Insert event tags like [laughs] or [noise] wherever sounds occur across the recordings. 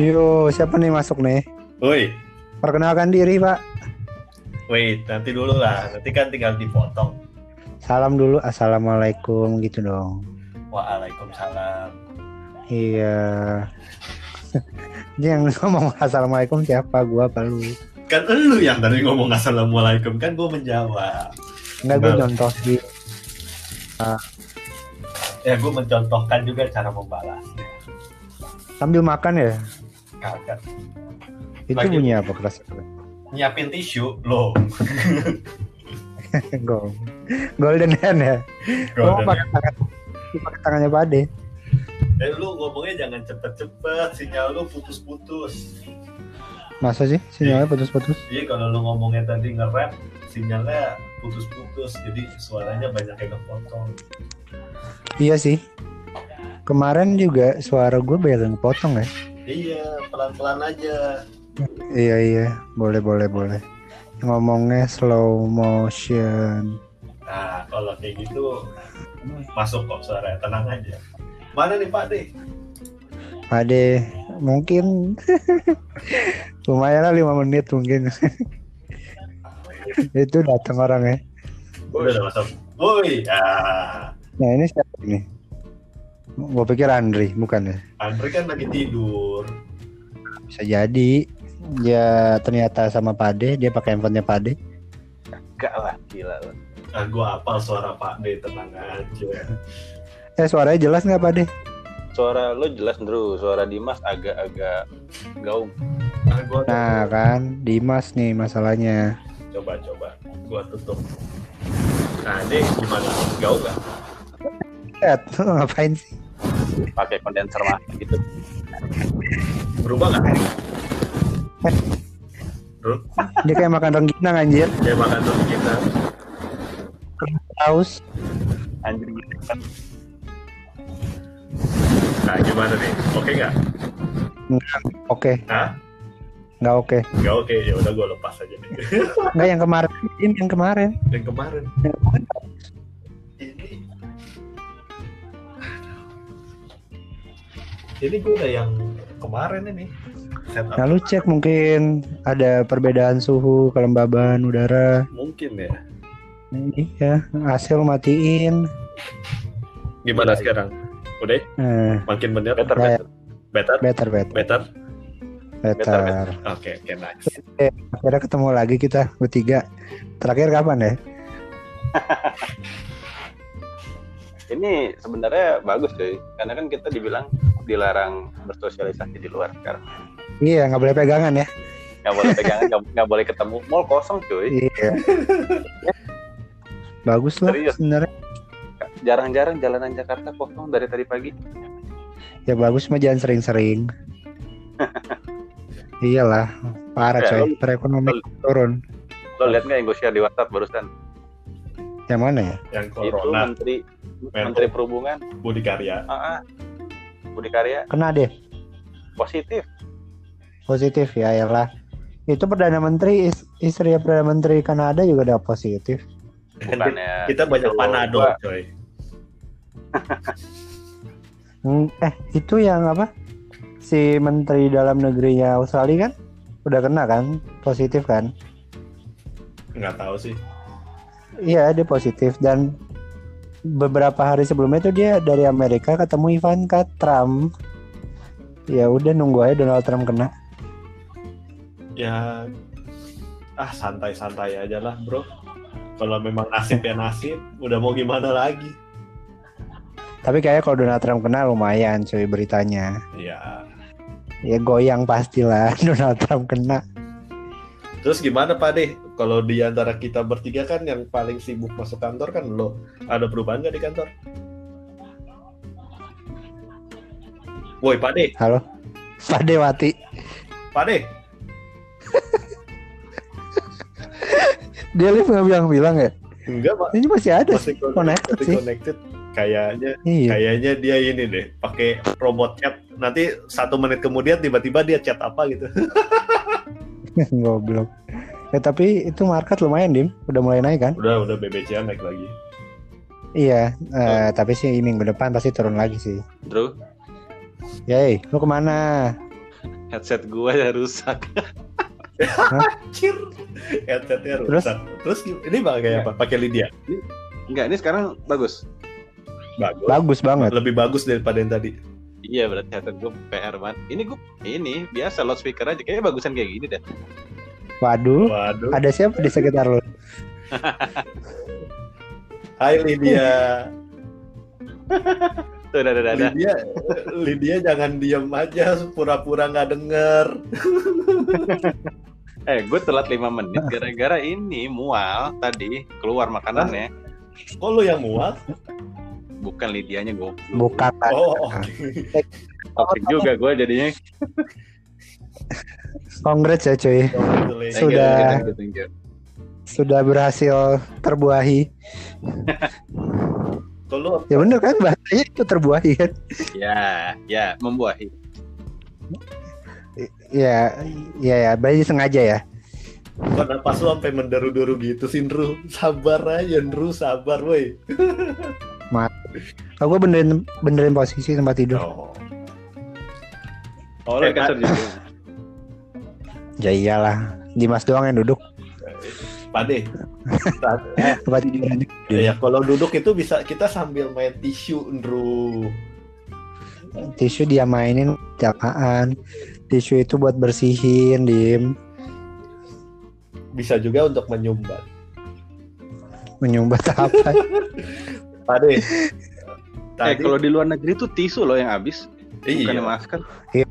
Yo, siapa nih masuk nih? Woi, Perkenalkan diri, Pak. wait, nanti dulu lah. Nanti kan tinggal dipotong. Salam dulu, assalamualaikum gitu dong. Waalaikumsalam. Iya. [laughs] Yang ngomong assalamualaikum siapa? Gua apa lu? Kan lu yang tadi ngomong assalamualaikum kan gue menjawab. Enggak gue contoh di Ya gue mencontohkan juga cara membalas. sambil makan ya. Kagak. Itu Lagi- bunyi apa keras? Nyiapin tisu lo. [laughs] Gol. Golden hand ya. Lo Golden. pakai tangan pakai tangannya Pade. Eh lu ngomongnya jangan cepet-cepet, sinyal lu putus-putus. Masa sih sinyalnya putus-putus? Iya kalau lu ngomongnya tadi nge-rap, sinyalnya putus-putus, jadi suaranya banyak yang ngepotong. Iya sih. Kemarin juga suara gue banyak yang potong ya. Iya, pelan-pelan aja. Iya iya, boleh boleh boleh. Ngomongnya slow motion. Nah, kalau kayak gitu masuk kok suara, tenang aja. Mana nih Pak De? Pade mungkin [laughs] lumayan lah lima menit mungkin. [laughs] Itu datang orang ya. Udah masuk. Woi, ah, Nah ini siapa ini? Gue pikir Andri, bukan ya? Andre kan lagi tidur. Bisa jadi. Ya ternyata sama Pade, dia pakai handphonenya Pade. Enggak lah, gila lu. Ah, gua apal suara Pak De, tenang aja. Eh suaranya jelas nggak Pade? Suara lu jelas, Ndru. Suara Dimas agak-agak gaung. Ah, gua Nah kan, Dimas nih masalahnya. coba coba, gua tutup. Nah, ini gimana? Gak nggak? Lihat, [laughs] ngapain sih? Pakai kondenser mah gitu. Berubah nggak? Dia kayak makan rengginang anjir. Dia makan kita. Haus. Anjir gitu kan. Nah, gimana nih? Oke nggak? Oke, Hah? nggak oke. Nggak oke, ya udah gua lepas aja nih. Nggak yang kemarin, ini yang kemarin. Yang kemarin. Yang kemarin. Ini gue udah yang kemarin ini. Setup. Nah lu cek mungkin ada perbedaan suhu, kelembaban udara. Mungkin ya. Iya, AC lu matiin. Gimana Iya, sekarang? Udah? Nah, Makin bener? Better, Ya, better. Better? better, better, Better? better. Oke, oke, nice. Akhirnya ketemu lagi kita bertiga. Terakhir kapan ya? [laughs] Ini sebenarnya bagus cuy. Karena kan kita dibilang dilarang bersosialisasi di luar sekarang. Iya, nggak boleh pegangan ya. Nggak boleh pegangan, nggak, boleh ketemu. Mall kosong cuy. Iya. Bagus lah sebenarnya. Jarang-jarang jalanan Jakarta kosong dari tadi pagi. Ya bagus mah jangan sering-sering. Iyalah, parah Ya, coy. Perekonomian turun. Lo lihat nggak yang gue share di WhatsApp barusan? Yang mana ya? Yang Itu corona, Menteri Menko. Menteri Perhubungan, Budi Karya. ah, ah, Budi Karya Kena deh. positif. Positif ya, iyalah. Itu Perdana Menteri, is- istri Perdana Menteri Kanada juga udah positif. Bukannya Kita banyak itu, panadol, coy. [laughs] Hmm, eh, itu yang apa? Si Menteri Dalam Negerinya Australia kan? Udah kena kan? Positif kan? Nggak tahu sih. Iya, dia positif dan beberapa hari sebelumnya tuh dia dari Amerika ketemu Ivanka Trump. Ya udah nunggu aja Donald Trump kena. Ya, ah santai-santai aja lah, bro. Kalau memang nasib ya nasib, udah mau gimana lagi? Tapi kayaknya kalau Donald Trump kena lumayan cuy beritanya. Ya, Ya goyang pastilah [laughs] Donald Trump kena. Terus gimana Pak De? Kalau di antara kita bertiga kan yang paling sibuk masuk kantor kan lo. Ada perubahan nggak di kantor? Woi Pak De, Halo. Pak Dewati. Pak De, [laughs] Dia live nggak bilang-bilang ya? enggak Pak, Ini masih ada masih sih. connected, Connected masih sih. connected. Kayaknya, Iya. kayaknya dia ini deh, pakai robot chat. Nanti satu menit kemudian tiba-tiba dia chat apa gitu. [laughs] Goblok. Ya tapi itu market lumayan dim, udah mulai naik kan? Udah, udah BBC naik lagi. Iya, eh, tapi sih minggu depan pasti turun lagi sih. Drew, Yey, lu ke mana? headset gua ya rusak. [laughs] Anjir. Headsetnya Terus? rusak. Terus gim- ini pakai apa? Pakai Lydia. Enggak, ini sekarang bagus. Bagus. Bagus banget. Lebih bagus daripada yang tadi. Iya berarti headset gua PR banget. Ini gua ini biasa loudspeaker aja kayaknya bagusan kayak gini deh. Waduh. Waduh. Ada siapa di sekitar lo? Hai Lydia. Tuh udah udah. udah. Lydia, Lydia jangan diem aja, pura-pura nggak denger. Eh, gue telat 5 menit gara-gara ini mual tadi keluar makanannya. Kok lu yang mual? Bukan Lidianya gue. Bukan. Oh, oke. Toxic juga gue jadinya. Congrats ya cuy. Sudah. Thank you, thank you. Sudah berhasil terbuahi. Kok lu Ya bener kan bahasanya itu terbuahi kan? Ya, ya membuahi. Ya, ya ya, berarti sengaja ya. pas lu sampai menderu-deru gitu sih, Ndru? Sabar aja, Ndru, sabar, woi. Aku benerin benerin posisi tempat tidur. Oh. Oh, lo kasar juga. Ya iyalah, Dimas doang yang duduk Pade. [laughs] aja. ya, kalau duduk itu bisa kita sambil main tisu, Ndru. Tisu dia mainin apaan? Tisu itu buat bersihin, dim. Bisa juga untuk menyumbat. Menyumbat apa? [laughs] Pade. Eh, Tadi, kalau di luar negeri tuh tisu loh yang habis, bukan iya.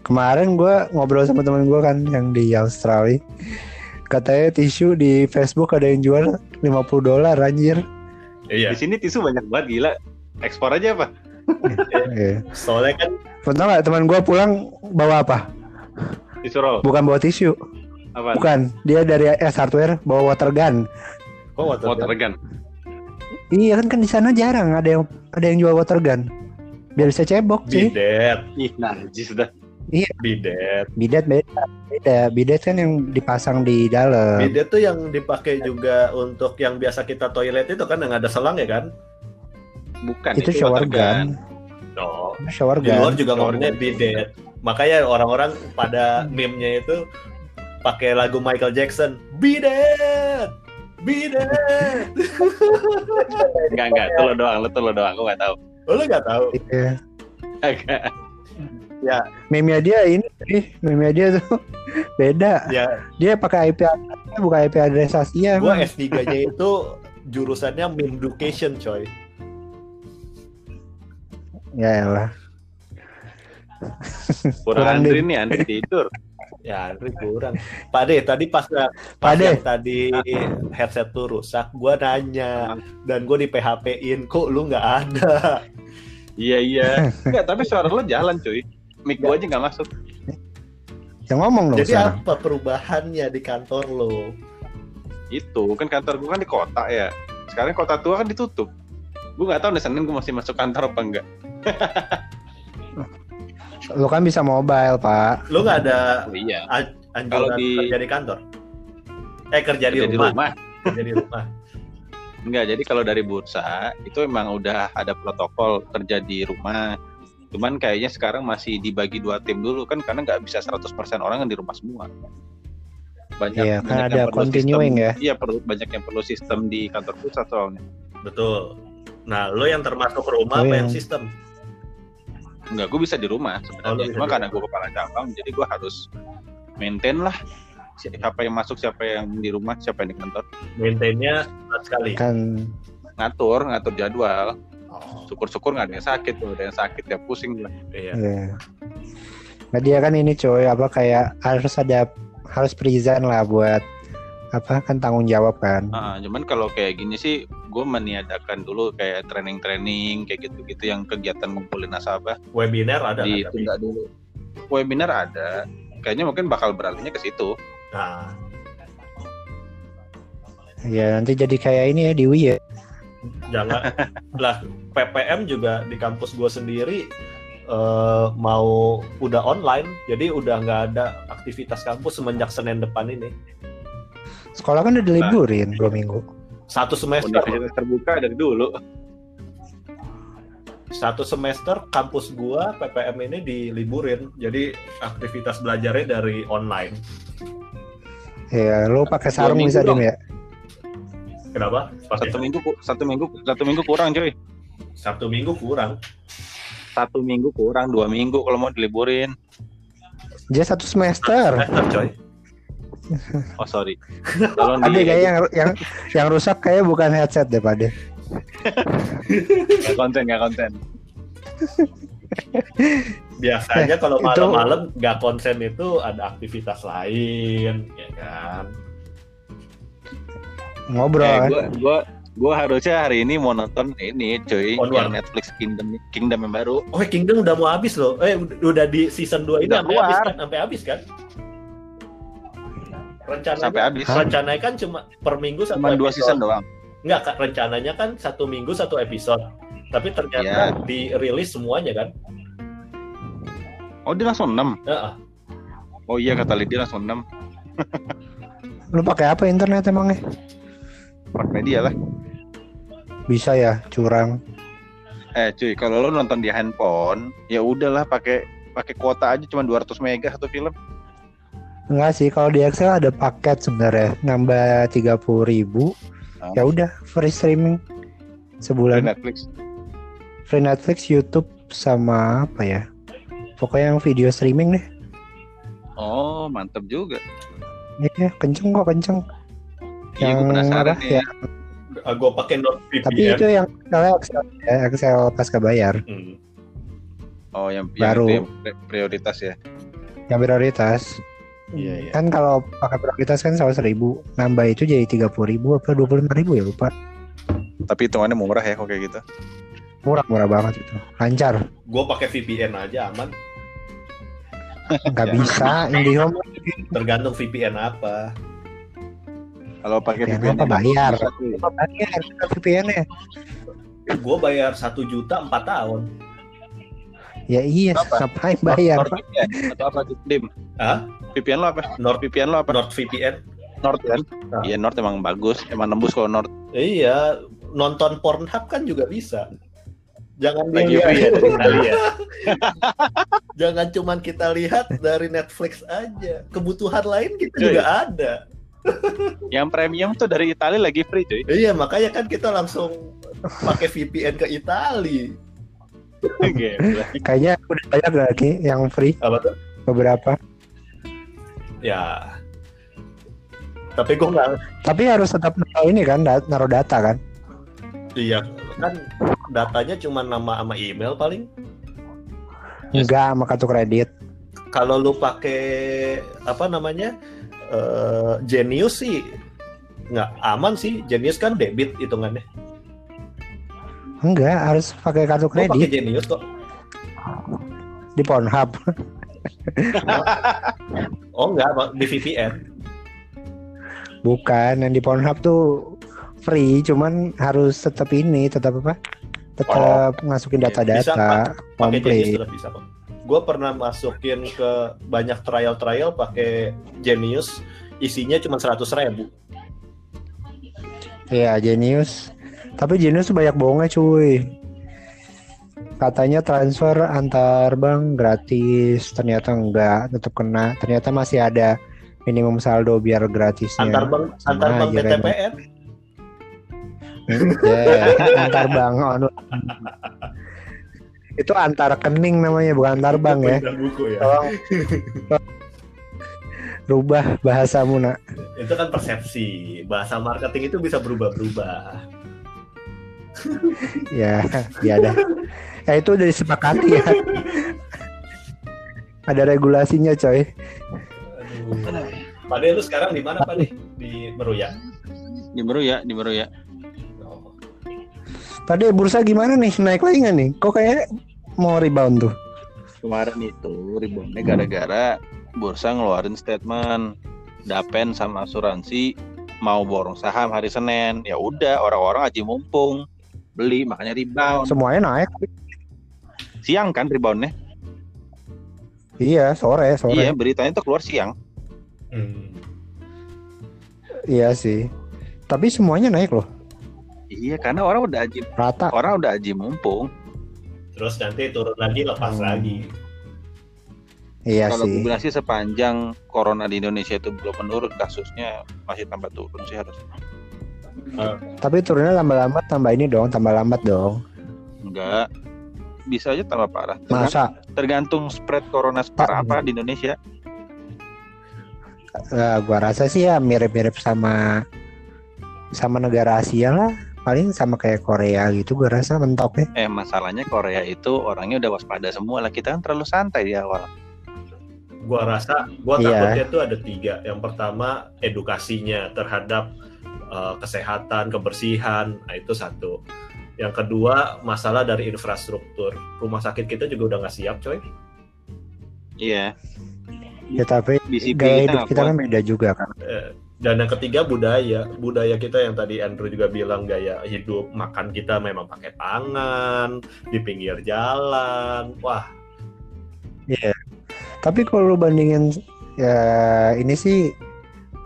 Kemarin gue ngobrol sama temen gue kan yang di Australia. Katanya tisu di Facebook ada yang jual 50 dolar anjir. Iya. Di sini tisu banyak banget gila. Ekspor aja apa? [laughs] Iya. Soalnya kan Tau gak teman gue pulang bawa apa? Tisu roll. Bukan bawa tisu, Apa? bukan. Dia dari S Hardware bawa water gun. kok water Water gun. Iya kan kan di sana jarang ada yang ada yang jual water gun. Biar bisa cebok sih. bidet, Ih, najis dah. Bidet. Bidet beda. Beda. Bidet kan yang dipasang di dalam. Bidet tuh yang dipakai juga untuk yang biasa kita toilet itu kan yang ada selang ya kan? Bukan Itu shower water gun. No. Shower Di luar gun. juga ngomongnya gun. bidet. Makanya orang-orang pada meme-nya itu pakai lagu Michael Jackson, bidet, bidet. Enggak, enggak. Itu lo doang, lo tuh lo doang. Gue nggak tahu. Oh, lu nggak tahu? Iya. Agak. Meme dia ini, ih, meme dia tuh [laughs] beda. Ya, Dia pakai IP address, bukan IP address Asia. gua emang. S3-nya itu jurusannya meme education, coy. Ya elah. Kurang Kurang, Andri nih, Andri tidur. Ya, Andri kurang. Pak De, tadi pas pas Pak De. yang tadi headset tuh rusak, gua nanya dan gua di PHP-in, kok lu nggak ada? Iya, iya. [laughs] Enggak, tapi suara lo jalan, cuy. Mic gua aja nggak masuk. Yang ngomong dong Jadi sekarang. apa perubahannya di kantor lo? Itu kan kantor gua kan di kota ya. Sekarang kota tua kan ditutup. Gue nggak tahu nih Senin gue masih masuk kantor apa enggak. [laughs] Lu kan bisa mobile, Pak. Lu nggak ada Oh, iya. an- Kalau anjuran di- kerja di kantor? Eh kerja, di, Kerja rumah. [laughs] Kerja di rumah. Enggak, jadi kalau dari bursa itu emang udah ada protokol kerja di rumah. Cuman kayaknya sekarang masih dibagi dua tim dulu kan karena nggak bisa 100% orang yang di rumah semua. Banyak, Iya, kan banyak ada yang perlu continuing sistem, ya. Iya, perlu banyak yang perlu sistem di kantor pusat soalnya. Betul. Nah, lo yang termasuk rumah Oh, apa iya. yang sistem? Enggak, gue bisa di rumah Oh, sebenarnya. bisa Cuma karena gue kepala cabang, jadi gue harus maintain lah si- siapa yang masuk, siapa yang di rumah, siapa yang di kantor. Maintainnya berat sekali. Kan Ngatur, ngatur jadwal. Oh, Syukur-syukur nggak ada yang sakit, kalau ada yang sakit ya pusing lah. iya. Iya. Nah dia kan ini coy apa kayak harus ada harus present lah buat apa kan tanggung jawab kan. Ah, cuman kalau kayak gini sih, gue meniadakan dulu kayak training-training kayak gitu-gitu yang kegiatan ngumpulin nasabah Webinar ada ditunda dulu. Webinar ada, kayaknya mungkin bakal beralihnya ke situ. Nah, Ya nanti jadi kayak ini ya di Wii ya. Jangan lah PPM juga di kampus gue sendiri eh, mau udah online jadi udah nggak ada aktivitas kampus semenjak Senin depan ini Sekolah kan udah diliburin dua minggu. satu semester Universitas terbuka dari dulu. satu semester kampus gua PPM ini diliburin. Jadi aktivitas belajarnya dari online. Ya, lu pakai sarung bisa dong. dim ya. Kenapa? Pakai Satu minggu ku- satu minggu satu minggu kurang coy. Sabtu Minggu kurang. Satu minggu kurang dua minggu kalau mau diliburin. Dia satu semester. Semester coy. Oh sorry. [laughs] Tolong Ada di kayak yang yang yang rusak kayak bukan headset deh Pade. nggak konten nggak konten. Biasanya kalau itu- malam-malam nggak konsen itu ada aktivitas lain, ya kan? Ngobrol Eh, kan. gua gua gua harusnya hari ini mau nonton ini cuy Onward. yang Netflix Kingdom Kingdom yang baru. Oh, Kingdom udah mau habis loh. Eh, udah- di season 2 ini sampai habis kan? Sampai habis kan? Rencananya, Sampai habis. rencananya kan cuma per minggu satu Cuma dua episode. season doang. Enggak, Kak, rencananya kan satu minggu satu episode. Tapi ternyata Iya. dirilis semuanya kan? Oh dia langsung 6 Heeh. Oh iya kata Lydia langsung 6 Lu pakai apa internet emangnya? Smart media lah. Bisa ya, curang. Eh cuy, kalau lo nonton di handphone, ya udahlah pakai pakai kuota aja cuma 200 mega satu film. Enggak sih, kalau di Excel ada paket sebenarnya, nambah 30.000 ribu. Oh. Ya udah, free streaming sebulan. Netflix. Free Netflix, YouTube sama apa ya? Pokoknya yang video streaming deh. Oh, mantep juga. Iya, kenceng kok kenceng. Iya, gue Yang penasaran apa, nih. ya. Ah, Gua pakai NordVPN. Tapi itu yang Excel, Excel, ya, Excel pasca bayar, Hmm. Oh, yang, Baru. yang prioritas ya. yang prioritas. Iya, iya. Kan kalau pakai prioritas kan selalu seribu, nambah itu jadi 30.000 ribu apa 25.000 ribu ya lupa. Tapi hitungannya murah ya kok kayak gitu. Murah murah banget itu, lancar. Gua pakai VPN aja aman. Ya. bisa [laughs] IndiHome Tergantung VPN apa. Kalau pakai VPN VPN apa bayar? bisa tuh. apa bayar VPN-nya? Gua bayar satu juta empat tahun. Ya iya, Apa? ngapain bayar? Nord VPN atau apa Dim? Hah? VPN lo apa? Nord VPN lo apa? NordVPN. Nord kan? Nah. Iya Nord emang bagus, emang nembus kalau Nord. Iya, nonton Pornhub kan juga bisa. Jangan Lagi ya dari Itali ya. Jangan cuman kita lihat dari Netflix aja. Kebutuhan lain kita Cuy. juga ada. Yang premium tuh dari Itali lagi free cuy. Iya, makanya kan kita langsung pakai VPN ke Itali. Gila. Kayaknya udah banyak lagi yang free Apa tuh? beberapa. Ya. Tapi gue nggak. Tapi harus tetap naruh ini kan, naruh data kan. Iya, kan datanya cuma nama sama email paling. Enggak sama kartu kredit. Kalau lu pakai apa namanya eh, Genius sih nggak aman sih. Genius kan debit hitungannya. Enggak, harus pakai kartu Gue pakai kredit Genius kok. di Pornhub. [laughs] Oh enggak, di VPN. Bukan, yang di Pornhub tuh free, cuman harus tetap ini, tetap apa? Tetap masukin Bisa, data-data Pakai Genius komplit. sudah bisa kok. Gue pernah masukin ke banyak trial-trial pakai Genius, isinya cuma 100 ribu. Iya, Genius. Tapi Genius banyak bohongnya cuy. Katanya transfer antar bank gratis, ternyata enggak, tetap kena. Ternyata masih ada minimum saldo biar gratisnya. Antar bank, Iya, sama antar bank aja, Ren. BTPN. Ya, antar bank online. Itu antar rekening namanya, bukan antar bank ya. Buku ya. Tolong rubah bahasamu nak. Itu kan persepsi. Bahasa marketing itu bisa berubah-berubah. Ya, ya dah. Ya itu udah disepakati ya. Ada regulasinya coy. Aduh. Pade lu sekarang di mana Pade? Di Meruya. Di Meru ya, di Meru ya. Oh. Tadi bursa gimana nih? Naik lagi nggak nih? Kok kayak mau rebound tuh? Kemarin itu ribonnya gara-gara bursa ngeluarin statement Dapen sama asuransi mau borong saham hari Senin. Ya udah orang-orang aja mumpung beli makanya rebound. Semuanya naik. Siang kan reboundnya? Iya, sore, sore. Iya beritanya tuh keluar siang. Hmm. Iya sih. Tapi semuanya naik loh. Iya karena orang udah aji Rata. orang udah aji mumpung. Terus nanti turun lagi lepas Hmm. lagi Iya Kalau sih. gue bilang sih sepanjang corona di Indonesia itu belum menurun kasusnya masih tambah turun sih harus. Tapi turunnya lama-lama tambah ini dong, tambah lambat dong. Enggak. Bisa aja tambah parah. Tergan- Masa Tergantung spread corona separah apa di Indonesia. Eh, gua rasa sih ya mirip-mirip sama sama negara Asia lah. Paling sama kayak Korea gitu gua rasa mentok ya. Eh masalahnya Korea itu orangnya udah waspada semua lah. Kita kan terlalu santai di awal. gua rasa gua Iya. takutnya tuh ada tiga yang pertama edukasinya terhadap uh, kesehatan kebersihan nah itu satu yang kedua masalah dari infrastruktur rumah sakit kita juga udah nggak siap coy Iya. Ya tapi gaya kita hidup kita kan beda juga kan. Eh, dan yang ketiga budaya budaya kita yang tadi Andrew juga bilang gaya hidup makan kita memang pakai tangan di pinggir jalan wah Tapi kalau lu bandingin ya ini sih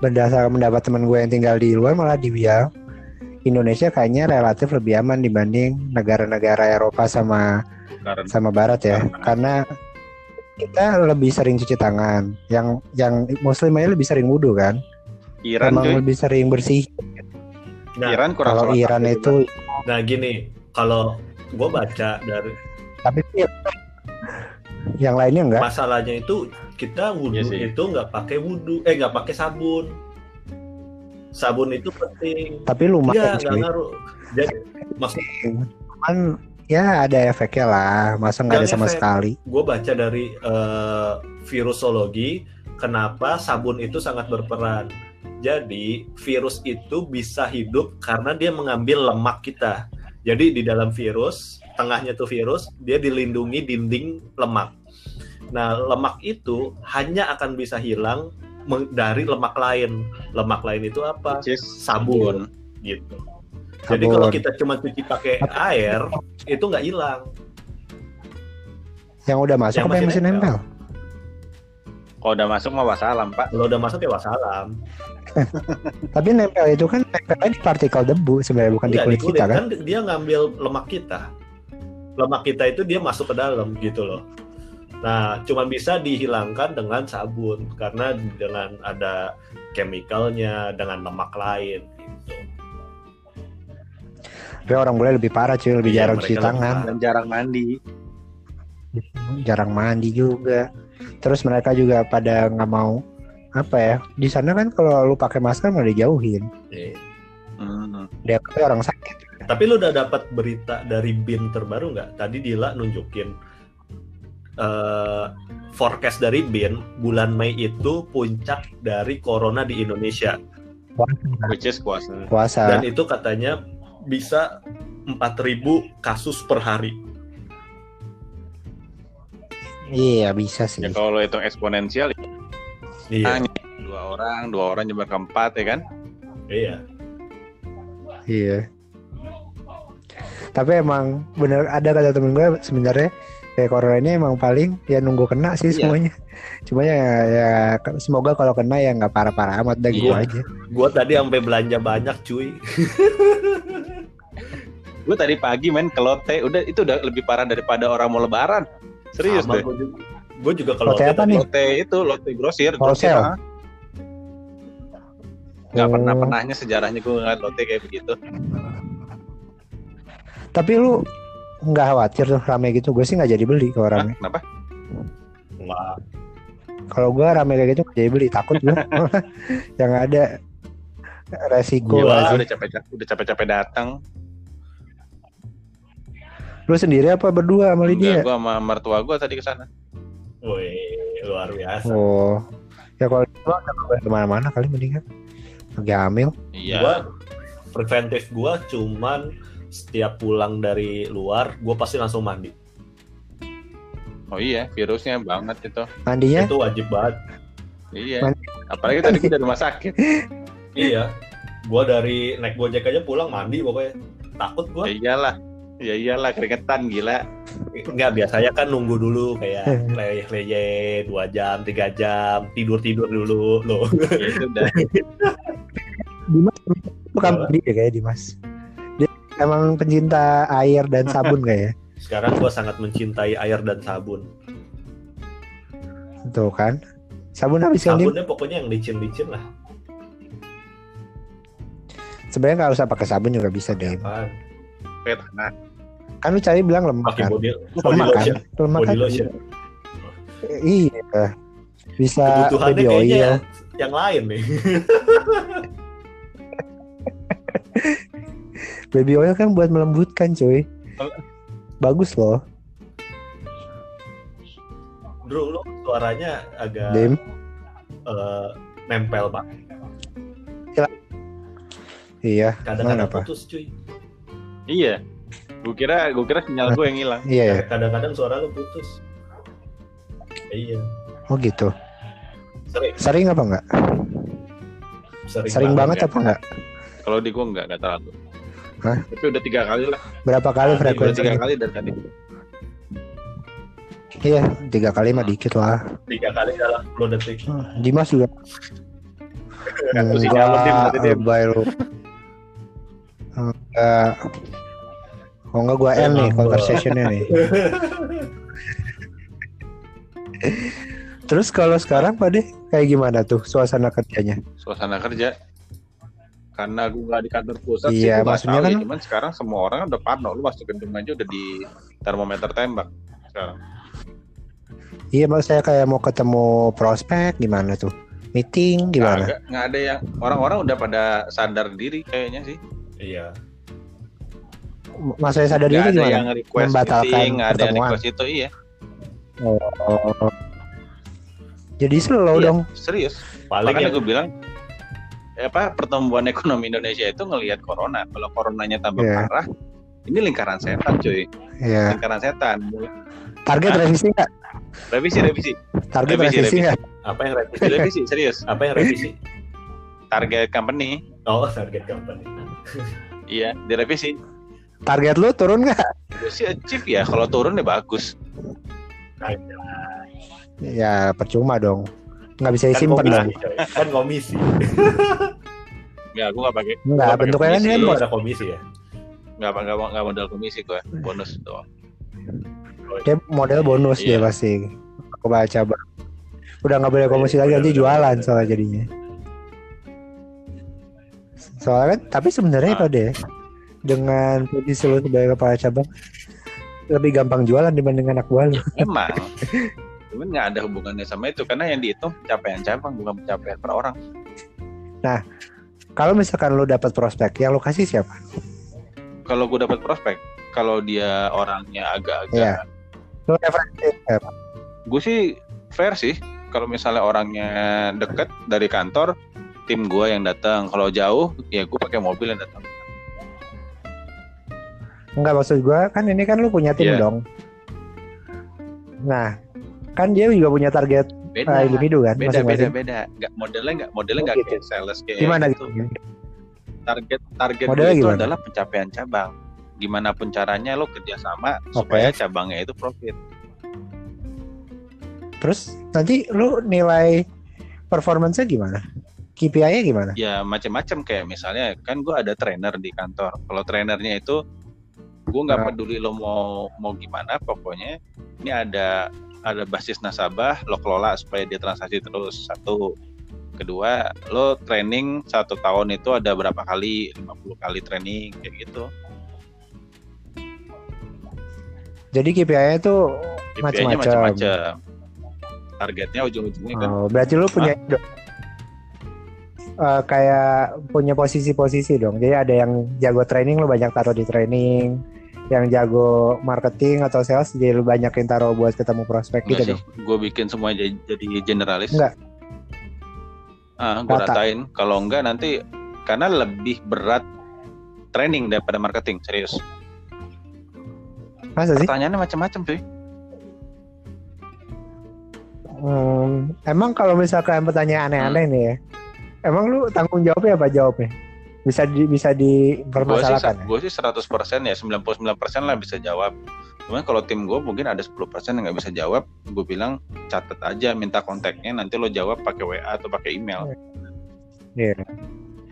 berdasarkan pendapat teman gue yang tinggal di luar malah dibilang Indonesia kayaknya relatif lebih aman dibanding negara-negara Eropa sama Karena sama Barat ya. Karena kita lebih sering cuci tangan. Yang yang Muslim aja lebih sering wudhu kan. Iran Emang cuy. lebih sering bersih. nah Iran kurang Kalau Iran itu nah gini kalau gue baca dari tapi yang lainnya enggak. masalahnya itu kita wudhu Iya sih. itu nggak pakai wudhu eh nggak pakai sabun sabun itu penting Tapi iya lumayan nggak cuy. ngaruh jadi maksud Cuman ya ada efeknya lah. Masa nggak ada sama efek. sekali. gue baca dari eh, virusologi kenapa sabun itu sangat berperan jadi virus itu bisa hidup karena dia mengambil lemak kita. Jadi di dalam virus tengahnya tuh virus dia dilindungi dinding lemak. Nah lemak itu hanya akan bisa hilang dari lemak lain. Lemak lain itu apa? Sabun. gitu. Jadi kalau kita cuma cuci pakai air itu nggak hilang. Yang udah masuk Yang apa yang masih masih nempel? Kalau udah masuk mah wassalam pak. kalau udah masuk ya wassalam Tapi nempel itu kan nempelnya di partikel debu sebenarnya bukan di Iya, kulit kita kan. dia ngambil lemak kita. Lemak kita itu dia masuk ke dalam gitu loh. Nah, cuman bisa dihilangkan dengan sabun karena dengan ada chemicalnya, dengan lemak lain gitu. Tapi orang boleh lebih parah cuy, lebih Iya, jarang cuci tangan, Dan jarang mandi. jarang mandi juga. Terus mereka juga pada nggak mau apa ya? Di sana kan kalau lu pakai masker malah dijauhin. Iya. Hmm. Dia kayak orang sakit. Tapi lu udah dapat berita dari BIN terbaru nggak? Tadi Dila nunjukin eh, forecast dari BIN bulan Mei itu puncak dari corona di Indonesia Which is kuasa. Puasa. dan itu katanya bisa 4.000 kasus per hari. Iya bisa sih. Ya kalau hitung eksponensial Iya. dua orang, dua orang nyebar ke empat ya kan? Iya. Iya. Tapi emang bener ada kata temen gue sebenarnya kayak corona ini emang paling ya nunggu kena sih Iya. semuanya. Cuma ya, ya semoga kalau kena ya nggak parah-parah amat dah gue Iya. aja. Gua tadi sampai belanja banyak, cuy. Gue tadi pagi main ke Lotte, udah itu udah lebih parah daripada orang mau lebaran. Serius Sama deh. juga. Gua juga kalau Lotte apa nih? Itu Lotte grosir, grosir. Nggak Oh. pernah pernahnya sejarahnya gue ngeliat Lotte kayak begitu. Tapi lu nggak khawatir tuh rame gitu? Gue sih nggak jadi beli kalau Hah, rame. kenapa? Nggak. Kalau gue rame kayak gitu nggak jadi beli takut gue. [laughs] Yang ada resiko Gila. lah Wah, sih. udah capek-capek udah capek-capek datang. Lu sendiri apa berdua sama Lydia? Enggak, gue sama mertua gue tadi ke sana. Wih, luar biasa. Oh, ya kalau itu boleh ke mana-mana kali mendingan. Lagi hamil. Iya. Gua preventif gua cuman setiap pulang dari luar, gua pasti langsung mandi. Oh iya, virusnya banget itu. Mandinya Itu wajib banget. Iya. Mandi. Apalagi tadi dari rumah sakit. iya. Gua dari naik Gojek aja pulang mandi pokoknya. Takut gua. Ya iyalah. Ya iyalah keringetan gila. Enggak, biasanya kan nunggu dulu kayak leye-leye 2 jam, 3 jam, tidur-tidur dulu loh. Ya itu udah. Dimas bukan mandi ya kayak Dimas. Dia emang pencinta air dan sabun kayak. Sekarang gue sangat mencintai air dan sabun. Tuh kan. Sabun habis kan? Sabunnya pokoknya yang licin-licin lah. Sebenarnya nggak usah pakai sabun juga bisa deh. Pet, nah, Kan lu cari bilang lemak kan. body, body Lemak kan. lotion. Lemak Body kan. lotion. Iya. Bisa Kebutuhannya baby oil. yang lain nih. [laughs] Baby oil kan buat melembutkan cuy. Bagus loh. Bro, lu suaranya agak Dim. eh, nempel pak. Iya. Kadang-kadang putus cuy. iya. Gue kira, gue kira sinyal gue yang hilang. [laughs] Iya. ya. Kadang-kadang suara lu putus. Iya. Oh gitu. Sering. Sering apa enggak? Sering, Sering banget ya. apa enggak? Kalau di gue nggak, nggak terlalu. Hah? Tapi udah tiga kali lah. Berapa kali Ah, Udah tiga kali dari tadi. Iya, tiga kali mah dikit lah. Tiga kali dalam 10 detik. Hmm, Dimas juga. Enggak, lebay lu. Enggak. Oh enggak gua L nih conversationnya nih. [laughs] Terus kalau sekarang Pak Deh, kayak gimana tuh suasana kerjanya? Suasana kerja. Karena gue nggak di kantor pusat Iya, sih, gue nggak maksudnya ya. kan- Cuman sekarang semua orang udah parno. Lu masuk gedung aja udah di termometer tembak sekarang. Iya, mas saya kayak mau ketemu prospek gimana tuh? Meeting gimana? Nggak ada yang orang-orang udah pada sadar diri kayaknya sih. Iya. Mas saya sadar diri ada gimana? yang request Membatalkan meeting, ada yang pertemuan. request itu iya. Oh. Jadi slow Iya, dong. Serius. Paling Makanya yang gue bilang eh, apa pertumbuhan ekonomi Indonesia itu ngelihat corona. Kalau coronanya tambah Iya. parah, ini lingkaran setan cuy. Iya. Lingkaran setan. Target revisi nggak? Revisi, revisi, Target Revisi, revisi revisi. nggak? apa yang revisi? revisi, serius. apa yang revisi? Target company, Oh, target company. iya, direvisi. Target lu turun nggak? Gue sih achieve ya, kalau turun ya bagus. Ya percuma dong. Nggak bisa Kan disimpan dong. komisi, coy. Kan komisi. [laughs] Ya, gue nggak pakai, pakai bentuknya kan handphone. ada komisi ya? nggak nggak nggak modal komisi gue, bonus doang. Dia model bonus dia Iya. pasti. Aku baca bang. Udah nggak boleh komisi lagi nanti jualan soalnya jadinya. Soalnya kan, tapi sebenarnya Ah. Pak deh dengan posisi lu sebagai kepala cabang lebih gampang jualan dibanding anak buah lu. [laughs] Emang, cuman nggak ada hubungannya sama itu karena yang dihitung pencapaian cabang bukan pencapaian per orang. Kalau misalkan lu dapat prospek, yang lu kasih siapa? Kalau gue dapat prospek, kalau dia orangnya agak-agak Iya. Lu referensi siapa? gue sih fair sih kalau misalnya orangnya deket dari kantor tim gue yang datang kalau jauh ya gue pakai mobil yang datang Enggak maksud gua kan ini kan lu punya tim Iya. dong. Nah, kan dia juga punya target beda uh, individu kan beda beda masing-masing. beda nggak modelnya nggak modelnya Oh, nggak gitu. kayak sales kayak Gimana gitu. gitu? target target Modelnya gue itu gimana? adalah pencapaian cabang gimana pun caranya lo kerjasama supaya cabangnya itu profit Terus nanti lu nilai performance-nya gimana? KPI-nya gimana? ya macam-macam kayak misalnya kan gue ada trainer di kantor kalau trainernya itu gue nggak Nah. peduli lo mau mau gimana pokoknya ini ada ada basis nasabah lo kelola supaya dia transaksi terus satu kedua lo training satu tahun itu ada berapa kali 50 kali training kayak gitu Jadi KPI-nya itu Macam-macam. macam-macam targetnya ujung-ujungnya kan oh, berarti lu punya. Eh, kayak punya posisi-posisi dong. Jadi ada yang jago training lu banyak taruh di training, yang jago marketing atau sales jadi lu banyakin taruh buat ketemu prospek Enggak gitu sih, dong. gue bikin semua jadi, jadi generalis. Enggak. Ah, gue Rata. ratain. Kalau enggak nanti karena lebih berat training daripada marketing, serius. Masa sih? Pertanyaannya macam-macam cuy. Hmm, emang kalau misalkan pertanyaan Hmm. aneh-aneh nih ya, emang lu tanggung jawabnya apa jawabnya? Bisa di, bisa Gue sih, dipermasalahkan ya? gue sih 100% ya, 99% lah bisa jawab. Cuman kalau tim gue mungkin ada 10% yang nggak bisa jawab, gue bilang catat aja, minta kontaknya, nanti lo jawab pakai WA atau pakai email. Iya.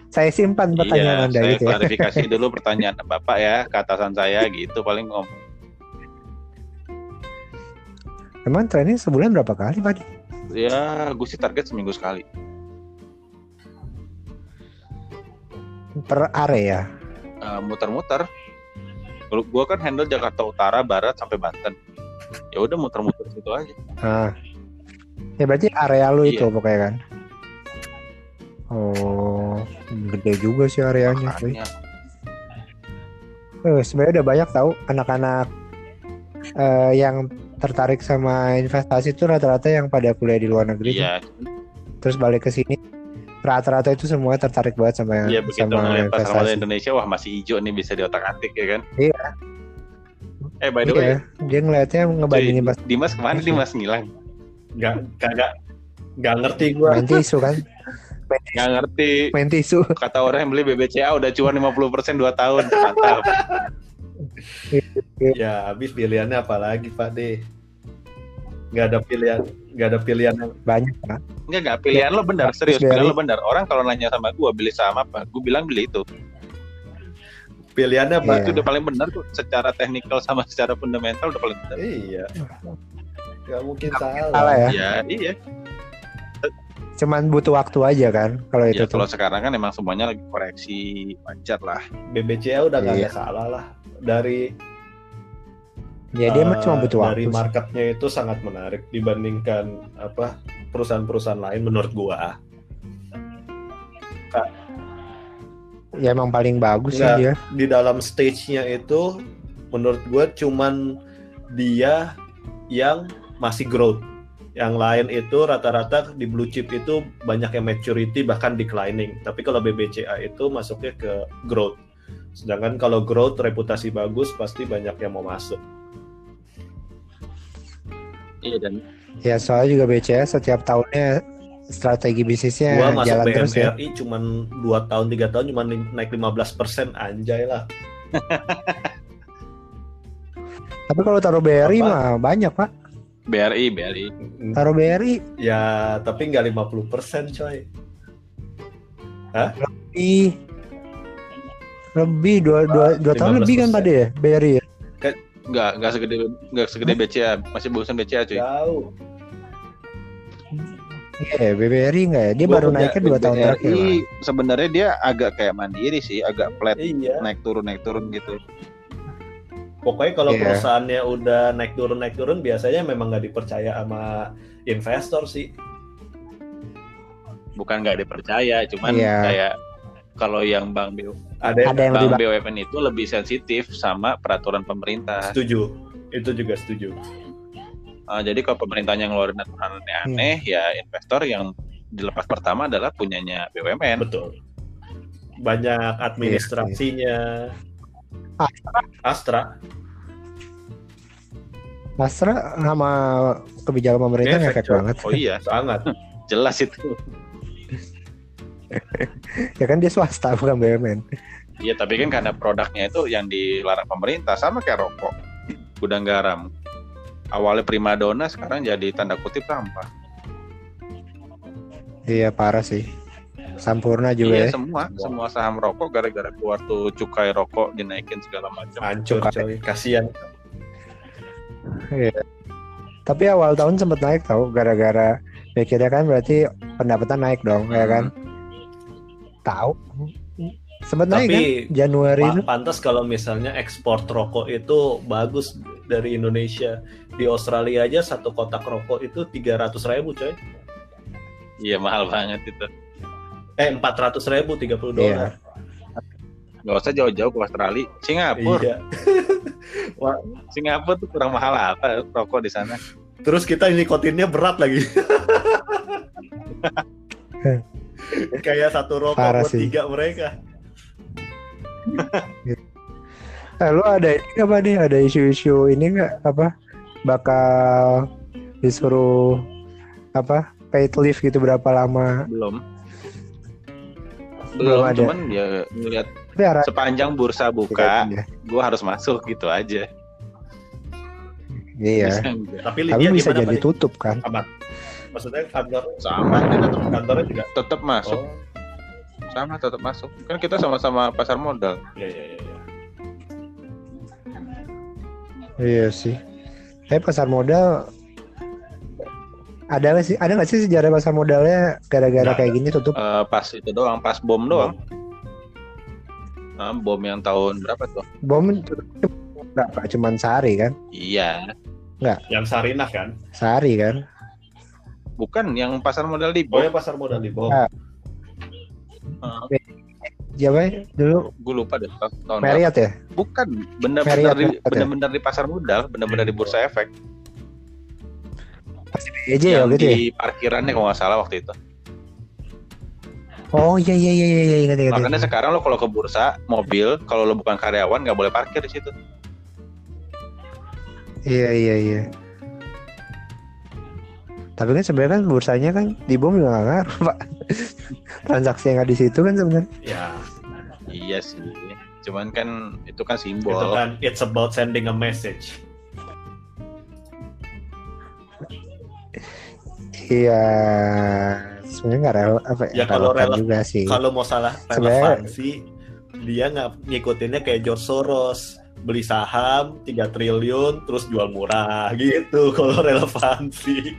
Saya simpan pertanyaan iya, Anda saya gitu ya. klarifikasi dulu [laughs] pertanyaan Bapak ya, ke atasan saya gitu, paling ngomong. Emang training sebulan berapa kali Pak? Ya, gue sih target seminggu sekali. Per area. Eh, muter-muter. Kalau gue kan handle Jakarta Utara, Barat sampai Banten. Ya udah muter-muter situ aja. Nah. Ya berarti area lu itu Iya. pokoknya kan. Oh, gede juga sih areanya. Makanya. Eh, sebenarnya udah banyak tahu anak-anak eh, yang tertarik sama investasi itu rata-rata yang pada kuliah di luar negeri. tuh. Iya, Terus balik ke sini rata-rata itu semua tertarik banget sama yang iya begitu sama ngeliat pasar modal. Indonesia, wah masih hijau nih bisa diotak-atik ya kan? Iya. Eh by the way, Iya, dia ngeliatnya ngebandingin pas Dimas ke mana Dimas ngilang? nggak kagak nggak ngerti gue main tisu kan, Nggak ngerti. main tisu. Kata orang yang beli BBCA udah cuan 50% 2 tahun. Mantap. ya habis pilihannya apa lagi Pak D nggak ada pilihan nggak ada pilihan yang Banyak pak. Enggak enggak pilihan lo benar, serius Terus pilihan dari- lo benar. Orang kalau nanya sama gua beli saham apa, gua bilang beli itu. pilihannya apa Itu udah paling benar tuh secara teknikal sama secara fundamental udah paling benar. iya nggak mungkin salah, Salah ya. Ya, iya. Cuman butuh waktu aja kan kalau itu Ya tuh. kalau sekarang kan emang semuanya lagi koreksi wajar lah. BBCA udah nggak Iya. ada salah lah dari Ya dia eh, cuma butuh dari waktu. sih. marketnya itu sangat menarik dibandingkan apa perusahaan-perusahaan lain menurut gua Ya emang paling bagus sih dia. di dalam stage-nya itu menurut gue cuman dia yang masih growth. Yang lain itu rata-rata di blue chip itu banyak yang maturity bahkan declining. Tapi kalau BBCA itu masuknya ke growth. Sedangkan kalau growth reputasi bagus pasti banyak yang mau masuk. Iya dan Ya soalnya juga BCA setiap tahunnya strategi bisnisnya gua masuk jalan terus ya. BMRI cuman 2 tahun 3 tahun cuman naik 15% anjay lah. [laughs] Tapi kalau taruh BRI Apa? mah banyak pak. BRI, BRI. Taruh BRI Ya, tapi nggak 50% coy. lebih lebih dua dua dua tahun lebih kan 15%. pada ya BRI ya. Enggak, enggak segede enggak segede BCA, masih bagusan BCA cuy. Jauh. Iya BBRI enggak ya? Dia Gua baru naiknya dua tahun terakhir. Sebenarnya dia agak kayak mandiri sih, agak flat Iya. naik turun naik turun gitu. Pokoknya kalau Iya. perusahaannya udah naik turun naik turun biasanya memang nggak dipercaya sama investor sih. Bukan nggak dipercaya, cuman Iya. kayak kalau yang Bank BU, Ada, Ada yang lebih Bank BUMN itu lebih sensitif sama peraturan pemerintah. setuju. Itu juga setuju. Uh, jadi kalau pemerintahnya ngeluarin aturan aneh-aneh, Hmm. ya investor yang dilepas pertama adalah punyanya BUMN. Betul. Banyak administrasinya. Astra. Astra sama kebijakan pemerintah Ngefek, ngefek coy. banget. Oh iya, sangat. [laughs] jelas itu. [laughs] Ya kan dia swasta bukan BUMN. Iya, tapi kan karena produknya itu yang dilarang pemerintah sama kayak rokok, gudang garam. Awalnya primadona, sekarang jadi tanda kutip sampah. Iya parah sih. Sampurna juga iya, ya. semua, semua saham rokok gara-gara keluar tuh cukai rokok dinaikin segala macam. Hancur coy. Kasihan. Iya. Tapi awal tahun sempat naik tau gara-gara pikirnya kan berarti pendapatan naik dong ya kan. Tahu. Sempat naik kan Tapi Januari. Pa- pantas kalau misalnya ekspor rokok itu bagus dari Indonesia. Di Australia aja satu kotak rokok itu 300 ribu coy. Iya, mahal banget itu. Eh 400 ribu 30 Iya. dolar. Nggak usah jauh-jauh ke Australia, Singapura. Iya. [laughs] Singapura tuh kurang mahal apa rokok di sana? Terus kita nikotinnya berat lagi. [laughs] [laughs] Kayak satu rokok Parah buat sih. tiga mereka. [laughs] Eh, lu ada ini Pak, nih? Ada isu-isu ini nggak apa? Bakal disuruh apa? Paid leave gitu berapa lama? Belum. Belum Belum, ada. cuman ya ngeliat sepanjang bursa buka, ya. gua harus masuk gitu aja. Iya. Bisa? Tapi Tapi bisa jadi tutup kan? Aman. Maksudnya kantor Sama, tetap, kantornya juga. tetap masuk, Oh, sama tetap masuk. Kan kita sama-sama pasar modal. iya iya iya. iya. Iya sih. Tapi pasar modal Ada nggak sih? Ada nggak sih sejarah pasar modalnya gara-gara Nggak kayak gini tutup? Eh, pas itu doang, pas bom doang. Ah, bom yang tahun berapa tuh? Bom tutup berapa? Cuman sehari kan? Iya, Yang Sarinah kan? Sehari kan? Bukan yang pasar modal di Oh bom. ya pasar modal di bom. Ah. Ah, Siapa ya? dulu gue lupa deh tahun. Marriott ya? Bukan, benar-benar Marriott, di Marriott ya? di pasar modal, benar-benar di bursa efek. EJ ya yang gitu ya? di parkirannya kalau nggak salah waktu itu. Oh iya iya iya iya iya ingat ingat. Makanya ingat. sekarang lo kalau ke bursa mobil, kalau lo bukan karyawan nggak boleh parkir di situ. Iya iya iya. Tapi kan sebenarnya kan bursanya kan di bom juga nggak ngaruh pak. Transaksi yang ada di situ kan sebenarnya. Ya, Iya sih. Cuman kan itu kan itu simbol. kan it's about sending a message. Iya. Sebenarnya nggak rel apa Ya, kalau relevan rele- juga sih. Kalau mau salah relevansi, dia nggak ngikutinnya kayak George Soros beli saham 3 triliun terus jual murah [laughs] gitu kalau relevansi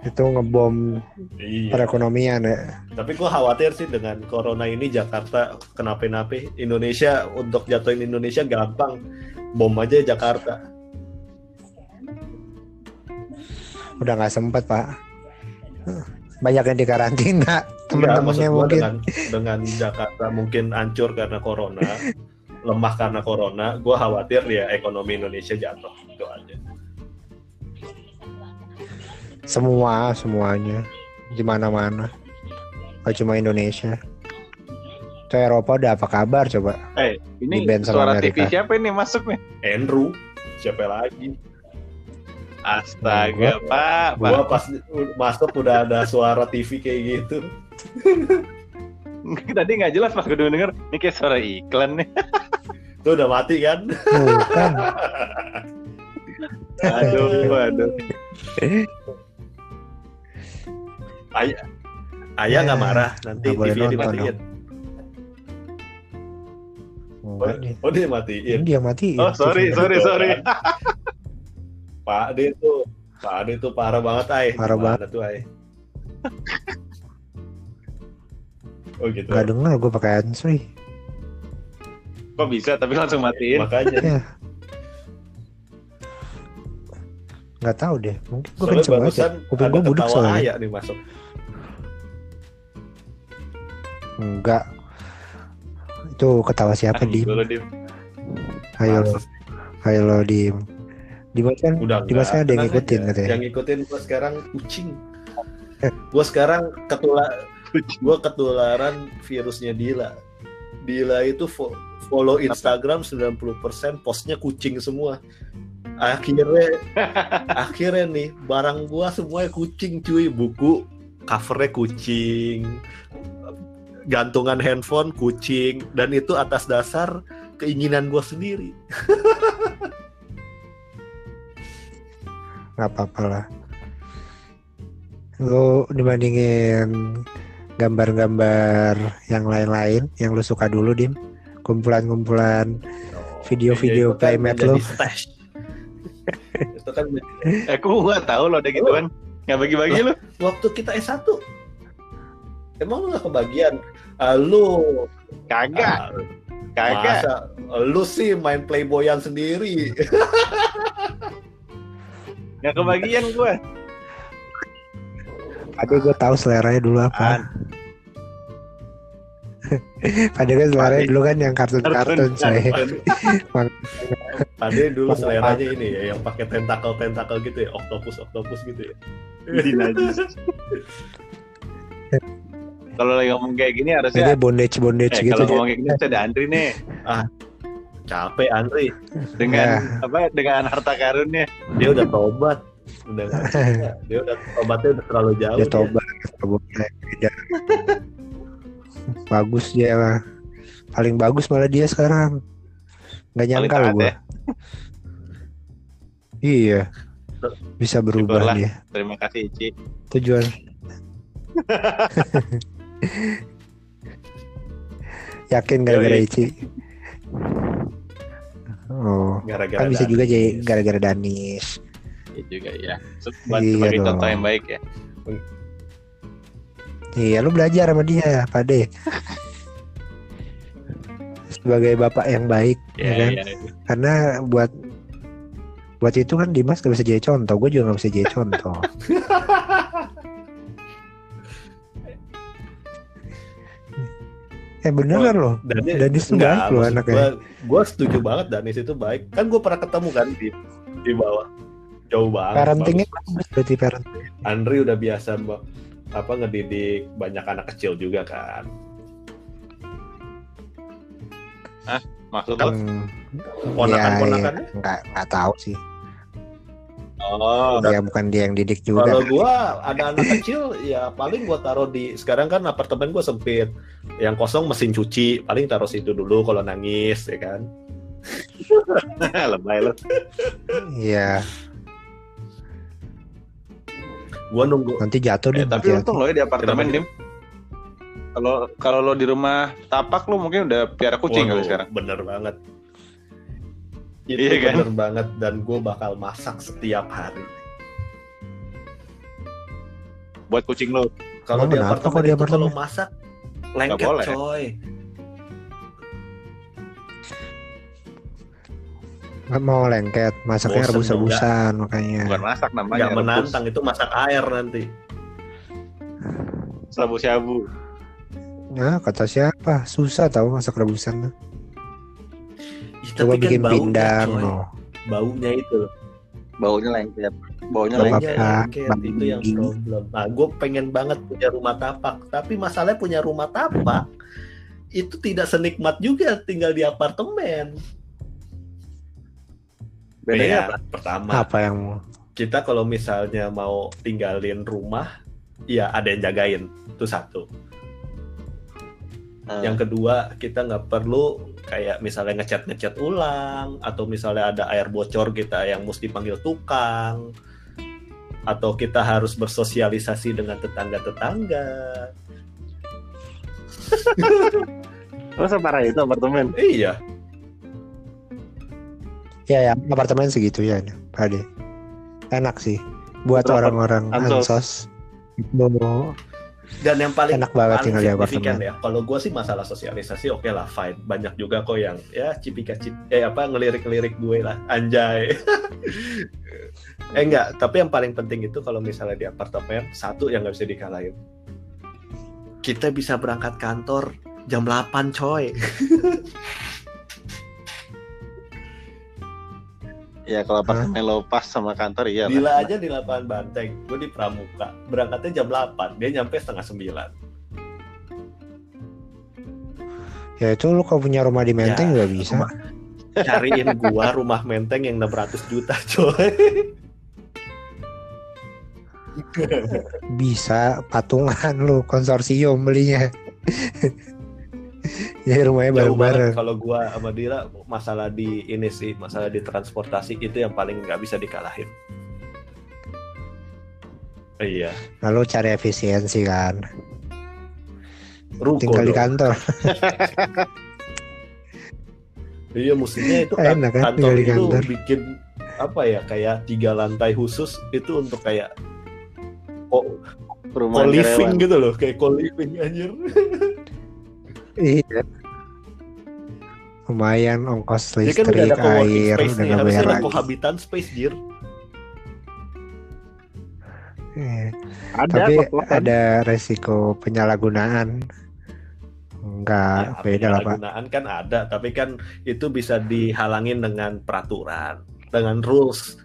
Itu ngebom iya perekonomian ya. tapi gue khawatir sih dengan corona ini Jakarta kenapa-napa Indonesia untuk jatuhin Indonesia gampang bom aja Jakarta Udah nggak sempet pak. Banyak yang dikarantina. Maksud Temen-temennya gua mungkin. dengan dengan Jakarta mungkin hancur karena corona lemah karena corona gue khawatir ya ekonomi Indonesia jatuh itu aja Semua semuanya di mana-mana. Gak cuma Indonesia. Itu Eropa udah apa kabar coba? Eh, ini Di band sama suara Amerika. TV siapa ini masuk nih? Andrew siapa lagi Astaga, Pak. Pak. gua pas masuk udah ada suara TV kayak gitu [laughs] Tadi nggak jelas pas gue denger, ini kayak suara iklan nih. itu udah mati kan Bukan. [laughs] Aduh, aduh. [laughs] ayah ayah nggak marah nanti TV-nya dimatiin oh, oh dia matiin Dia mati. Oh, sorry, sorry, sorry. [laughs] Pak Ade tuh Pak Ade tuh parah banget ay Parah Gimana tuh ay [laughs] oh gitu Gak denger gue pakai handsfree. Kok bisa tapi langsung matiin? makanya [laughs] Ya. Gak tahu deh. Mungkin gue kenceng aja. Kuping gue budek soalnya. ayah nih masuk Enggak. Itu ketawa siapa Ah, di? Ayo lo, ayo lo di. Dimas kan? Udah Dimas kan ada yang ngikutin katanya. yang ngikutin gue sekarang kucing. Gue sekarang ketular gue ketularan virusnya Dila. Dila itu fo- follow Instagram 90% postnya kucing semua. Akhirnya [laughs] akhirnya nih barang gua semuanya kucing cuy. Buku covernya kucing gantungan handphone kucing dan itu atas dasar keinginan gua sendiri [laughs] nggak apa-apa lah. Lo dibandingin gambar-gambar yang lain-lain yang lu suka dulu dim kumpulan-kumpulan Video-video kan playmate menjadi lu. itu kan menjadi- [laughs] Eh, aku nggak tahu lo ada gituan. Nggak bagi-bagi lu. waktu kita S1 emang lu gak kebagian Ah, lu Kagak, ah, kagak. masa lu sih main playboyan sendiri [laughs] Nggak kebagian gue. Padahal gue tahu seleranya dulu apa. [laughs] Padahal kan seleranya dulu kan yang kartun-kartun saya. Tadi [laughs] dulu seleranya ini ya yang pakai tentakel tentakel gitu ya oktopus oktopus gitu ya Kalau lagi ngomong kayak gini Jadi harusnya bondage bondage eh, gitu. kalau ngomong kayak gini harusnya ada Andri nih capek Andri dengan Ya. apa dengan harta karunnya. dia udah tobat udah [laughs] dia udah tobatnya udah terlalu jauh Dia dia. tobat, tobat beda. bagus dia mah. Paling bagus malah dia sekarang. Nggak Paling nyangka loh gue. ya. Iya. Bisa berubah Syukurlah. dia. Terima kasih Ici. Tujuan. [laughs] [laughs] Yakin gara-gara. Ici. Oh, gara-gara kan bisa Danis. juga jadi gara-gara Danis. Iya juga ya. Buat Iya sebagai dong. contoh yang baik ya. Iya, lu belajar sama dia, Pade. Sebagai bapak yang baik, ya Iya, kan? iya, iya. Karena buat buat itu kan Dimas gak bisa jadi contoh, gue juga gak bisa jadi contoh. [laughs] eh beneran loh, Danis, Danis tuh enggak, baik loh anaknya. Gua, gua setuju banget Danis itu baik. Kan gue pernah ketemu kan di di bawah. Jauh banget. Parentingnya bagus. berarti parenting. Andri udah biasa mbak, apa ngedidik banyak anak kecil juga kan. Maksud lo? Hmm, Ponakan-ponakannya? ya, nggak nggak tahu sih. Oh, Ya bukan dia yang didik juga. Kalau gua ada anak kecil ya paling gua taruh di sekarang kan apartemen gua sempit. Yang kosong mesin cuci, paling taruh situ dulu kalau nangis ya kan. [laughs] lebay lo. Iya, Gua nunggu nanti jatuh Eh, deh. tapi hati-hati. untung lo ya di apartemen dim. Kalau kalau lo di rumah tapak lo mungkin udah piara kucing kali sekarang. Bener banget. Itu Iya kan? bener banget dan gue bakal masak setiap hari. Buat kucing lo. Kalau di apartemen kok di itu kalau masak lengket boleh. coy. Nggak mau lengket, masaknya rebus-rebusan makanya. Bukan masak namanya. Rebus. menantang itu masak air nanti. Sabu-sabu. Nah, kata siapa? Susah tahu masak rebusan. tuh. Ih, Coba tapi kan bikin baunya, pindang coy. loh. Baunya itu. Baunya lengket. Baunya lengket. Baunya lengket, Bau itu yang problem. Nah, gue pengen banget punya rumah tapak, tapi masalahnya punya rumah tapak itu tidak senikmat juga tinggal di apartemen. Bedanya Iya, apa? Pertama, Apa yang mau? kita kalau misalnya mau tinggalin rumah, ya ada yang jagain. Itu satu. Hmm. Yang kedua, kita nggak perlu kayak misalnya ngecat ngecat ulang atau misalnya ada air bocor kita yang mesti panggil tukang atau kita harus bersosialisasi dengan tetangga-tetangga. [laughs] Lo separah itu apartemen. Iya, Ya, ya apartemen segitu ya, Pade. Enak sih buat orang-orang Ansos. ansos. Dan yang paling Enak banget tinggal di apartemen. ya. Kalau gue sih masalah sosialisasi oke lah fine. Banyak juga kok yang ya cipika cip eh apa ngelirik-ngelirik gue lah anjay. [laughs] eh enggak, tapi yang paling penting itu kalau misalnya di apartemen satu yang nggak bisa dikalahin. Kita bisa berangkat kantor jam 8 coy. [laughs] Ya kalau apartemen lo pas sama kantor iya. lah. Bila aja di lapangan banteng, gue di Pramuka, berangkatnya jam 8, dia nyampe setengah 9. ya itu lu kalau punya rumah di Menteng Ya, juga bisa. rumah- Cariin gua rumah menteng yang 600 juta coy. Bisa patungan lu konsorsium belinya. Ya rumahnya bareng-bareng. kalau gua sama Dira masalah di ini sih, masalah di transportasi itu yang paling nggak bisa dikalahin. Iya, Lalu cari efisiensi kan. ruko Tinggal di dong. kantor. [laughs] Iya, mestinya itu kan Enak kan kantor di itu kantor. bikin apa ya kayak tiga lantai khusus itu untuk kayak co- Perumahan co-living gitu loh, kayak co-living anjir. [laughs] Iya. Lumayan ongkos kan udah listrik, ada co-working air, space udah nggak bayar lagi. cohabitan space, Jir. Iya. Ada Tapi kok, kan. ada resiko penyalahgunaan. Enggak, Ya, beda lah pak. penyalahgunaan kan ada, tapi kan itu bisa dihalangin dengan peraturan, dengan rules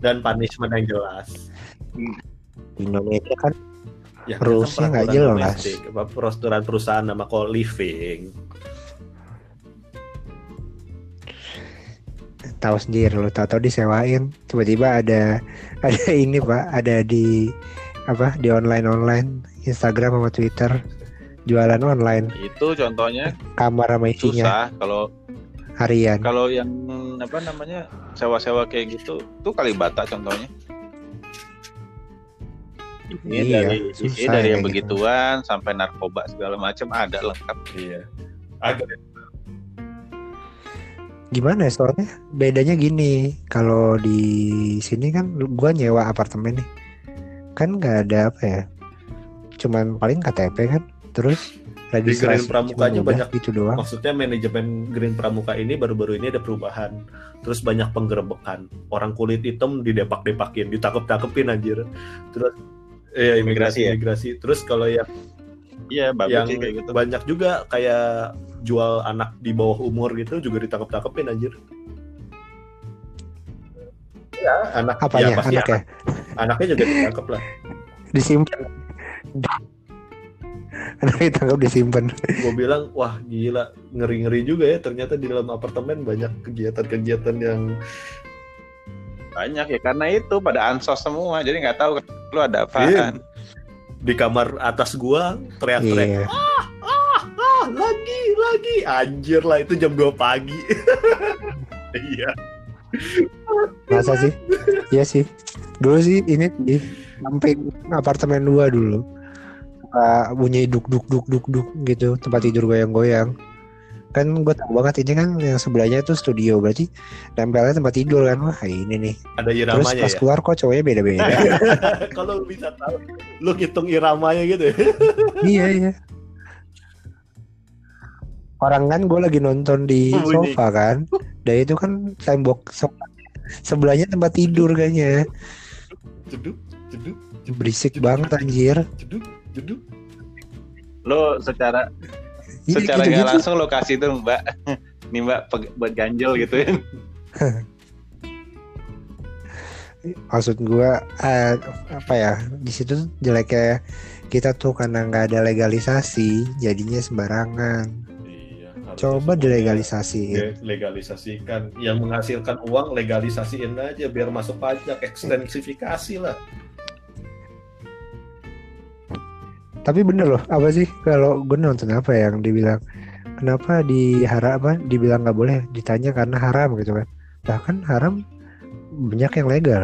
dan punishment yang jelas. Di Indonesia kan Ya, Rules-nya nggak jelas. apa, peraturan perusahaan nama co-living. tahu sendiri lo tahu-tahu disewain. Tiba-tiba ada [laughs] ada ini pak ada di apa di online online. Instagram sama Twitter. Jualan online. Itu contohnya kamar sama isinya. susah kalau harian. kalau yang apa namanya sewa-sewa kayak gitu tuh Kalibata contohnya. Ini Iya, dari ini susah dari ya yang gitu. begituan sampai narkoba segala macam ada lengkap. Iya. Agak gimana ya soalnya bedanya gini kalau di sini kan gua nyewa apartemen nih kan nggak ada apa ya cuman paling KTP kan terus registrasi Pramukanya cuma udah banyak. gitu doang Maksudnya manajemen Green Pramuka ini baru-baru ini ada perubahan. Terus banyak penggerebekan. Orang kulit hitam didepak-depakin, ditangkep-tangkepin anjir. Terus Iya imigrasi Imigrasi ya? imigrasi. Terus kalau yang Iya, bagus yang sih kayak gitu. banyak juga kayak jual anak di bawah umur gitu juga ditangkap-tangkepin anjir. Ya, anak apanya ya, pasti anaknya anak- anaknya juga ditangkap lah. disimpan anaknya ditangkap disimpan Gue bilang, wah gila, ngeri-ngeri juga ya. Ternyata di dalam apartemen banyak kegiatan-kegiatan yang Banyak ya karena itu pada ansos semua. Jadi nggak tahu lu ada Iya. apaan. di kamar atas gua teriak-teriak, iya ah, ah, lagi, lagi, anjir lah itu jam 2 pagi. [laughs] Iya. masa sih iya sih dulu sih ini di samping apartemen dua dulu Suka bunyi duk duk duk duk duk gitu tempat tidur goyang-goyang kan gue tahu banget ini kan yang sebelahnya itu studio berarti tempelnya tempat tidur kan wah ini nih Ada terus iramanya pas ya. keluar kok cowoknya beda-beda [laughs] Kalau lu bisa tahu, lu hitung iramanya gitu ya. [laughs] iya iya orang kan gue lagi nonton di Bunyi. sofa kan dan itu kan tembok sofa sebelahnya tempat tidur kayaknya Jeduk, jeduk, berisik banget anjir jeduk, jeduk. Lu secara Iya, secara nggak gitu-gitu. langsung lo kasih tuh mbak. [laughs] Nih mbak buat ganjel gitu ya. [laughs] Maksud gua eh, apa ya di situ jeleknya kita tuh karena nggak ada legalisasi jadinya sembarangan. Iya, coba semuanya dilegalisasiin. Le- legalisasikan. Yang menghasilkan uang legalisasiin aja biar masuk pajak ekstensifikasi lah tapi bener loh apa sih? Kalau gue nonton apa ya yang dibilang kenapa di haram apa dibilang nggak boleh? Ditanya karena haram gitu kan. Bahkan haram banyak yang legal.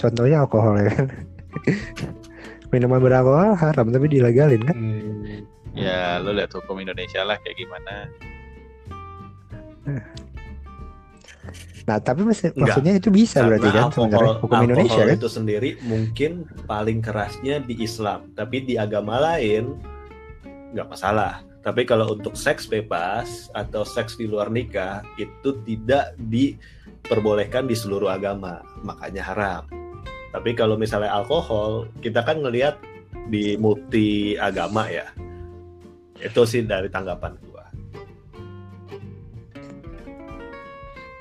Contohnya alkohol ya kan? [laughs] Minuman beralkohol haram tapi dilegalin kan? Ya lu lihat hukum Indonesia lah kayak gimana nah tapi Enggak. maksudnya itu bisa berarti kan sebenarnya hukum Indonesia alkohol kan? itu sendiri mungkin paling kerasnya di Islam. Tapi di agama lain nggak masalah. Tapi kalau untuk seks bebas atau seks di luar nikah itu tidak diperbolehkan di seluruh agama. Makanya haram. Tapi kalau misalnya alkohol kita kan ngelihat di multi agama ya. Itu sih dari tanggapan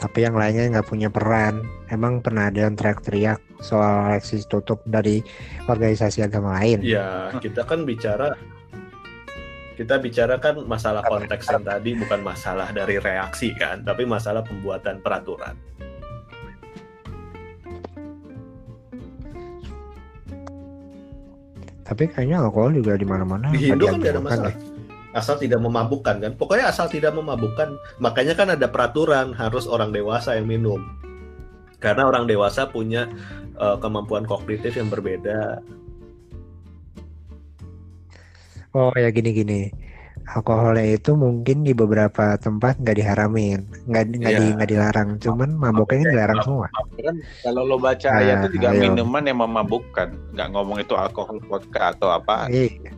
tapi yang lainnya nggak punya peran emang pernah ada yang teriak-teriak soal eksis tutup dari organisasi agama lain Ya, kita kan bicara kita bicara kan masalah konteks yang tadi bukan masalah dari reaksi kan, tapi masalah pembuatan peraturan. tapi kayaknya alkohol juga di mana-mana Di Hindu kan nggak ada masalah. Asal tidak memabukkan kan. Pokoknya asal tidak memabukkan. Makanya kan ada peraturan harus orang dewasa yang minum. Karena orang dewasa punya eh, kemampuan kognitif yang berbeda. Oh ya gini-gini. Alkoholnya itu mungkin di beberapa tempat nggak diharamin, nggak nggak di Iya. nggak dilarang. Cuman maboknya kan dilarang semua. kan kalau lo baca Nah, ayat itu juga ayo. minuman yang memabukkan nggak ngomong itu alkohol vodka atau apa Iya.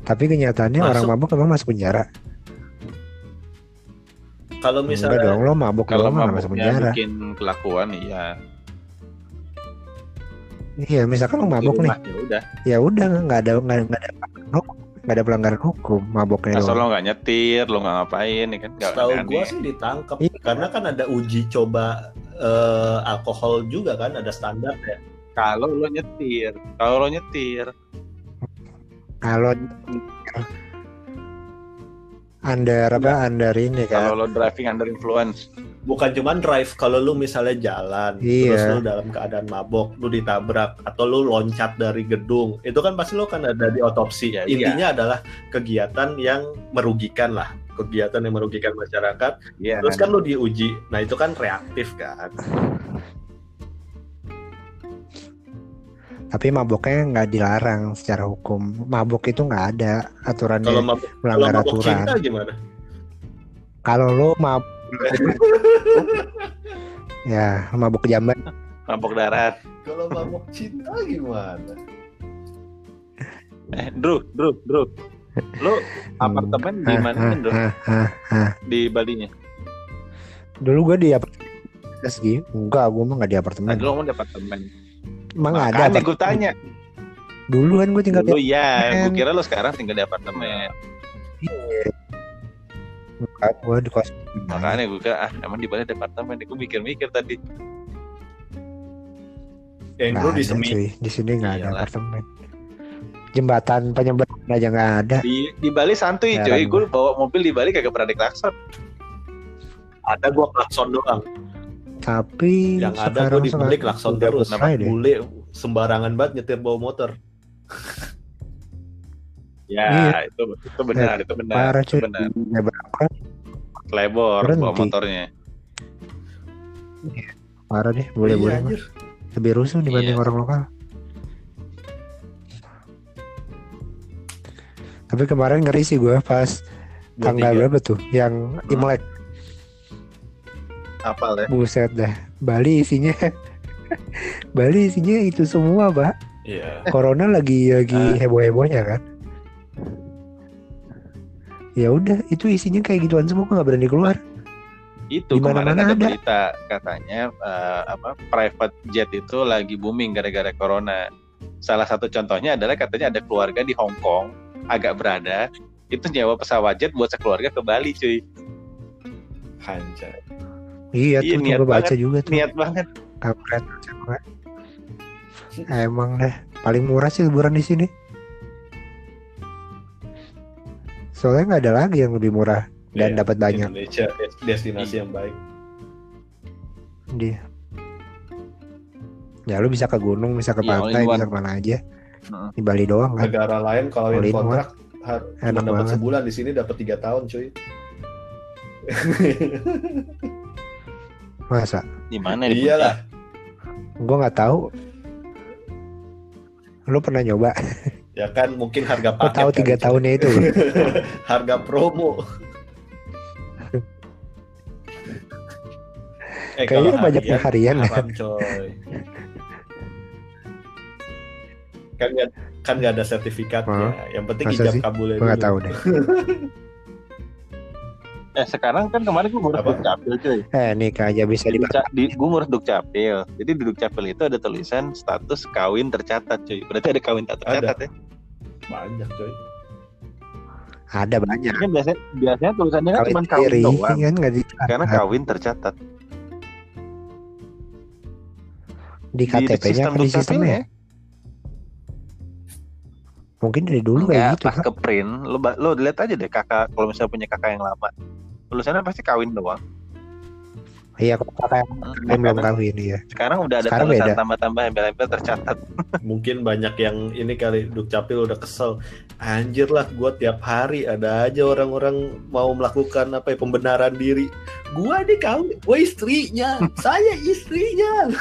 Tapi kenyataannya Masuk. orang mabuk emang masuk penjara. Kalau Enggak misalnya dong, lo mabuk kalau nggak masuk mabuknya penjara. bikin kelakuan iya Iya, misalkan lo mabuk nih, ya udah ya udah nggak ada nggak ada pelanggaran hukum, nggak ada pelanggaran hukum maboknya asal lo nggak nyetir lo nggak ngapain ya kan Setahu aneh-aneh. gua sih ditangkap Iya. karena kan ada uji coba eh, alkohol juga kan ada standar ya. kalau lo nyetir kalau lo nyetir Kalau under apa under ini kalau kan? lo driving under influence Bukan cuman drive kalau lu misalnya jalan Iya. terus lu dalam keadaan mabok, lu ditabrak atau lu loncat dari gedung, itu kan pasti lu kan ada di otopsi. Iya, iya. Intinya adalah kegiatan yang merugikan lah, kegiatan yang merugikan masyarakat. Iya Terus kan lu diuji. Nah, itu kan reaktif kan. [sighs] Tapi maboknya nggak dilarang secara hukum. Mabok itu nggak ada aturan Kalau mabok, kalau melanggar mabok aturan. cinta gimana? Kalau lo mabuk [laughs] ya mabuk jamban mabok darat. Kalau mabok cinta gimana? Eh, Drew, Drew, Drew. Lu apartemen di Ah, mana, Drew? ah. Di Bali-nya? Dulu gue di apartemen Segi. Enggak, gue mah gak di Nah, apartemen. dulu ngomong di apartemen. Emang ada Makanya apartemen. gue tanya. Dulu kan gue tinggal Dulu di ya, gue apartemen. kira lu sekarang tinggal di apartemen. Enggak, gue di kos. Makanya gue kira, ah emang di Bali ada apartemen. Gue mikir-mikir tadi. Yang lu di ada, semi cuy. Di sini nggak ada apartemen. Jembatan penyeberangan aja nggak ada. Di, di Bali santuy Heran cuy. gua. Gue bawa mobil di Bali kagak pernah diklakson. ada gua klakson doang. Tapi Yang ada gua dibeli klakson terus. deh. Bule sembarangan banget nyetir bawa motor. [laughs] Ya, Iya. itu itu benar, itu benar. Parah itu benar. Berapa? Lebor bawa Berhenti. motornya. Parah deh, boleh-boleh. Iya, mah. anjir. Lebih rusuh dibanding Iya. orang lokal. Tapi kemarin ngeri sih gue pas tanggal berapa tuh? Yang Imlek Apal ya? buset dah. Bali isinya [laughs] Bali isinya itu semua, Pak. Iya. Corona lagi lagi Ah. heboh-hebohnya kan. Ya udah, itu isinya kayak gituan semua, gue nggak berani keluar. Itu Di kemarin ada ada. berita katanya eh, apa private jet itu lagi booming gara-gara corona. Salah satu contohnya adalah katanya ada keluarga di Hong Kong agak berada itu nyewa pesawat jet buat sekeluarga ke Bali cuy. Anjay. Iya, Iya, tuh niat baca juga tuh. Niat banget. Kampret coba. Emang deh, paling murah sih liburan di sini. Soalnya nggak ada lagi yang lebih murah dan Iya, dapat banyak. Indonesia des- destinasi yang baik. Dia. Ya lu bisa ke gunung, bisa ke Iya, pantai, bisa ke mana aja. Di Bali doang kan. Negara lain kalau yang kontrak har- cuma Enak dapat sebulan di sini dapat tiga tahun cuy. [laughs] Masa? Di mana di Iyalah. Gua nggak tahu. Lu pernah nyoba? Ya kan mungkin harga Lu paket. tahu kan, tiga cuy. tahunnya itu? [laughs] harga promo. eh, Kayaknya kalau banyak yang harian ya. haram, coy. kan nggak kan nggak ada sertifikatnya. Yang penting Masa ijab kabulnya Gua nggak dulu. tahu deh. [laughs] Eh sekarang kan kemarin gue ngurus dukcapil cuy. Eh nikah aja bisa Di, dibaca. di, gue ngurus dukcapil. Jadi di dukcapil itu ada tulisan status kawin tercatat cuy. Berarti ada kawin tak tercatat ya. Banyak coy. Ada banyak. Ini biasanya biasanya tulisannya kan Kawin cuma kawin doang. kan di Karena kawin tercatat di KTP-nya sistem di sistemnya? dukcapilnya. Mungkin dari dulu Enggak, kayak gitu. pas Pak. ke print, lo, lo lihat aja deh kakak kalau misalnya punya kakak yang lama. Tulisannya pasti kawin doang. Iya, kalau kakak yang Hmm, belum kawin ya. sekarang udah ada Sekarang tulisan tambah-tambah embel-embel tercatat. [laughs] Mungkin banyak yang ini kali dukcapil udah kesel. Anjir lah, gua tiap hari ada aja orang-orang mau melakukan apa ya pembenaran diri. Gua nih kawin, gua istrinya, [laughs] saya istrinya.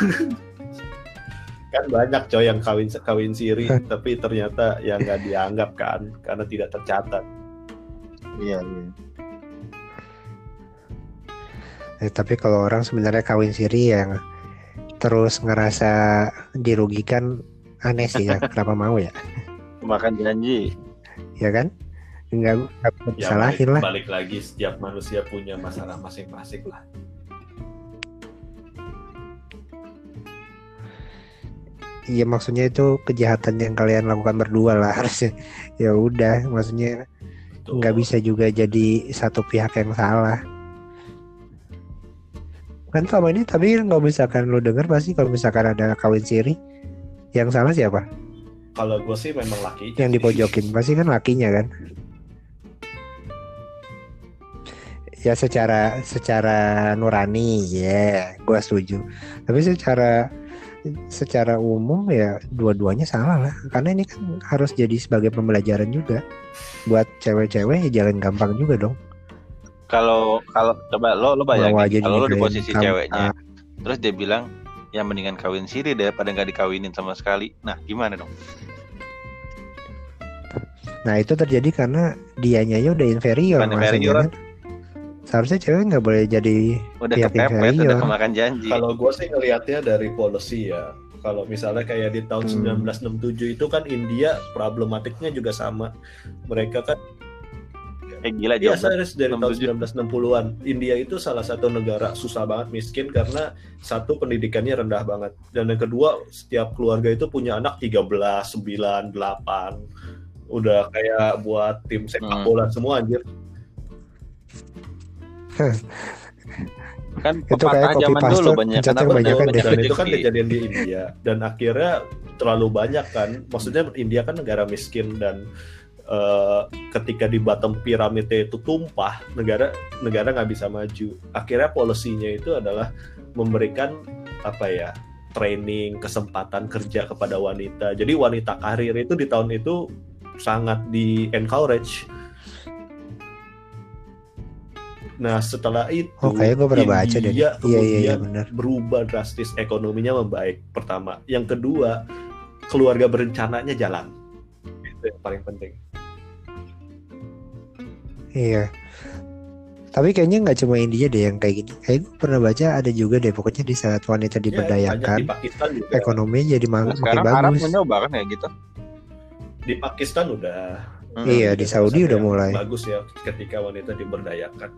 kan banyak coy yang kawin kawin siri [laughs] tapi ternyata ya nggak dianggap kan karena tidak tercatat Iya, iya. Eh, tapi kalau orang sebenarnya kawin siri yang terus ngerasa dirugikan aneh sih ya. [laughs] Kenapa mau ya? Makan janji. Ya kan? Enggak enggak bisa ya balik, disalahin lah. balik lagi setiap manusia punya masalah masing-masing lah Iya maksudnya itu kejahatan yang kalian lakukan berdua lah [laughs] harusnya. Ya udah, maksudnya nggak bisa juga jadi satu pihak yang salah. Kan selama ini tapi kalau misalkan lu denger pasti kalau misalkan ada kawin siri? Yang salah siapa? kalau gue sih memang laki. Yang dipojokin. Pasti kan lakinya kan? Ya secara secara nurani ya, gua setuju. Tapi secara secara umum ya dua-duanya salah lah. Karena ini kan harus jadi sebagai pembelajaran juga. Buat cewek-cewek ya jangan gampang juga dong Kalau kalau coba lo lo bayangin kalau lo di posisi kamu- ceweknya, terus dia bilang yang mendingan kawin siri daripada nggak dikawinin sama sekali. Nah, gimana dong? nah itu terjadi karena dianya ya udah inferior Bukan inferior. kan. Seharusnya cewek nggak boleh jadi Udah Pihak kepepet, udah inferior. kemakan janji. Kalau gue sih ngelihatnya dari policy ya. Kalau misalnya kayak di tahun Hmm. 1967 itu kan India problematiknya juga sama. Mereka kan Eh gila Iya, serius dari tahun 67. 1960-an. India itu salah satu negara susah banget miskin karena satu pendidikannya rendah banget dan yang kedua setiap keluarga itu punya anak 13, 9, 8. Udah kayak buat tim sepak Hmm. bola semua anjir. Kan Itu kayak copy zaman dulu banyak betul, deh. Dan itu kan kejadian di India dan akhirnya terlalu banyak kan. Maksudnya India kan negara miskin dan eh, ketika di bottom piramidnya itu tumpah, negara negara nggak bisa maju. Akhirnya polisinya itu adalah memberikan apa ya training kesempatan kerja kepada wanita. Jadi wanita karir itu di tahun itu sangat di encourage. Nah setelah itu Oh kayak gue pernah baca deh. Iya iya iya benar. berubah drastis ekonominya membaik pertama yang kedua keluarga berencananya jalan itu yang paling penting Iya. Tapi kayaknya nggak cuma India deh yang kayak gini. Kayak gue pernah baca ada juga deh pokoknya di saat wanita Ya, banyak diberdayakan, di Pakistan juga ekonominya jadi Nah, makin sekarang Arab bagus. mencoba kan ya gitu. di Pakistan udah Hmm. Iya di Saudi udah yang mulai. bagus ya ketika wanita diberdayakan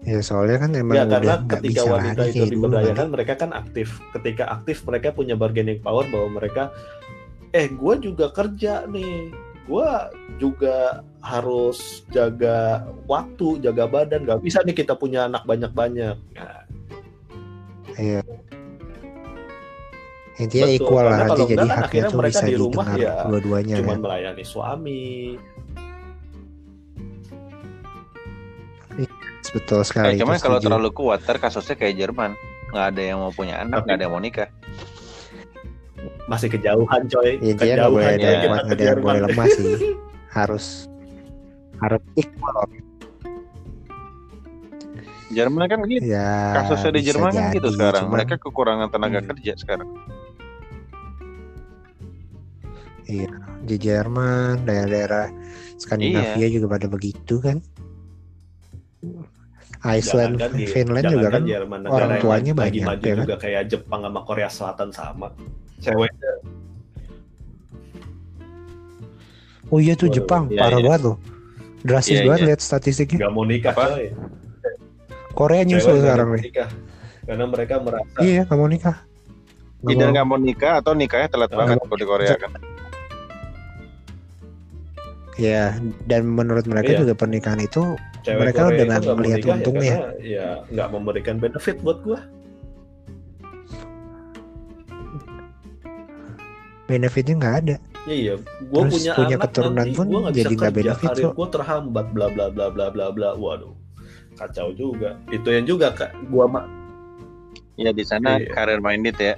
Ya soalnya kan emang ya karena udah ketika bisa wanita itu diberdayakan kan. mereka kan aktif ketika aktif mereka punya bargaining power bahwa mereka eh gue juga kerja nih gue juga harus jaga waktu jaga badan gak bisa nih kita punya anak banyak-banyak nah, Iya. Intinya Betul, equal lah nanti jadi kan haknya akhirnya tuh mereka bisa di rumah ya dua-duanya cuman kan. melayani suami Betul sekali. Eh, cuman kalau terlalu kuat, ntar kasusnya kayak Jerman. Nggak ada yang mau punya anak, nggak ada yang mau nikah. Masih kejauhan coy Ya, intinya nggak boleh ada ya, kita yang Jerman. boleh lemah sih. [laughs] Harus harus equal. Jerman kan gitu. Ya. Kasusnya di Jerman kan gitu sekarang. cuman- Mereka kekurangan tenaga Iya. kerja sekarang. Iya, di Jerman, daerah-daerah Skandinavia Iya. juga pada begitu kan. Iceland, Jangankan di- Finland juga kan. Jerman, negara orang yang tuanya lagi banyak, maju ya kan? juga kayak Jepang sama Korea Selatan sama cewek Oh iya tuh Waduh, Jepang, iya, parah iya. banget loh. Drastis Iya, banget iya. lihat statistiknya. nggak mau nikah Apa? coy Korea Cewek nyusul nggak sekarang nih. karena mereka merasa Iya, nggak mau nikah. Mau. nggak mau nikah atau nikahnya telat banget kalau di Korea kan. Ya, dan menurut mereka Iya. juga pernikahan itu cewek Mereka Korea udah itu nggak mau melihat ya untungnya. ya nggak memberikan benefit buat gua benefitnya nggak ada. Ya iya, gue Terus punya, punya anak keturunan nanti, pun bisa jadi nggak benefit, karir kok. gue terhambat, bla bla bla bla bla bla. Waduh, kacau juga. Itu yang juga kak, gue mah Ya di sana Iya. karir minded ya.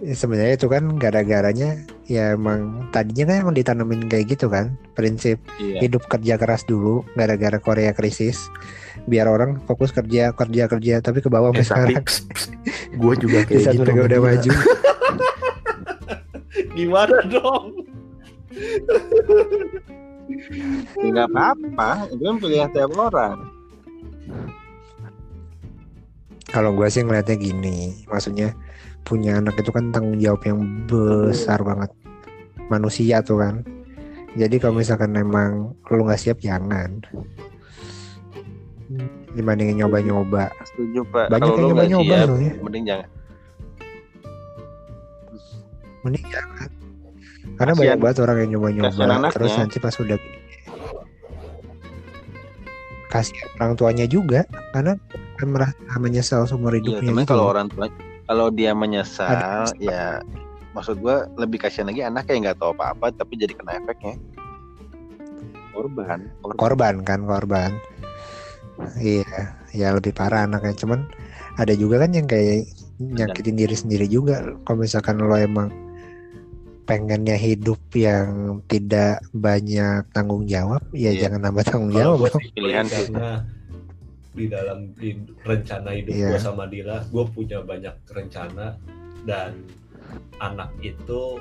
Ya, sebenarnya itu kan gara-garanya ya emang tadinya kan emang ditanamin kayak gitu kan prinsip Iya. hidup kerja keras dulu gara-gara Korea krisis biar orang fokus kerja kerja kerja tapi ke bawah eh, sekarang gue juga [laughs] di saat mereka udah maju [laughs] Gimana dong? Ya, nggak apa-apa, itu kan pilihan tiap orang. kalau gue sih ngeliatnya gini maksudnya punya anak itu kan tanggung jawab yang besar banget manusia tuh kan. Jadi kalau misalkan emang lu nggak siap jangan. Dibandingin nyoba-nyoba. Setuju pak. Banyak Kalau yang nyoba-nyoba siap, soalnya. mending jangan. mending jangan. Karena Kasian- banyak banget orang yang nyoba-nyoba. Terus nanti pas udah kasih orang tuanya juga karena kan merasa menyesal seumur Iya, hidupnya gitu. kalau orang tua, kalau dia menyesal, Ada- ya maksud gua lebih kasihan lagi anaknya yang nggak tahu apa-apa tapi jadi kena efeknya. Korban. korban. korban kan korban iya ya lebih parah anaknya cuman ada juga kan yang kayak nyakitin diri sendiri juga kalau misalkan lo emang pengennya hidup yang tidak banyak tanggung jawab ya Iya. jangan nambah tanggung Kalau jawab gue Pilihan sih. karena di dalam di rencana hidup Iya. gue sama Dila, gue punya banyak rencana dan anak itu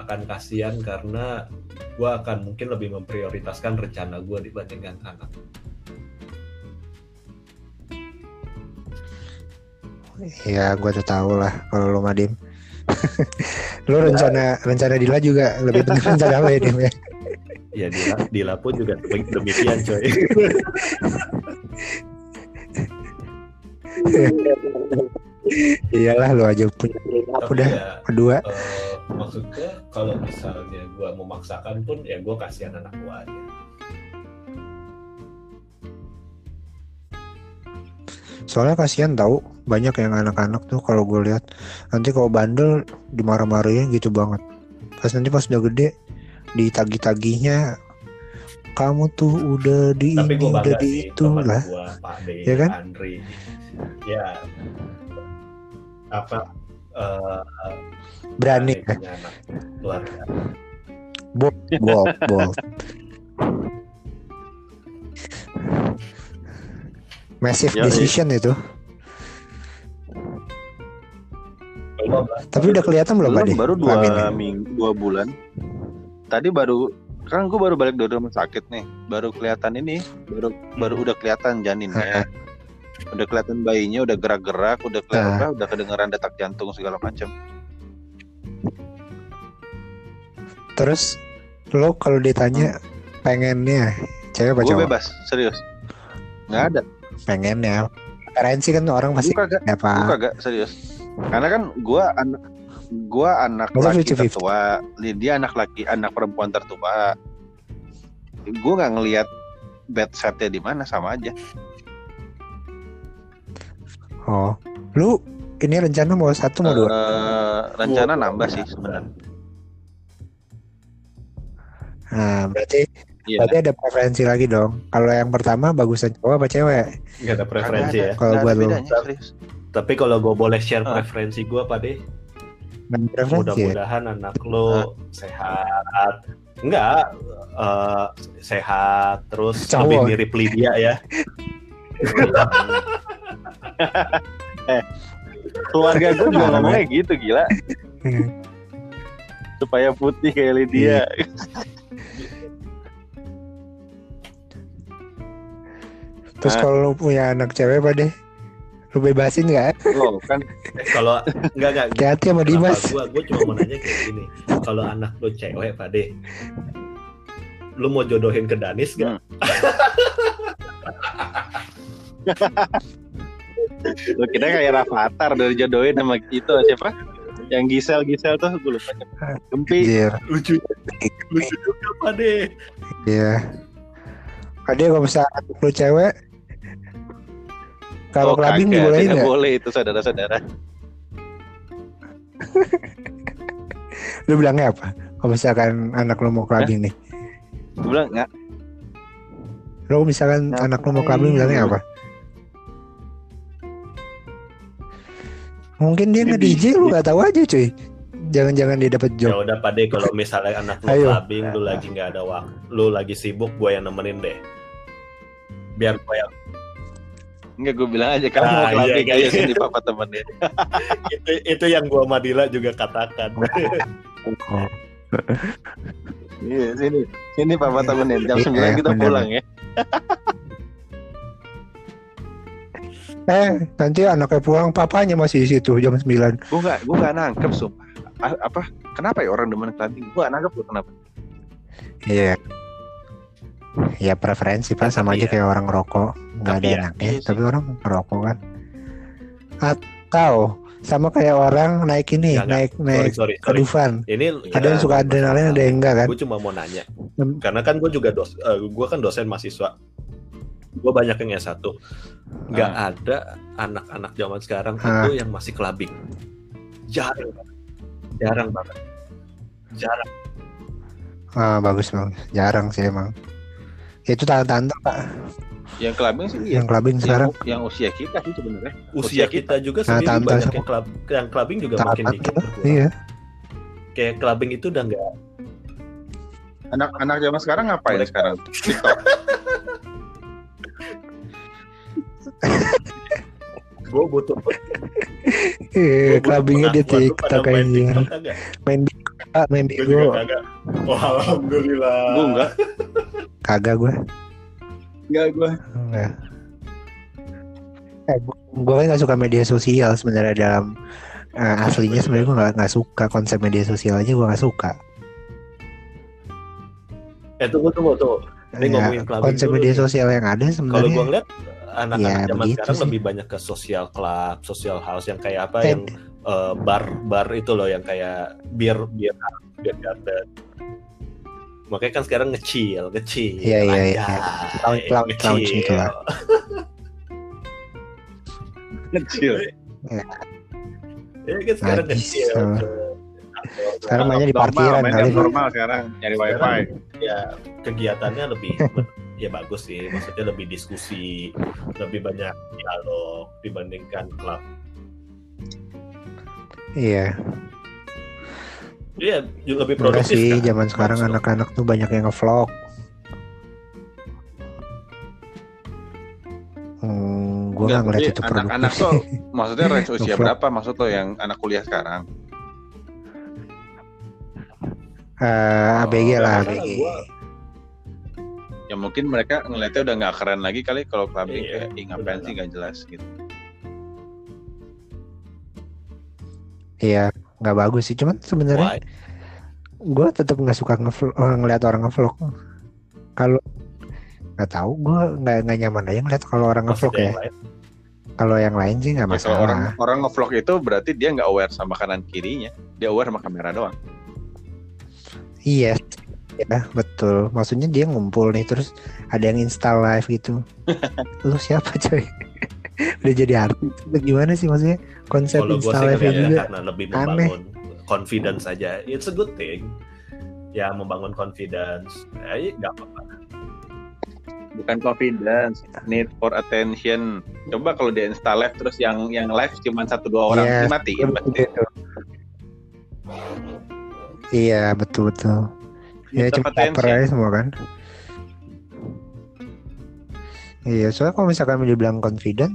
akan kasihan karena gue akan mungkin lebih memprioritaskan rencana gue dibandingkan anak. Ya, gue udah tahu lah kalau lo Madim. [laughs] lo rencana rencana Dila juga lebih penting rencana lo ya Dim ya. Ya Dila, Dila pun juga demikian coy. [laughs] Iyalah lo aja punya apa Tapi udah ya, kedua. eh, maksudnya kalau misalnya gue memaksakan pun ya gue kasihan anak gue aja. Soalnya kasihan tahu banyak yang anak-anak tuh kalau gue lihat nanti kalau bandel dimarah-marahin gitu banget. Pas nanti pas udah gede ditagih-tagihnya kamu tuh udah di Tapi ini udah di sih itu lah. Ya kan? Andri. Ya apa eh Berani ya. punya anak keluarga. Bold, bold. Massive Yoi. decision itu. Coba, Tapi udah kelihatan belum Belum, Ade? baru dua Aminnya? minggu dua bulan tadi baru kan gue baru balik dari rumah sakit nih baru kelihatan ini baru baru udah kelihatan janinnya udah kelihatan bayinya udah gerak-gerak udah kelihatan Nah. udah kedengeran detak jantung segala macam Terus lo kalau ditanya pengennya cewek apa gue cowok? bebas serius nggak ada Pengennya. Referensi kan orang pasti gue kagak apa? kagak serius karena kan gue anak gue anak Masa laki 50-50? tertua dia anak laki anak perempuan tertua gue nggak ngelihat bed setnya di mana sama aja Oh, lu ini rencana mau satu mau dua? Eh, rencana Dua. nambah sih sebenarnya Nah, berarti Iya. berarti ada preferensi lagi dong. Kalau yang pertama bagusan cowok apa cewek? Nggak ada preferensi ya. ada, Kalau nggak buat lu. Tapi kalau gue boleh share Ah. preferensi gue Pak De, Nggak ada preferensi ya? mudah-mudahan anak lo sehat. Enggak, eh, sehat terus Cowok. lebih mirip Lydia ya. [laughs] Keluarga gue juga Parah, ngomongnya gitu gila. Hmm. Supaya putih kayak Lydia. Terus Ah. kalau lu punya anak cewek apa deh? Lu bebasin nggak? Loh kan Eh, kalau enggak enggak Hati-hati sama Dimas. Gue gue cuma mau nanya kayak gini. Kalau anak lo cewek Pak De, lu mau jodohin ke Danis gak? [laughs] lo kira kayak Rafathar dari jodohin sama itu siapa? Yang Gisel Gisel tuh gue lupa. Gempi. Anjir. Lucu, lucu juga Pak De. Iya. Ade kalau misalnya anak lu cewek kalau Oh, kelabing dibolehin tidak nggak? boleh itu saudara-saudara. Lu bilangnya apa? Kalau misalkan anak lu mau kelabing nih. Gue bilang nggak. Lu misalkan Ngapain? anak lu mau kelabing bilangnya apa? Mungkin dia nge DJ lu nggak tahu aja cuy. Jangan-jangan dia dapat Ya job. udah Pak De, kalau misalnya anak lu Ayo. clubbing, lu lagi nggak ada waktu, lu lagi sibuk, gue yang nemenin deh. Biar gue yang Enggak gue bilang aja kamu Nah, mau iya, kelabing iya. aja sini papa temenin. [laughs] itu itu yang gue Madila juga katakan. [laughs] [laughs] Iya sini sini papa temenin jam Iya, 9 kita bener. pulang ya. Eh, nanti anaknya pulang papanya masih di situ jam 9. Gue nggak gue nggak nangkep sumpah. A- apa kenapa ya orang demen kelabing? Gue nggak nangkep loh kenapa. Iya. Ya preferensi pak sama aja ya- kayak orang rokok nggak ada tapi ya, enaknya, iya tapi orang rokok kan. Atau sama kayak orang naik ini, Nggak, nggak. naik sorry, naik sorry, ke sorry. Ini Ada yang suka adrenalin, ada yang enggak kan? Gue cuma mau nanya, Hmm. karena kan gue juga dos, gue kan dosen mahasiswa. Gue banyak yang S1 nggak ada anak-anak zaman sekarang Ah. itu yang masih kelabing. Jarang, banget. jarang banget. Jarang. Ah, bagus bagus. Jarang sih emang. Itu tanda-tanda pak Yang kelabing sih iya. yang clubbing Yang, sekarang. yang usia kita sih sebenarnya. Usia Usia kita juga Nah, sendiri tante banyak sama- yang kelab, yang clubbing juga makin Tanda, dikit iya. Kayak clubbing itu udah nggak Anak-anak zaman sekarang ngapain Mereka- sekarang? TikTok. [laughs] gue butuh Iya, gua butuh clubbingnya dia TikTok main aja. TikTok kagak? Main. Ah, main Gue juga kagak. Wah, alhamdulillah. Gue enggak. Kagak gue. Enggak gue. Enggak. Eh, gue kan gak suka media sosial sebenarnya dalam eh, aslinya sebenarnya gue gak, nggak suka konsep media sosial aja gue gak suka. Eh tunggu tunggu tunggu. Ini Ya, ngomongin clubbing konsep dulu media sosial yang ada Kalau sebenarnya gua ngeliat anak-anak Ya, zaman sekarang sih. lebih banyak ke sosial club, sosial house yang kayak apa yang eh, bar bar itu loh yang kayak bir bir bir garden. Makanya kan sekarang ngecil, ngecil. Iya, iya, iya. ngecil. lounge gitu lah. Kecil. Iya kan sekarang kecil. tuh. sekarang mainnya di Normal, parkiran main kali. normal sekarang nyari wifi. ya kegiatannya lebih [laughs] ya bagus sih maksudnya lebih diskusi lebih banyak dialog dibandingkan klub Iya. Iya juga lebih Enggak produktif sih, kan? zaman sekarang Maksud- anak-anak tuh banyak yang ngevlog. Hmm, gue Enggak, nggak ngeliat itu produktif anak-anak tuh [laughs] maksudnya range usia berapa maksud lo yang anak kuliah sekarang? Eh, ABG lah, karena ABG. gua- Ya mungkin mereka ngeliatnya udah nggak keren lagi kali kalau clubbing Iya, kayak "Ih, ngapain benar. sih nggak jelas gitu. Iya, nggak bagus sih. Cuman sebenarnya gue tetap nggak suka ngevlog, eh, ngeliat orang ngevlog. Kalau nggak tahu, gue nggak nggak nyaman aja ngeliat kalau orang ngevlog ya. Kalau yang lain sih nggak Ya, kalau orang masalah. orang ngevlog itu berarti dia nggak aware sama kanan kirinya, dia aware sama kamera doang. Iya, ya betul. Maksudnya dia ngumpul nih terus ada yang install live gitu. [laughs] Lu siapa coy? [laughs] Udah jadi artis? Gimana sih maksudnya konsep kalau install sih live ngeliatnya juga? karena lebih aneh. membangun confidence saja it's a good thing ya membangun confidence eh nggak apa-apa Bukan confidence, need for attention. Coba kalau dia install live terus yang yang live cuma satu dua orang Iya, dimatiin pasti. Iya betul betul. Ya baper attention. aja semua kan. Iya soalnya kalau misalkan dibilang confident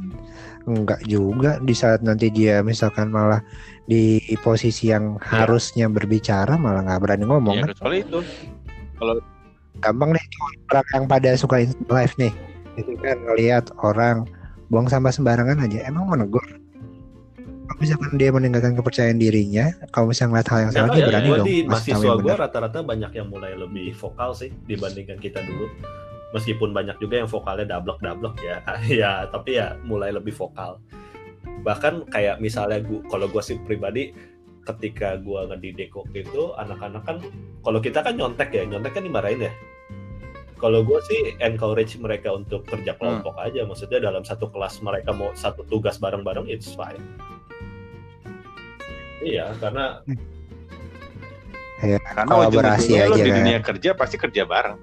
enggak juga. Di saat nanti dia misalkan malah di posisi yang harusnya berbicara malah nggak berani ngomong Ya kan? kecuali itu. gampang nih orang yang pada suka live nih. Itu kan ngelihat orang buang sampah sembarangan aja emang menegur? Kalau misalkan dia meninggalkan kepercayaan dirinya kalau misalnya ngeliat hal yang salah dia ya, berani dong di mahasiswa gue rata-rata banyak yang mulai lebih vokal sih dibandingkan kita dulu meskipun banyak juga yang vokalnya dablek dablek ya. [laughs] Ya tapi ya mulai lebih vokal. Bahkan kayak misalnya gua kalau gue sih pribadi ketika gue ngedidik waktu itu anak-anak kan kalau kita kan nyontek ya nyontek kan dimarahin ya. Kalau gue sih encourage mereka untuk kerja kelompok aja maksudnya dalam satu kelas mereka mau satu tugas bareng-bareng it's fine. Iya karena Karena Kolaborasi ujung-ujungnya lo aja di kan. dunia kerja pasti kerja bareng.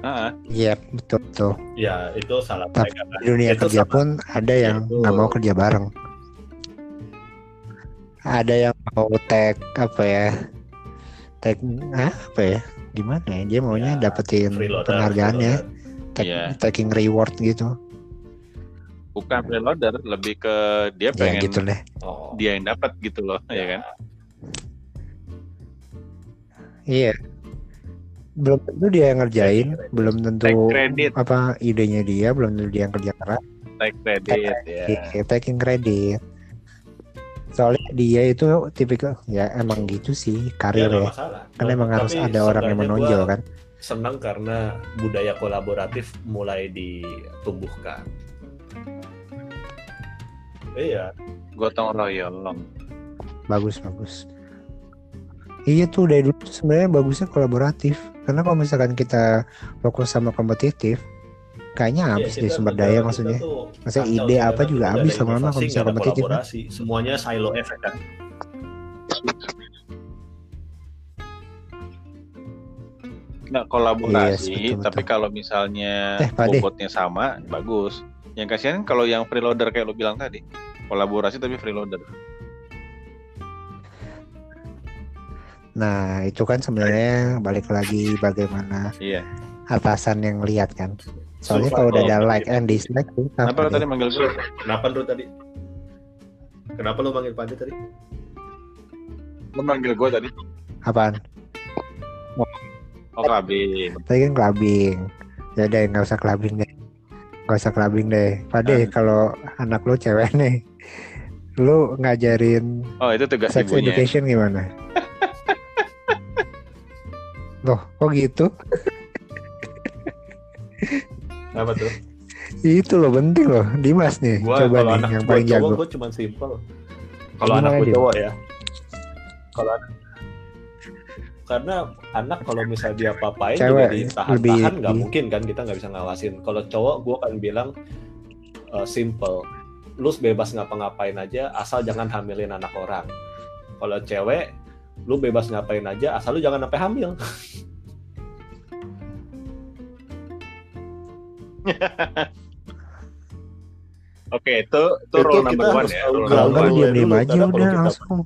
Ah, iya betul betul ya itu salah Tapi mereka kan. di dunia Itu kerja sama. pun ada yang Itu. nggak mau kerja bareng ada yang mau tag apa ya tag ah, apa ya gimana ya dia maunya Ya, dapetin freeloader, penghargaannya freeloader. tag, Iya. tagging reward gitu bukan freeloader, lebih ke dia ya pengen gitu deh Oh. dia yang dapat gitu loh, ya kan? iya belum tentu dia yang ngerjain Tagging belum tentu Take credit, apa idenya dia belum tentu dia yang kerja keras. Take credit ya. Iya, taking credit. Soalnya dia itu tipikal ya emang gitu sih Ya, karir ya. masalah. kan emang harus ada orang yang menonjol kan? senang karena budaya kolaboratif mulai ditumbuhkan. Iya. Gotong royong. bagus bagus iya tuh dari dulu tuh sebenarnya bagusnya kolaboratif karena kalau misalkan kita fokus sama kompetitif kayaknya habis Iya, deh kita- sumber negara daya kita maksudnya Maksudnya kacau ide apa juga habis lama-lama inovasi, kalau ada kompetitif, kan? kolaborasi semuanya silo effect kan Nggak Yes, kolaborasi, betul, tapi betul. kalau misalnya Eh, Pak De. bobotnya sama, bagus. Yang kasihan kalau yang freeloader kayak lo bilang tadi, kolaborasi tapi freeloader. Nah itu kan sebenarnya balik lagi bagaimana Iya. atasan yang lihat kan soalnya kalau udah ada like and dislike tuh Kenapa lo tadi manggil gue? kenapa lu tadi kenapa lu manggil Pandi tadi Lu manggil gue tadi. Apaan? Oh clubbing. Tadi kan clubbing. Ya deh nggak usah clubbing deh. Nggak usah clubbing deh. Pade kalau anak lu cewek nih, lu ngajarin Oh itu tugas sex ibunya. education gimana? [laughs] Loh, kok gitu? Apa tuh? Itu loh penting loh, Dimas nih. Gua Coba nih anak yang paling cowok jago. gua cuma simple. Kalau anak Dim? cowok ya. Kalau anak karena anak kalau misalnya dia apa-apain juga Cewek, ditahan-tahan lebih- nggak mungkin kan kita nggak bisa ngawasin. Kalau cowok gua akan bilang uh, simple. Lu bebas ngapa-ngapain aja asal jangan hamilin anak orang. Kalau cewek lu bebas ngapain aja asal lu jangan sampai hamil. [laughs] Oke itu itu Itu rule number one ya. Rule Kalau one. diam diam aja udah kita- langsung.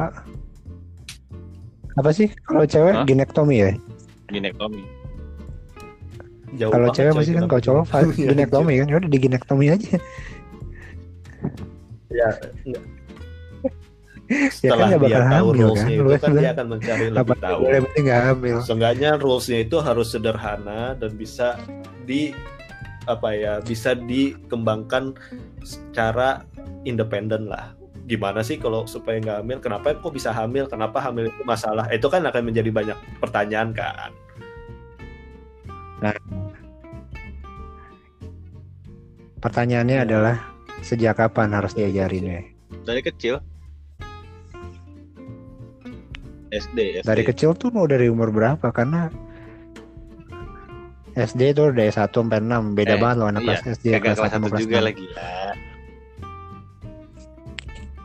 Ah. Apa sih kalau cewek Hah? ginektomi ya? Ginektomi. Jauh Kalau cewek pasti kan kalau cowok [laughs] ginektomi kan, ya udah di ginektomi aja. Ya, Ya setelah kan nggak dia bakal tahu hamil rules-nya kan, itu lu kan dia akan mencari lebih tahu. penting hamil? Seenggaknya rules-nya itu harus sederhana dan bisa di apa ya bisa dikembangkan secara independen lah. Gimana sih kalau supaya nggak hamil? Kenapa kok bisa hamil? Kenapa hamil itu masalah? Itu kan akan menjadi banyak pertanyaan kan. Pertanyaannya Ya. adalah sejak kapan harus diajarin ya? Dari kecil. SD, SD. Dari kecil tuh mau dari umur berapa? Karena SD itu dari 1 sampai 6 beda Eh, banget loh anak iya. kelas SD kelas satu satu sama kelas juga enam. lagi ya.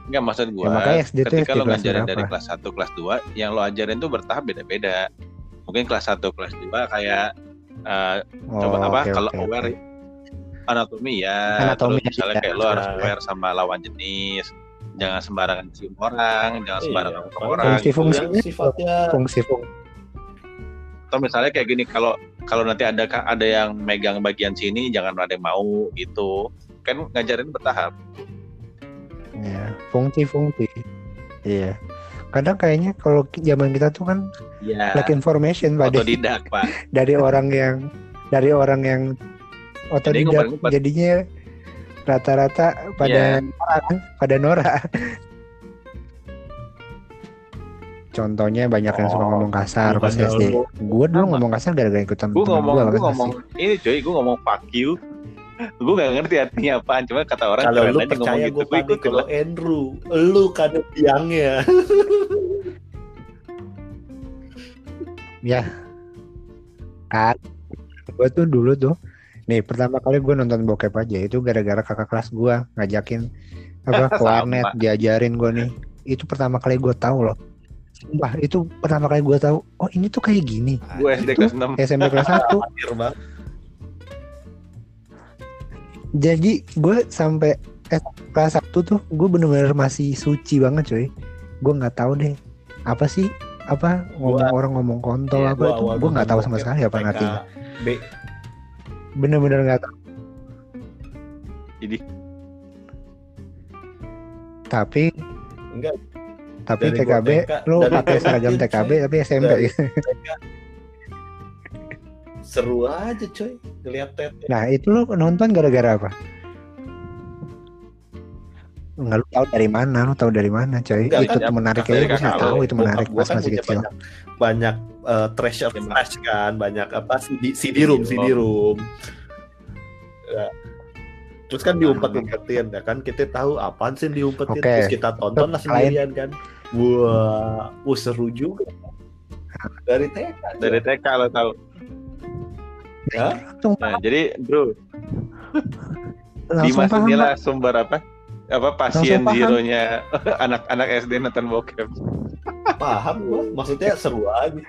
Enggak maksud gua. Ya, makanya SD tuh ketika SD lo kelas ngajarin dari kelas 1 kelas 2, yang lo ajarin tuh bertahap beda-beda. Mungkin kelas 1 kelas 2 kayak eh, Oh, coba apa oke, kalau oke, aware oke. anatomi ya Anatomi, terus misalnya iya. kayak lo harus Nah. aware sama lawan jenis jangan sembarangan cium orang jangan sembarangan Iya, ngomong orang Fungsi-fungsi. yang sifatnya Fungsi-fungsi atau misalnya kayak gini kalau kalau nanti ada ada yang megang bagian sini jangan ada yang mau gitu kan ngajarin bertahap ya, fungsi-fungsi. Iya. Kadang kayaknya kalau zaman kita tuh kan ya like information pada otodidak pak [laughs] dari orang yang dari orang yang otodidak jadinya rata-rata pada Iya. Nora pada Nora. Contohnya banyak yang suka Oh, ngomong kasar pas SD. lu- Gue dulu ngomong kasar gara-gara ikutan gue temen ngomong gua, gue ngomong ini cuy gue ngomong fuck you gue gak ngerti artinya apaan cuma kata orang kalau lu percaya gitu gue gitu kalau Andrew, lu kan biangnya. [laughs] Ya. Kan. Gue tuh dulu tuh. Nih pertama kali gue nonton bokep aja itu gara-gara kakak kelas gue ngajakin apa [laughs] ke warnet diajarin gue nih. Itu pertama kali gue tahu loh. Sumpah itu pertama kali gue tahu. Oh ini tuh kayak gini. gue SD kelas 6 SMP kelas 1 [laughs] Akhir banget. Jadi gue sampai eh, kelas 1 tuh gue bener-bener masih suci banget coy. Gue nggak tahu deh apa sih apa ngomong orang ngomong kontol Iya, apa Gua itu gue nggak tahu sama sekali apa artinya. B, Bener-bener nggak tahu. jadi Tapi enggak tapi Dari TKB TK, lu pakai TK, seragam coy. TKB tapi SMP Dari- gitu. seru aja coy ngeliat tete. Nah itu lu nonton gara-gara apa? Nggak lu tahu dari mana? Lu tahu dari mana coy? Enggak, itu kan, menarik aja gue tahu itu menarik gua pas kan masih punya kecil. Banyak, banyak eh, treasure Gimana? flash kan, banyak apa CD, CD room, CD room. Ya. Terus kan diumpet-umpetin ya kan kita tahu apaan sih diumpetin Oke. terus kita tonton lah sendirian kan. Wah, uh, seru juga. Dari TK. dari TK lo tahu Hah? Langsung, nah jadi bro langsung Dimas inilah sumber apa apa pasien zero-nya [laughs] anak-anak SD nonton bokep Paham gua, maksudnya seru aja.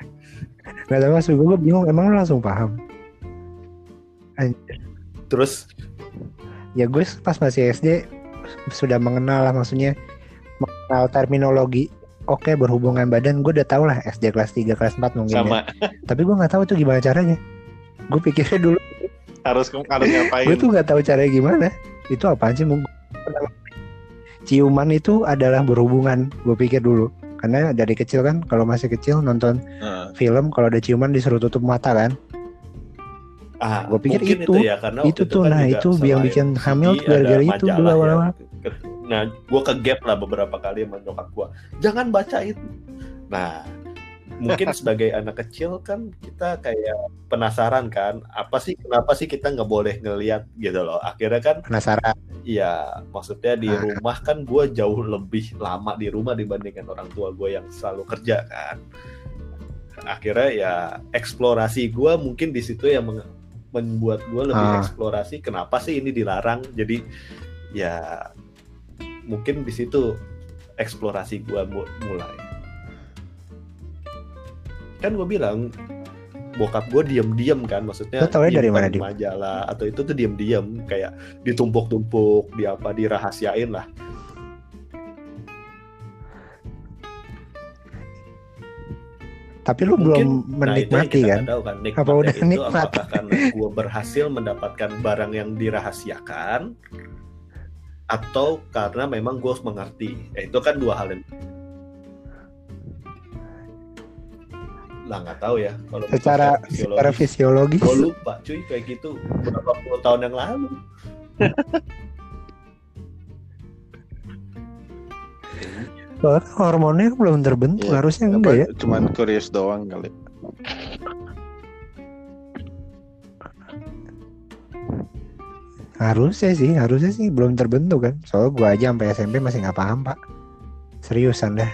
Gak tahu maksud gue, bingung. Emang lu langsung paham? Anjir. Terus Ya gue pas masih SD sudah mengenal lah maksudnya mengenal terminologi. Oke berhubungan badan gue udah tahu lah SD kelas 3 kelas 4 mungkin ya. sama [laughs] Tapi gue nggak tahu itu gimana caranya. Gue pikirnya dulu harus harus ngapain gue tuh nggak tahu caranya gimana itu apaan sih Mung? Ciuman itu adalah berhubungan gue pikir dulu karena dari kecil kan kalau masih kecil nonton Heeh. film kalau ada ciuman disuruh tutup mata kan Ah, Gua pikir mungkin itu. ya karena Itu tuh, kan nah, itu yang bikin hamil gara-gara itu dulu awal-awal. yang ke- Nah, gue ke gap lah beberapa kali sama nyokap gue. Jangan baca itu. Nah, mungkin sebagai anak kecil kan kita kayak penasaran kan, apa sih kenapa sih kita nggak boleh ngelihat gitu loh. Akhirnya kan, penasaran ya maksudnya di Ah. rumah kan gue jauh lebih lama di rumah dibandingkan orang tua gue yang selalu kerja kan. Akhirnya ya eksplorasi gue mungkin di situ yang membuat gue lebih Ah. eksplorasi kenapa sih ini dilarang. Jadi ya mungkin di situ eksplorasi gue mulai. Kan gue bilang bokap gue diem-diem kan maksudnya Lo taunya dari mana, Dim? majalah atau itu tuh diem-diem kayak ditumpuk-tumpuk di apa dirahasiain lah tapi lu Mungkin- belum Nah, menikmati kita kan tahu kan Apa udah itu nikmat? apakah karena gue berhasil mendapatkan barang yang dirahasiakan atau karena memang gue mengerti ya, itu kan dua hal yang lah nggak tahu ya. Kalau secara secara fisiologis. Gue lupa cuy kayak gitu. Berapa puluh tahun yang lalu. [laughs] Soalnya hormonnya belum terbentuk Iya. harusnya Apa, enggak ya? Cuman curious doang kali. harusnya sih harusnya sih belum terbentuk kan. Soalnya gua aja sampai SMP masih nggak paham pak. Seriusan dah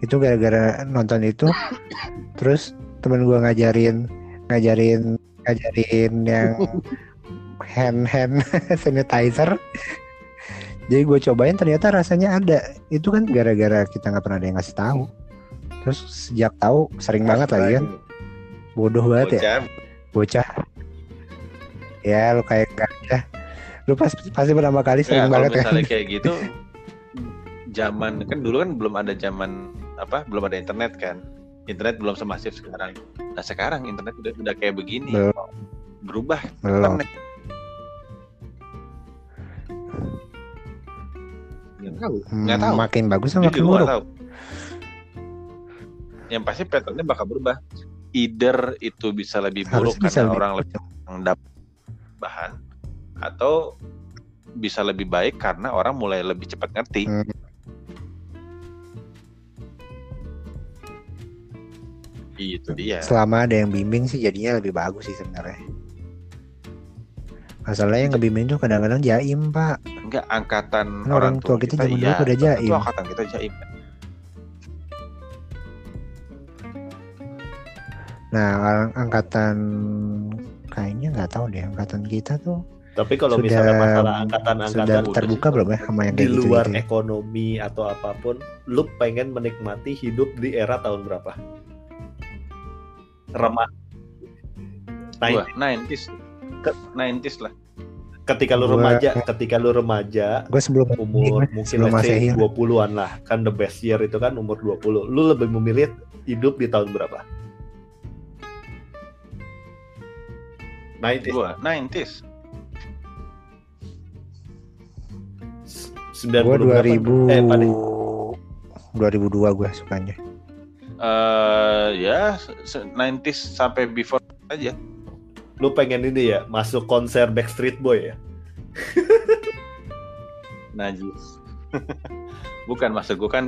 itu gara-gara nonton itu. Terus temen gua ngajarin ngajarin ngajarin yang [laughs] hand hand [laughs] sanitizer. Jadi gue cobain ternyata rasanya ada. Itu kan gara-gara kita nggak pernah ada yang ngasih tahu. Terus sejak tahu sering banget lagi. Kan bodoh banget ya. Bocah. bocah. Ya lu kayak ya lu pas, pasti pertama kali Ya, sering kalau banget kan misalnya kayak gitu [laughs] zaman kan dulu kan belum ada zaman apa belum ada internet kan. Internet belum semasif sekarang. Nah sekarang internet udah udah kayak begini. Belum. berubah belum. Internet. nggak tahu. Hmm, nggak tahu. makin bagus sama makin buruk tahu. Yang pasti patternnya bakal berubah. Either itu bisa lebih buruk bisa karena lebih orang lebih mendapat bahan atau bisa lebih baik karena orang mulai lebih cepat ngerti. Hmm. Itu dia selama ada yang bimbing sih jadinya lebih bagus sih sebenarnya. Masalahnya yang ngebimbing tuh kadang-kadang jaim pak. Enggak angkatan Kan orang tua kita zaman dulu pada jaim. itu angkatan kita jaim. Nah ang- angkatan kayaknya nggak tahu deh angkatan kita tuh tapi kalau Sudah- misalnya masalah sudah angkatan-angkatan udah terbuka sih. belum ya sama yang di kayak gitu, luar gitu ekonomi atau apa pun lu pengen menikmati hidup di era tahun berapa remah Nah, gua. 90s Ke- 90s lah. Ketika lu Gua- remaja ketika lu remaja gue sebelum umur Iya, mungkin sebelum lah. 20-an lah kan the best year itu kan umur 20 lu lebih memilih hidup di tahun berapa? 90 gua 90s 90 gue berapa? 2000 eh pada 2002 gue sukanya eh ya se- 90s sampai before aja. Lu pengen ini ya masuk konser Backstreet Boy ya? [laughs] Najis. [laughs] Bukan maksud gua kan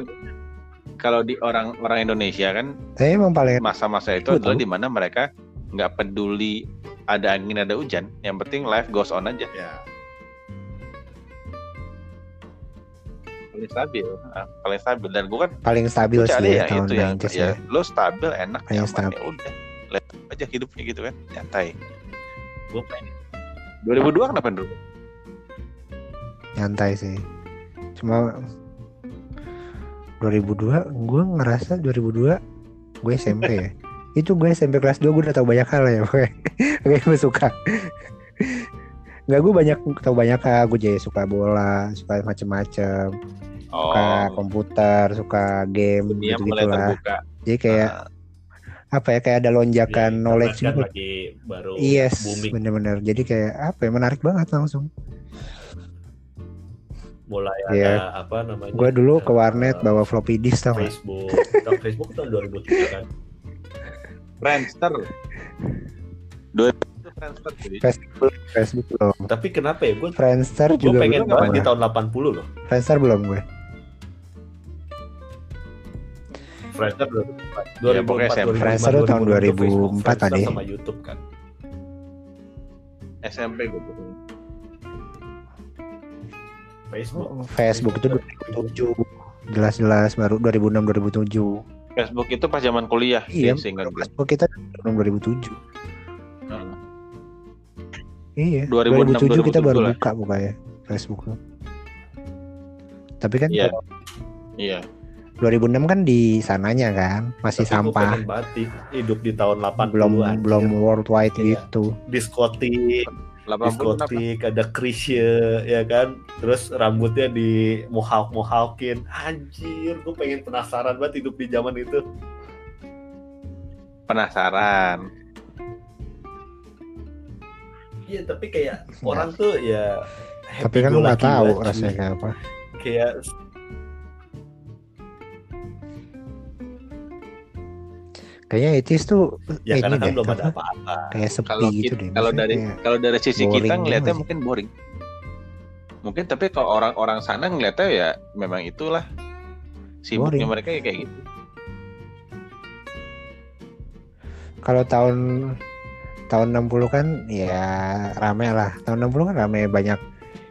kalau di orang orang Indonesia kan tapi emang paling masa-masa itu Betul. adalah di mana mereka nggak peduli ada angin ada hujan. Yang penting life goes on aja. Ya paling stabil. Ah, paling stabil. Dan gue kan paling stabil sih ya, ya tahun itu yang 90s ya ya. lo stabil enak Paling nyaman stabil. ya udah. Lihat aja hidupnya gitu kan nyantai. Gue pengen 2002 kenapa dulu nyantai sih. Cuma 2002 gue ngerasa 2002 gue SMP ya. [laughs] Itu gue SMP kelas 2 gue udah tahu banyak hal ya pokoknya. Gue suka Nggak gue banyak tahu banyak hal gue jadi suka bola suka macem-macem. Oh. suka komputer suka game dunia gitu mulai gitulah terbuka. Jadi kayak Ah, apa ya kayak ada lonjakan Ya, knowledge gitu. lagi baru yes booming. bener-bener. Jadi kayak apa ya menarik banget langsung. Mulai Iya. ada apa namanya? Gue dulu ke eh, warnet bawa floppy disk tau? Facebook. Tahun Facebook tahun 2003 kan? Friendster. Itu Friendster jadi. Facebook, Facebook belum. tapi kenapa ya gue Friendster gue juga pengen belum. di gua. tahun 80 loh Friendster belum gue. Friendster 2004 Ya, pokoknya 2004 SMP. 2005, Friendster tuh tahun 2006 tuh Facebook, 2004 Friendster tadi. sama YouTube kan SMP gue tuh. Facebook Facebook itu 2007. Jelas-jelas baru 2006 2007. Facebook itu pas zaman kuliah Iya, sih, seingat gue. Facebook kita tahun 2007. Hmm. Iya, 2006, 2007 kita baru 2007 lah. buka bukanya Facebook. Tapi kan Iya. Iya. 2006 kan di sananya kan masih Tapi sampah. banget hidup di tahun 80 Belum belum worldwide Iya. gitu. diskotik 80 kenapa? diskotik ada krisye ya kan terus rambutnya di mohawk mohawkin anjir gue pengen penasaran banget hidup di zaman itu Penasaran. Iya tapi kayak [laughs] orang tuh ya Tapi kan lu nggak tahu rasanya kayak apa. kayak Kayaknya itis tuh ya karena kan deh, belum ada apa? apa-apa kayak sepi Kalau gitu kita- deh. kalau dari kalau dari sisi boring kita ngelihatnya mungkin boring. Mungkin tapi kalau orang-orang sana ngelihatnya ya memang itulah sibuknya Boring. mereka ya kayak gitu. kalau tahun tahun 60 kan ya rame lah. Tahun 60 kan rame banyak.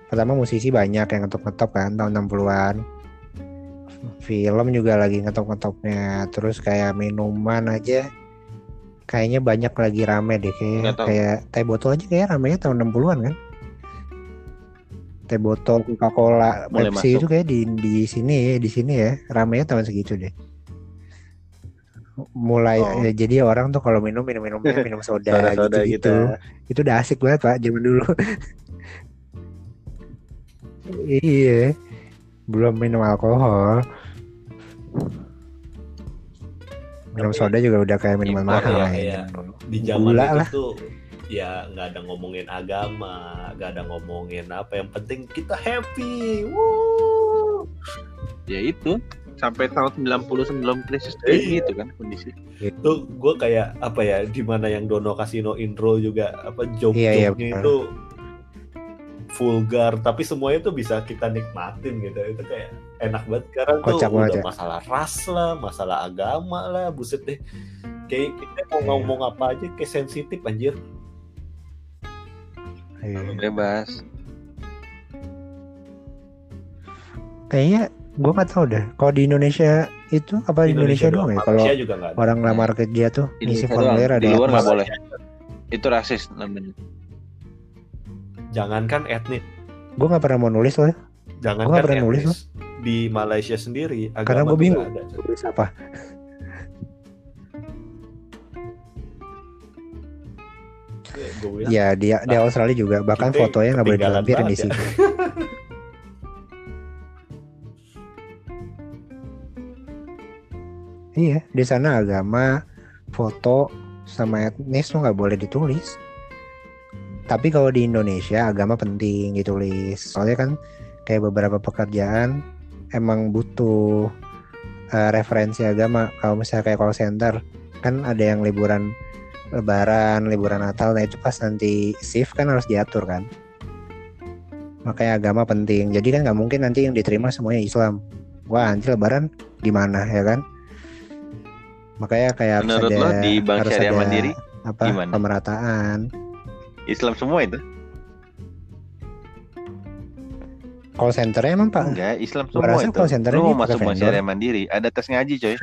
Pertama musisi banyak yang ngetop-ngetop kan tahun 60-an. Film juga lagi ngetop-ngetopnya. Terus kayak minuman aja kayaknya banyak lagi rame deh kayak kayak teh botol aja kayak ramenya tahun 60-an kan. Teh botol Coca-Cola, Mulai Pepsi masuk. itu kayak di di sini di sini ya ramenya tahun segitu deh. Mulai Oh. ya, jadi orang tuh kalau minum minum minum minum soda, Soda-soda gitu, gitu. Itu udah asik banget pak zaman dulu. iya. Belum minum alkohol. Minum Tapi- soda juga udah kayak minuman mahal ya, ya, iya. di zaman Gula itu lah. tuh ya nggak ada ngomongin agama nggak ada ngomongin apa yang penting kita happy Woo! Ya itu sampai tahun 90 sebelum krisis tuh Iya. gitu kan kondisi. tuh gue kayak apa ya di mana yang Dono Kasino intro juga apa joke Iya, iya, itu vulgar tapi semuanya tuh bisa kita nikmatin gitu itu kayak enak banget sekarang tuh Kocak banget udah ya. masalah ras lah masalah agama lah buset deh kayak kita mau Iya. ngomong apa aja kayak sensitif anjir Iya. Bebas. Kayaknya gue nggak tahu deh. Kalau di Indonesia itu apa di Indonesia, doang ya? Kalau orang lamar kerja tuh ngisi Indonesia formulir ada Di luar nggak boleh. Itu rasis namanya. jangankan etnis Gue nggak pernah mau nulis loh. jangankan Gua nggak pernah nulis etnis di Malaysia sendiri agama Karena gua tuh bingung. ada. Nulis apa? Gua bilang, Ya di di Australia juga bahkan fotonya nggak boleh dilampirin di banget [laughs] Iya, di sana agama, foto, sama etnis tuh nggak boleh ditulis. Tapi kalau di Indonesia agama penting ditulis. Soalnya kan kayak beberapa pekerjaan emang butuh eh, referensi agama. Kalau misalnya kayak call center kan ada yang liburan Lebaran, liburan Natal, nah itu pas nanti shift kan harus diatur kan. Makanya agama penting. Jadi kan nggak mungkin nanti yang diterima semuanya Islam. Wah, nanti Lebaran gimana ya kan? Makanya kayak harus Menurut ada lo di Bank harus Syariah ada Mandiri apa gimana? pemerataan. Islam semua itu? Call centernya emang pak? Enggak, Islam semua rasa itu. call center Lu mau masuk Bank. Syariah Mandiri, ada tes ngaji coy.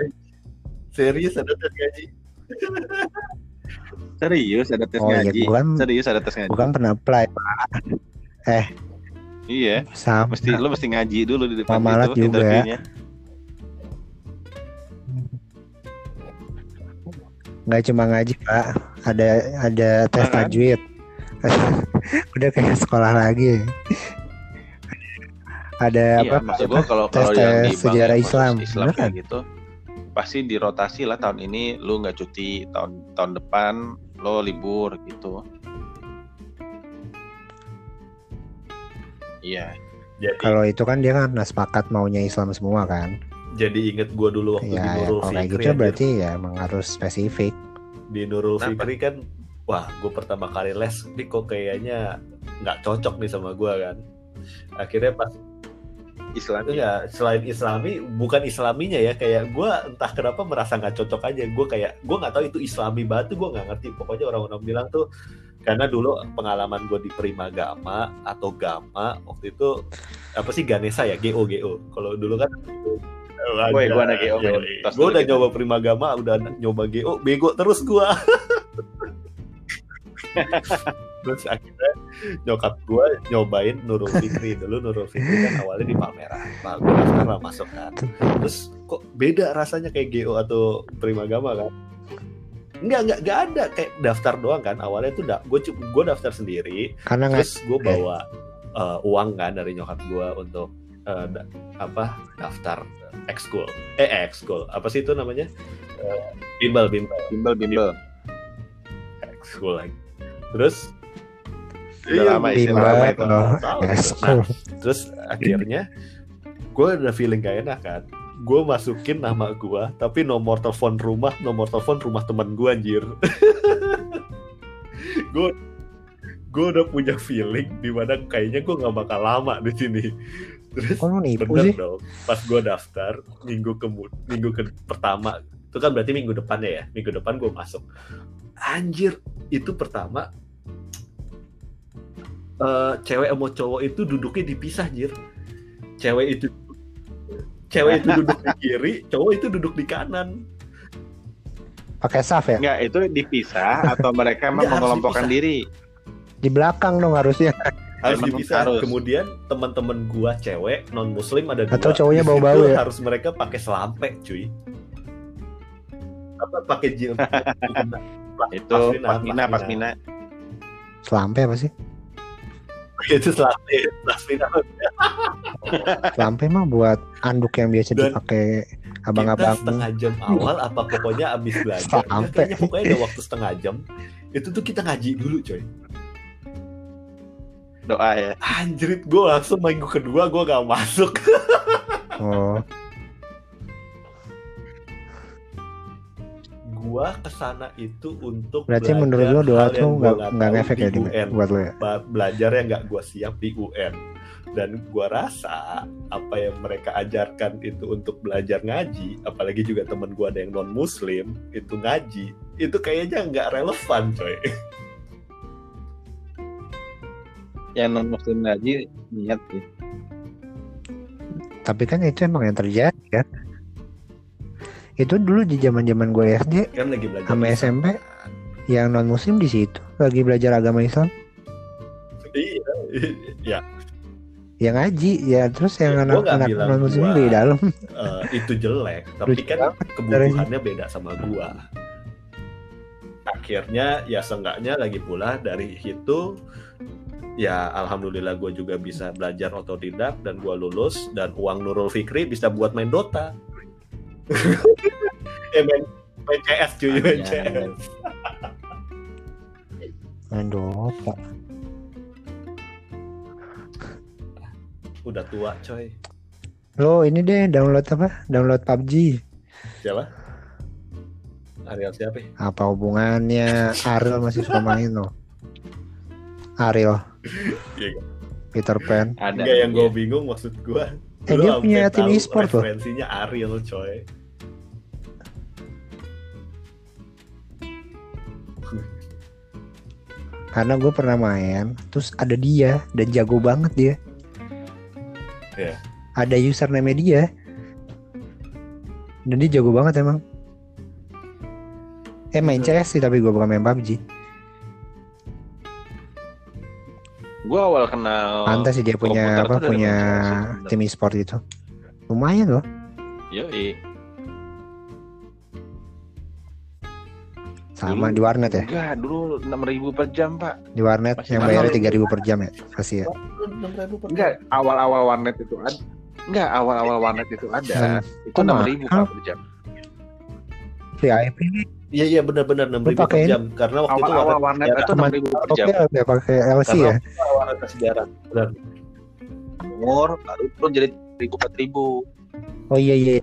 serius ada tes gaji [laughs] Serius ada tes Oh iya, ngaji. gua kan Serius ada tes ngaji. gua kan pernah apply Iya, sama. mesti lu mesti ngaji dulu di depan Mamalat itu juga. interviewnya. Nggak cuma ngaji pak, ada ada tes tajwid. [laughs] Udah kayak sekolah lagi. ada Iya, apa? maksud gua kalau tes- kalau yang tes sejarah yang khusus Islam, Islam kayak kan? gitu, pasti dirotasi lah tahun ini lu nggak cuti, tahun tahun depan lo libur gitu. Iya. Jadi Kalau itu kan dia kan nah sepakat maunya Islam semua kan. Jadi inget gue dulu waktu di Ya, ya Nurul kalau kayak Fikri gitu berarti ya emang harus spesifik. di Nurul Kenapa? Fikri kan wah gue pertama kali les nih kok kayaknya nggak cocok nih sama gue kan. Akhirnya pas Islam itu ya selain Islami bukan Islaminya ya kayak gue entah kenapa merasa nggak cocok aja. Gue kayak gue nggak tahu itu Islami banget tuh gue nggak ngerti. Pokoknya orang-orang bilang tuh karena dulu pengalaman gue di Primagama atau Gama waktu itu apa sih Ganesha ya? GO GO kalau dulu kan Woi, gua anak GO, gue udah nyoba Primagama udah nyoba GO bego terus gue [laughs] terus akhirnya nyokap gue nyobain Nurul Fikri. Dulu Nurul Fikri kan awalnya di Palmerah nah gue daftar lah masuk kan. Terus kok beda rasanya kayak GO atau Primagama kan? Enggak, enggak, enggak ada. Kayak daftar doang kan. Awalnya tuh da gue gue daftar sendiri. Karena terus gue bawa eh, uang kan dari nyokap gue untuk eh, da- apa daftar ekskul eh ekskul apa sih itu namanya? Eh, bimbel bimbel. Bimbel bimbel. ekskul lagi. Terus? Udah lama bimbel. bimbel lama itu. Nah, terus akhirnya gue ada feeling gak enak kan? Gue masukin nama gue tapi nomor telepon rumah nomor telepon rumah teman gue anjir. [laughs] Gue gue udah punya feeling di mana kayaknya gue nggak bakal lama di sini terus Kok lu nipu bener sih? dong pas gue daftar minggu ke minggu ke pertama itu kan berarti minggu depannya ya minggu depan gue masuk anjir itu pertama eh cewek sama cowok itu duduknya dipisah anjir cewek itu cewek itu duduk di kiri [laughs] cowok itu duduk di kanan Pakai saf ya? Enggak, itu dipisah atau mereka emang mengelompokkan diri? Di belakang dong harusnya. Harus Emang dipisah harus. kemudian teman-teman gua cewek non muslim ada dua Atau cowoknya bau-bau ya? harus mereka pakai selampe cuy apa pakai jilbab [laughs] Itu pasmina, pasmina. Selampe apa sih? [laughs] itu selampe pasmina [laughs] Selampe mah buat anduk yang biasa Dan dipakai kita abang-abang. setengah jam awal apa pokoknya abis belajar Sampai. kayaknya pokoknya ada waktu setengah jam itu tuh kita ngaji dulu coy Doa ya. anjrit gue langsung minggu kedua gue gak masuk [laughs] Oh, gue ke sana itu untuk berarti menurut lo doa tuh nggak nggak ngefek di ya di UN. buat lo ya? Belajar yang nggak gue siap di UN dan gue rasa apa yang mereka ajarkan itu untuk belajar ngaji apalagi juga temen gue ada yang non muslim itu ngaji itu kayaknya nggak relevan coy [laughs] Yang non muslim ngaji niat sih. Tapi kan itu emang yang terjadi kan. Itu dulu di zaman-zaman gue SD kan lagi belajar Sama Islam. SMP? yang non muslim di situ lagi belajar agama Islam. iya [laughs] ya Ya ngaji ya terus yang Ya, anak-anak bilang non muslim gua. di dalam. eh, itu jelek tapi Lucu kan banget kebutuhannya beda sama gua akhirnya ya seenggaknya lagi pula dari itu ya alhamdulillah gue juga bisa belajar otodidak dan gua lulus dan uang Nurul Fikri bisa buat main Dota [laughs] eh main, main CS cuy main. CS Aduh, Pak. udah tua coy Lo ini deh download apa? Download PUBG. siapa Ariel siapa ya? Apa hubungannya Ariel masih suka main lo? Ariel. Iya. Peter Pan. Ada. Enggak yang gue bingung maksud gue Eh, dia punya tim e-sport loh. referensinya Ariel coy Karena gue pernah main, terus ada dia dan jago banget dia. Iya. Ada username dia. Dan dia jago banget emang. Eh main Iya. CS sih tapi gue bukan main PUBG. Gue awal kenal Pantas sih dia punya apa punya tim e-sport gitu. Lumayan loh. Yoi. Sama Dulu- di warnet ya. Enggak, dulu 6000 per jam, Pak. Di warnet Masih yang bayarnya itu. tiga ribu per jam ya. Pasti ya. Enggak, awal-awal warnet itu ada. Enggak, awal-awal warnet itu ada. Hmm. Itu 6000 mahal? Pak per jam. VIP Iya iya benar-benar enam ribu per jam karena waktu itu Awal-awal warnet warnet itu Teman 6000 per oke jam. ya pakai LC Karena ya. warnet sejarah. Benar. jamur baru turun jadi ribu empat ribu Oh iya iya.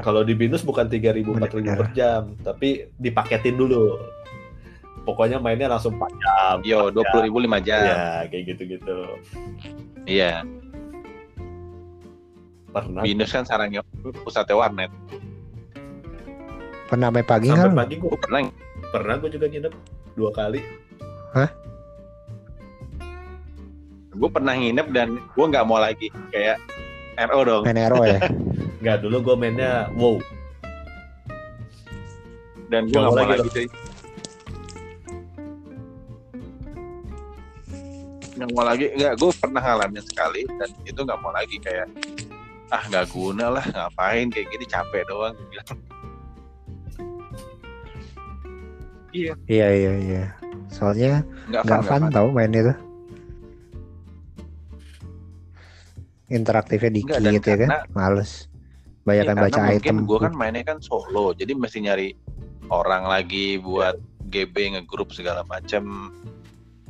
Kalau di binus bukan 3000 4000 Bener. per jam, tapi dipaketin dulu. Pokoknya mainnya langsung 4 jam. yo dua puluh ribu lima jam Ya, kayak gitu-gitu. iya Pernah binus kan sarangnya pusatnya warnet Pernah sampai pagi sampai lu? pagi gue gue pernah pernah gue juga nginep dua kali. gue pernah nginep dan gue nggak mau lagi kayak RO dong Main Ero ya. [laughs] Nggak, dulu gue mainnya wow. dan gue Nggak mau lagi lagi nggak mau lagi nggak gue pernah ngalamin sekali dan itu nggak mau lagi kayak ah nggak guna lah ngapain kayak gini capek doang bilang. Iya Iya iya iya. Soalnya nggak fun, nggak fun fun. tau main itu. Interaktifnya dikit Nggak, dan ya kan, karena- males. Iya, Banyakan karena baca item. gue kan mainnya kan solo jadi mesti nyari orang lagi buat GB ngegrup segala macam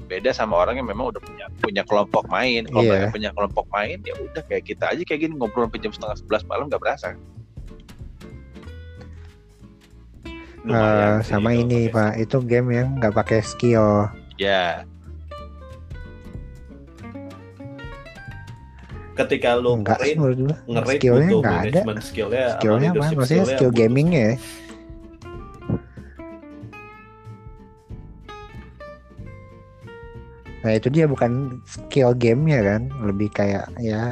beda sama orang yang memang udah punya punya kelompok main kalau Iya. mereka punya kelompok main ya udah kayak kita aja kayak gini ngobrol sampai jam setengah sebelas malam nggak berasa Lumayan sih sama ini pakai pak, itu game yang nggak pakai skill. ya Ketika lu ngerate, menurut gua. Skillnya nggak ada. skillnya, Skillnya apa? Maksudnya skill butuh. gamingnya ya. Nah itu dia bukan skill gamenya kan, lebih kayak ya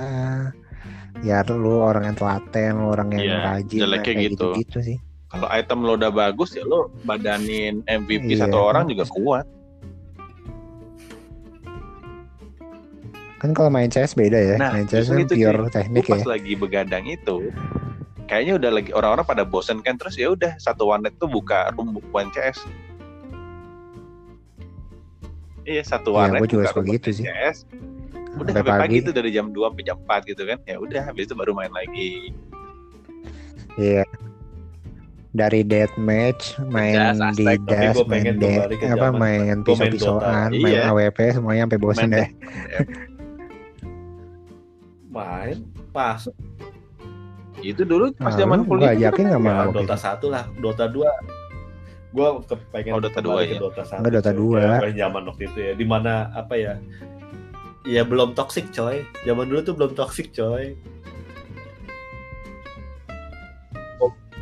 ya lu orang yang telaten, lu orang yang Iya, rajin, kayak gitu. gitu sih. Kalau item lo udah bagus ya lo badanin MVP Iya. satu orang juga kuat Kan kalau main CS beda ya, Nah, main CS kan itu, pure Gue teknik ya. pas lagi begadang itu kayaknya udah lagi orang-orang pada bosen kan terus ya udah satu warnet tuh buka room one CS iya satu Iya, warnet juga buka room gitu sih. CS udah Sampai sampai pagi pagi. tuh dari jam 2 sampai jam 4 gitu kan ya udah habis itu baru main lagi Iya. Dari deathmatch, main Das, di das, main de apa main pisau-pisauan, main Iya. AWP semuanya sampai bosen Main deh. Main pas itu dulu pas Nah, zaman kuliah gua ajakin nggak ya, mau. Dota 1 lah, Dota 2 gua kepengen Oh, Dota kembali 2 ke ya? Dota 1 Enggak, Dota. 2. Kayak zaman waktu itu ya di mana apa ya ya belum toxic coy zaman dulu tuh belum toxic coy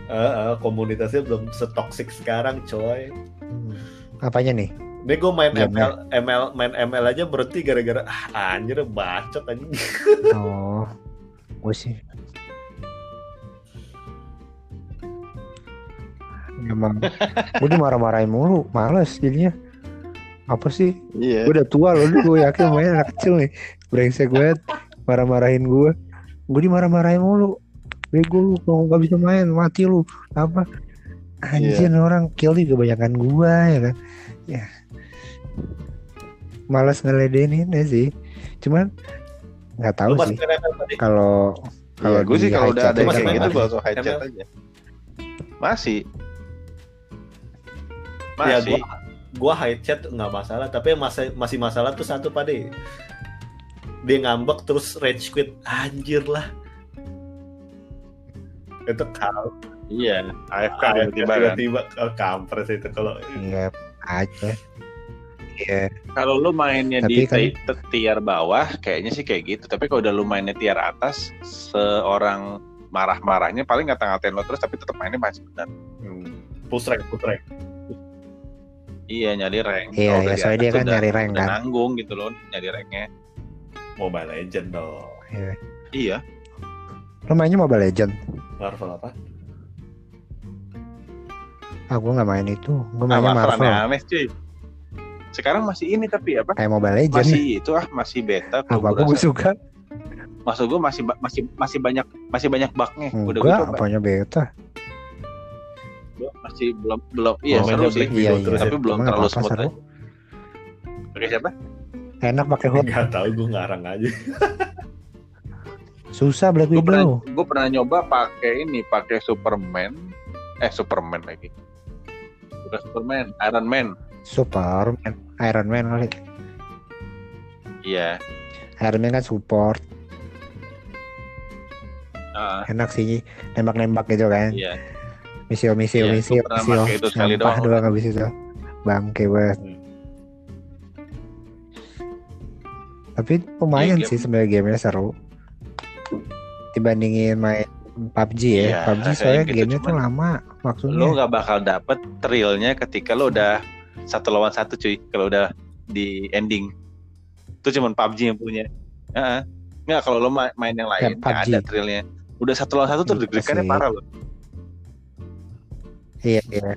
Eh, eh, komunitasnya belum setoxic sekarang coy Hmm. Apanya nih? ini gue main Iya, ML, ML main ML aja berhenti gara-gara ah, anjir bacot anjing [laughs] Oh, gue sih. Emang gue dimarah-marahin mulu, males jadinya. Apa sih? iya Gue udah tua loh, gue yakin main anak kecil nih. Brengsek gue marah-marahin gue. Gue dimarah-marahin mulu. Bego lu kalau nggak bisa main mati lu. Apa? Anjir nih orang kill juga kebanyakan gue ya kan. Ya. Malas ngeledenin ya sih. Cuman nggak tahu lu sih ML tadi kalau kalau gue sih kalau udah chat ada kayak gitu gue langsung high chat aja masih ya masih gua gua high chat nggak masalah tapi masih masih masalah tuh satu pak deh dia ngambek terus rage quit anjir lah itu kal iya AFK Ah, tiba-tiba kan tiba-tiba oh, kampres itu kalau Iya aja. Iya. Kalau lu mainnya Tapi di kan- ti- ti- tier bawah, kayaknya sih kayak gitu. Tapi kalau udah lu mainnya tier atas, seorang marah-marahnya paling ngata-ngatain lo terus, tapi tetap mainnya masih benar. hmm, push rank push rank Iya nyari rank. Iya, iya, soalnya dia kan udah- nyari rank udah kan. nanggung gitu loh, nyari ranknya. Mobile Legend dong Iya. Iya. Lo mainnya Mobile Legend? Marvel apa Ah, gue nggak main itu. Gue Nah, mainnya Marvel Marvel. aneh cuy. Sekarang masih ini tapi apa? Kayak Mobile Legend. Masih itu ah masih beta. kalau Apa gua gue suka? Maksud gue masih masih masih banyak masih banyak bugnya. Udah gue coba. apanya beta. Gua masih belum belum iya Mau seru sih. Iya, iya. terus Tapi belum Cuma terlalu smooth aja. Oke siapa? Enak pakai hood. nggak tahu gue ngarang aja [laughs] Susah Black gue pernah Widow. gue pernah nyoba pakai ini pakai Superman eh Superman lagi bukan Superman Iron Man Superman, Iron Man kali. iya Iron Man kan support. Ah, enak sih nembak-nembak gitu kan iya. misil misil Iya, misil pakai itu sekali doang. doang habis itu bangke banget Hmm. tapi lumayan Iya, game- sih sebenarnya gamenya seru dibandingin main PUBG ya Iya, PUBG soalnya gitu, gamenya tuh cuman lama maksudnya Lo nggak bakal dapet thrillnya ketika lo udah satu lawan satu cuy. Kalau udah di ending. Itu cuma PUBG yang punya. Heeh. Nggak kalau lo ma- main yang lain nggak PUBG. ada thrillnya. Udah satu lawan satu tuh Iya deg-degannya parah loh. iya iya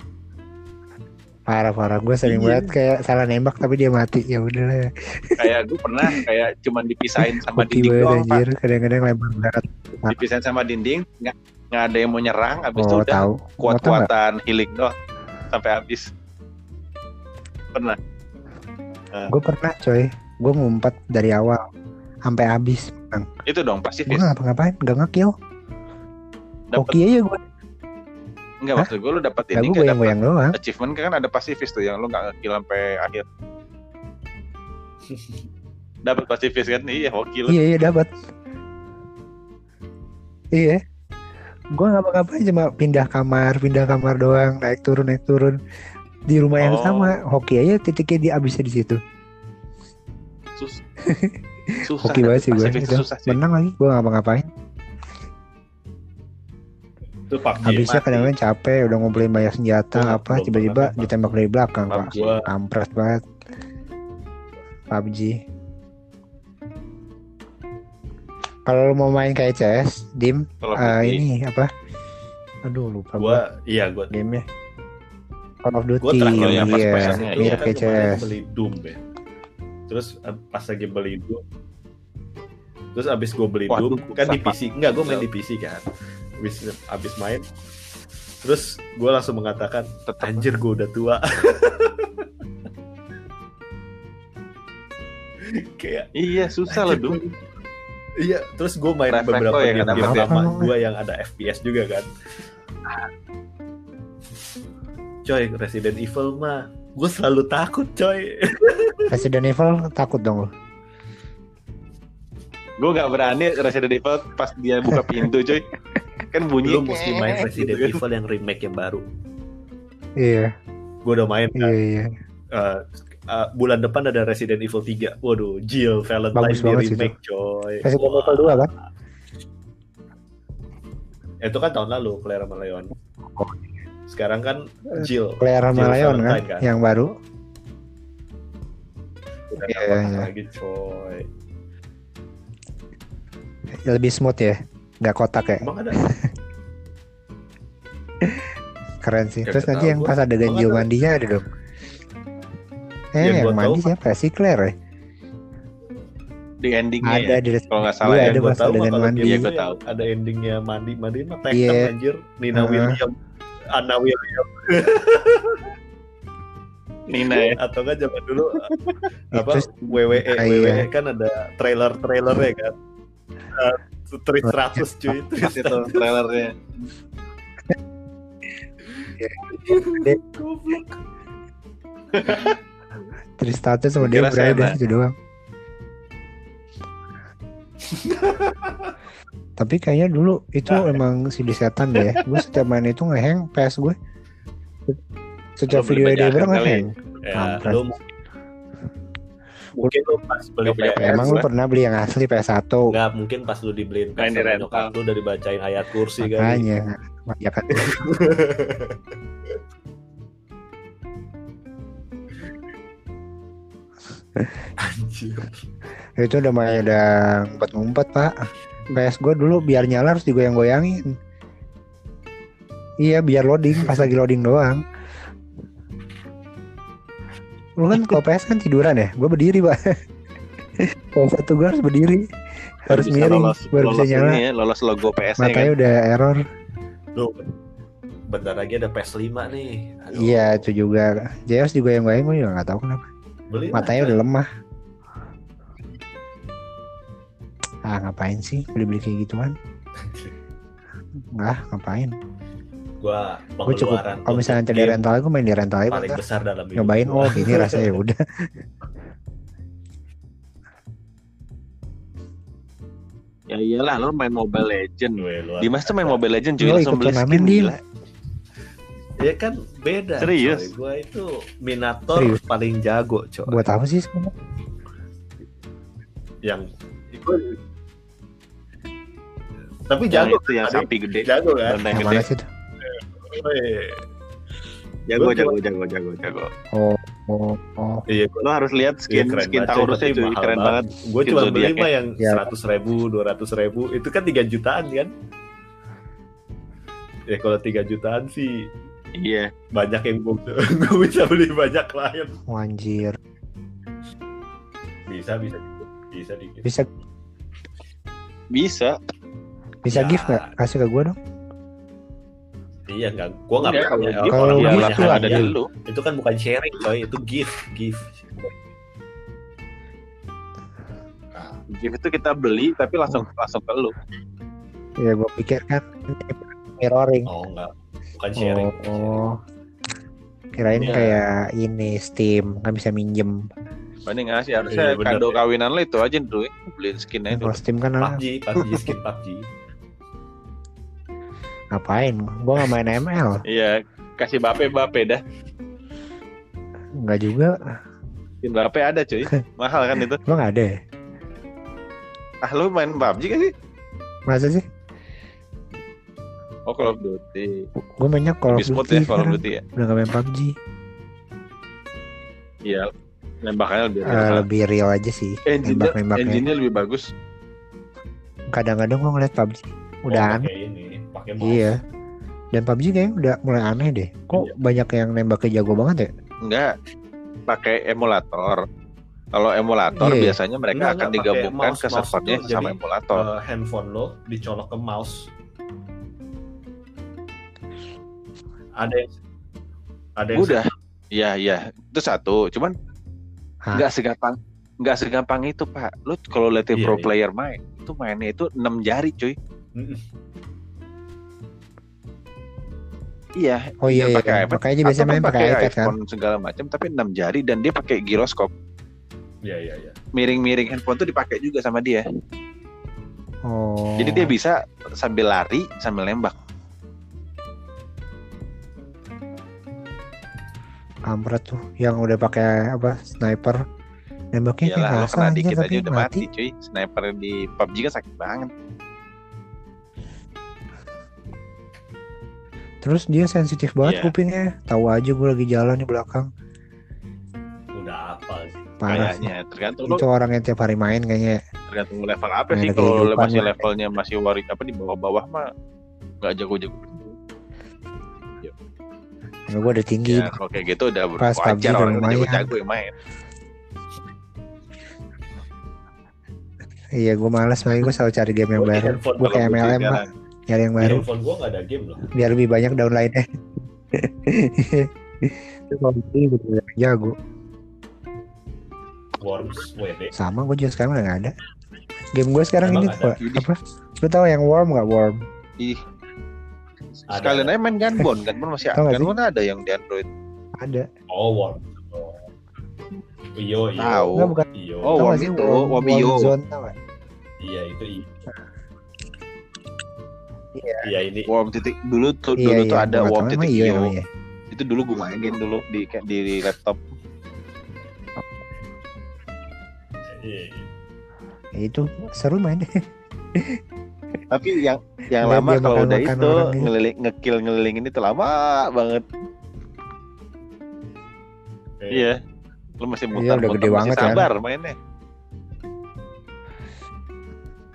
parah parah. Gue sering Iya. banget kayak salah nembak tapi dia mati. Ya udah lah kayak gue pernah kayak cuman dipisahin [laughs] sama dinding banget doang pak. kadang-kadang lempar berat dipisahin sama dinding nggak nggak ada yang mau nyerang abis itu oh udah tahu. kuat-kuatan healing doang sampai habis. Pernah. Gue pernah coy. Gue ngumpet dari awal sampai habis itu dong gue pasifis ngapa-ngapain? Gak ngekill dapat hoki aja gue nggak Hah? maksud gue lo dapat ini gue kan dapat achievement kan ada pasifis tuh yang lo nggak ngekill sampai akhir. [laughs] Dapat pasifis kan? Iya hoki lo iya iya dapat iya. Gue ngapa-ngapain cuma pindah kamar pindah kamar doang naik turun naik turun. Di rumah yang Oh. sama hoki aja titiknya di abisnya di situ. Sus- [laughs] susah hoki banget sih gue susah sih. Menang lagi gue ngapa-ngapain Itu PUBG. habisnya kadang-kadang capek udah ngumpulin banyak senjata Gua apa tiba-tiba ditembak dari belakang pak kampret banget. PUBG kalau lu mau main kayak CS dim eh, PUBG, ini apa? Aduh lupa gua. Iya gua gamenya. Call of Duty Gua terakhir yang pas iya PS-nya, Gua mirip kan CS beli Doom ya. Terus eh, pas lagi beli Doom Terus abis gue beli Doom kan di PC. Enggak, gue main di PC kan. Abis abis main. Terus gue langsung mengatakan tetap Anjir gue udah tua. [laughs] Kayak iya susah loh anjir, dong Iya, terus gue main Refleks beberapa lo ya, game, game lama. Gue yang ada FPS juga kan. Coy, Resident Evil mah gue selalu takut coy. [laughs] Resident Evil takut dong lu. Gue nggak berani Resident Evil pas dia buka pintu cuy [laughs] kan bunyi Lu mesti main [laughs] Resident Evil yang remake yang baru. iya Gue udah main kan. iya iya Eh, eh, bulan depan ada Resident Evil 3. Waduh, Jill Valentine Bagus di sih remake coy. Resident. Evil 2 kan Itu kan tahun lalu Claire sama Leon. Sekarang kan Jill Claire sama Jill Leon kan Valentine kan? yang baru udah Iya, dapat iya. lagi coy. lebih smooth ya nggak kotak ya Emang ada? [laughs] keren sih Gak terus nanti yang pas ada ada? mandinya ada dong eh Yang yang mandi siapa si Claire ya? di endingnya ada ya di kalau nggak salah Iya, ya ada Yang gue pas tahu adegan kalau mandi. Iya, gua yang tahu. ada endingnya mandi mandi mah Tekken Iya. anjir Nina Heeh. William Anna William [laughs] Nina ya atau kan zaman dulu [laughs] apa Terus- WWE Ah, iya. WWE kan ada trailer trailernya kan uh, Tris 100 cuy [laughs] Tris itu trailernya. [laughs] Goblok. Tristatus sama dia berada itu doang. [laughs] Tapi kayaknya dulu itu Nah. emang si di setan deh. Gue setiap main itu ngeheng PS gue setiap video dia kali. ngeheng. ya lu mungkin lu pas beli punya PS PS emang lu pernah beli yang asli PS1 Enggak, mungkin pas lu dibeliin Main PS di sama rental. nyokap lu udah dibacain ayat kursi kan? Makanya. Ya kan? Anjir. itu udah main udah ngumpet-ngumpet pak. PS gue dulu biar nyala harus digoyang-goyangin. Iya biar loading pas lagi loading doang lu kan kalau PS kan tiduran ya? Gue berdiri pak. [laughs] PS satu gue harus berdiri. Harus Bisa miring lolos, baru bisa lolos nyala. ini ya, lolos logo PS nya matanya kan? udah error. Lu bentar lagi ada PS5 nih. Aduh, iya itu juga. JS digoyang-goyang gue juga nggak tahu kenapa. Beli matanya aja. udah lemah. Ah ngapain sih beli-beli kayak gituan? [laughs] Nggak, ngapain Gua gue cukup kalau misalnya game rental gue main di rental aja paling besar dalam hidup nyobain gua. oh gini rasanya ya udah Ya iyalah lo main Mobile Legend. Weh, Dimas tuh main. Mobile Legend cuy Lo langsung ikut beli skin gila. Ya kan beda. Serius? Gua itu Minator Serius? paling jago, coy. Buat apa sih sekarang? Yang tapi Yang jago itu yang sapi gede. jago kan? Yang mana sih tuh? Jago, Gua jago, jago, jago, jago. Oh, oh, oh. Iya, Lo harus lihat Iya, skin keren skin banget, Taurusnya cuy, mahal keren banget. Gue cuma beli mah yang Ya. seratus ribu, dua ratus ribu, itu kan tiga jutaan kan? Ya kalau tiga jutaan sih Iya. banyak yang gue [laughs] gue bisa beli banyak klien. Oh, anjir. Bisa bisa bisa dikit. Bisa Bisa. bisa Ya. gift nggak? Kasih ke gue dong. Iya enggak, gue nggak Iya, punya. kalau Orang lah tuh ada di lu. Itu kan bukan sharing coy, itu gift, gift. Nah, Gift itu kita beli tapi langsung langsung ke lu. Ya gue pikir kan mirroring. oh enggak, bukan sharing. Oh, kirain Iya. kayak ini Steam kan bisa minjem. Mending ngasih harusnya Iya, kado kawinan lo itu aja dulu ya. Beliin skinnya itu. Kalau Steam kan PUBG, PUBG skin PUBG. Ngapain? Gue nggak main ML. Iya, kasih bape bape dah. Nggak juga. Bape ada cuy. [laughs] Mahal kan itu. Nggak ada ya? Ah lu main PUBG kan sih? Masa sih? Oh Call of Duty. Gue banyak Call of Duty ya Call of. Duty ya. Udah nggak main PUBG. Iya. Nembakannya lebih real. lebih real aja sih. Engine-nya, engine-nya lebih bagus. Kadang-kadang gue ngeliat PUBG. Udah Oh, aneh. ini, pakai mouse. Iya. Dan PUBG kayaknya udah mulai aneh deh. Kok Iya. banyak yang nembaknya jago banget ya? Enggak. Pakai emulator. Kalau emulator Iya. biasanya mereka Enggak, akan enggak, digabungkan mouse. ke Mouse servernya sama jadi, emulator. Eh, handphone lo dicolok ke mouse. Ada yang ada yang Udah. Iya, iya. Itu satu. Cuman Hah? nggak segampang nggak segampang itu, Pak. Lu kalau lihat Iya, pro iya. player main, itu mainnya itu 6 jari, cuy. Iya, Oh iya, iya. pakai iPad. Makanya biasanya Atau main kan pakai iPad kan. segala macam tapi 6 jari dan dia pakai giroskop. Iya iya iya. Miring-miring handphone tuh dipakai juga sama dia. Oh. Jadi dia bisa sambil lari sambil nembak. kampret tuh yang udah pakai apa sniper nembaknya kayak kena dikit tapi aja udah mati. mati. cuy. Sniper di PUBG kan sakit banget. Terus dia sensitif banget Iya. kupingnya. Tahu aja gue lagi jalan di belakang. Udah apa sih? Parah sih. Kayaknya tergantung lo Itu orang yang tiap hari main kayaknya. tergantung level apa Nggak sih kalau masih levelnya masih wari apa di bawah-bawah mah nggak jago-jago Ya, gue udah tinggi. ya kalau kayak gitu udah Pas PUBG wajar udah orang lumayan. jago-jago yang main Iya gue males makanya gue selalu cari game yang baru. Gue kayak MLM mah sekarang. Nyari yang Di baru handphone gua nggak ada game loh. biar lebih banyak downline-nya. Itu kalau ini bener-bener jago. Worms WD. Sama gue juga sekarang udah gak ada. Game gue sekarang Emang ini ada? tuh apa? Lu tau yang Worm gak Worm? ih Ada. sekalian aja main Gunbon Gunbon masih nggak sih? Gunbon ada yang di Android Ada. Oh. Oh. Iyo iyo. Tahu. Enggak bukan. Iyo. Oh, Worm itu, Worm, Iyo. Zone? Iya itu iyo. Iya. Iya ini. Worm titik dulu tuh Iya, dulu iya, tuh ada nggak Worm tahu, titik iya namanya. itu dulu gue mainin dulu di di laptop Iya. Ya, itu seru main tapi yang yang lama kalau udah itu ngeliling ngekill ngelilingin itu lama banget Eh, iya lu masih Iya, muter udah muter gede masih banget kan. sabar mainnya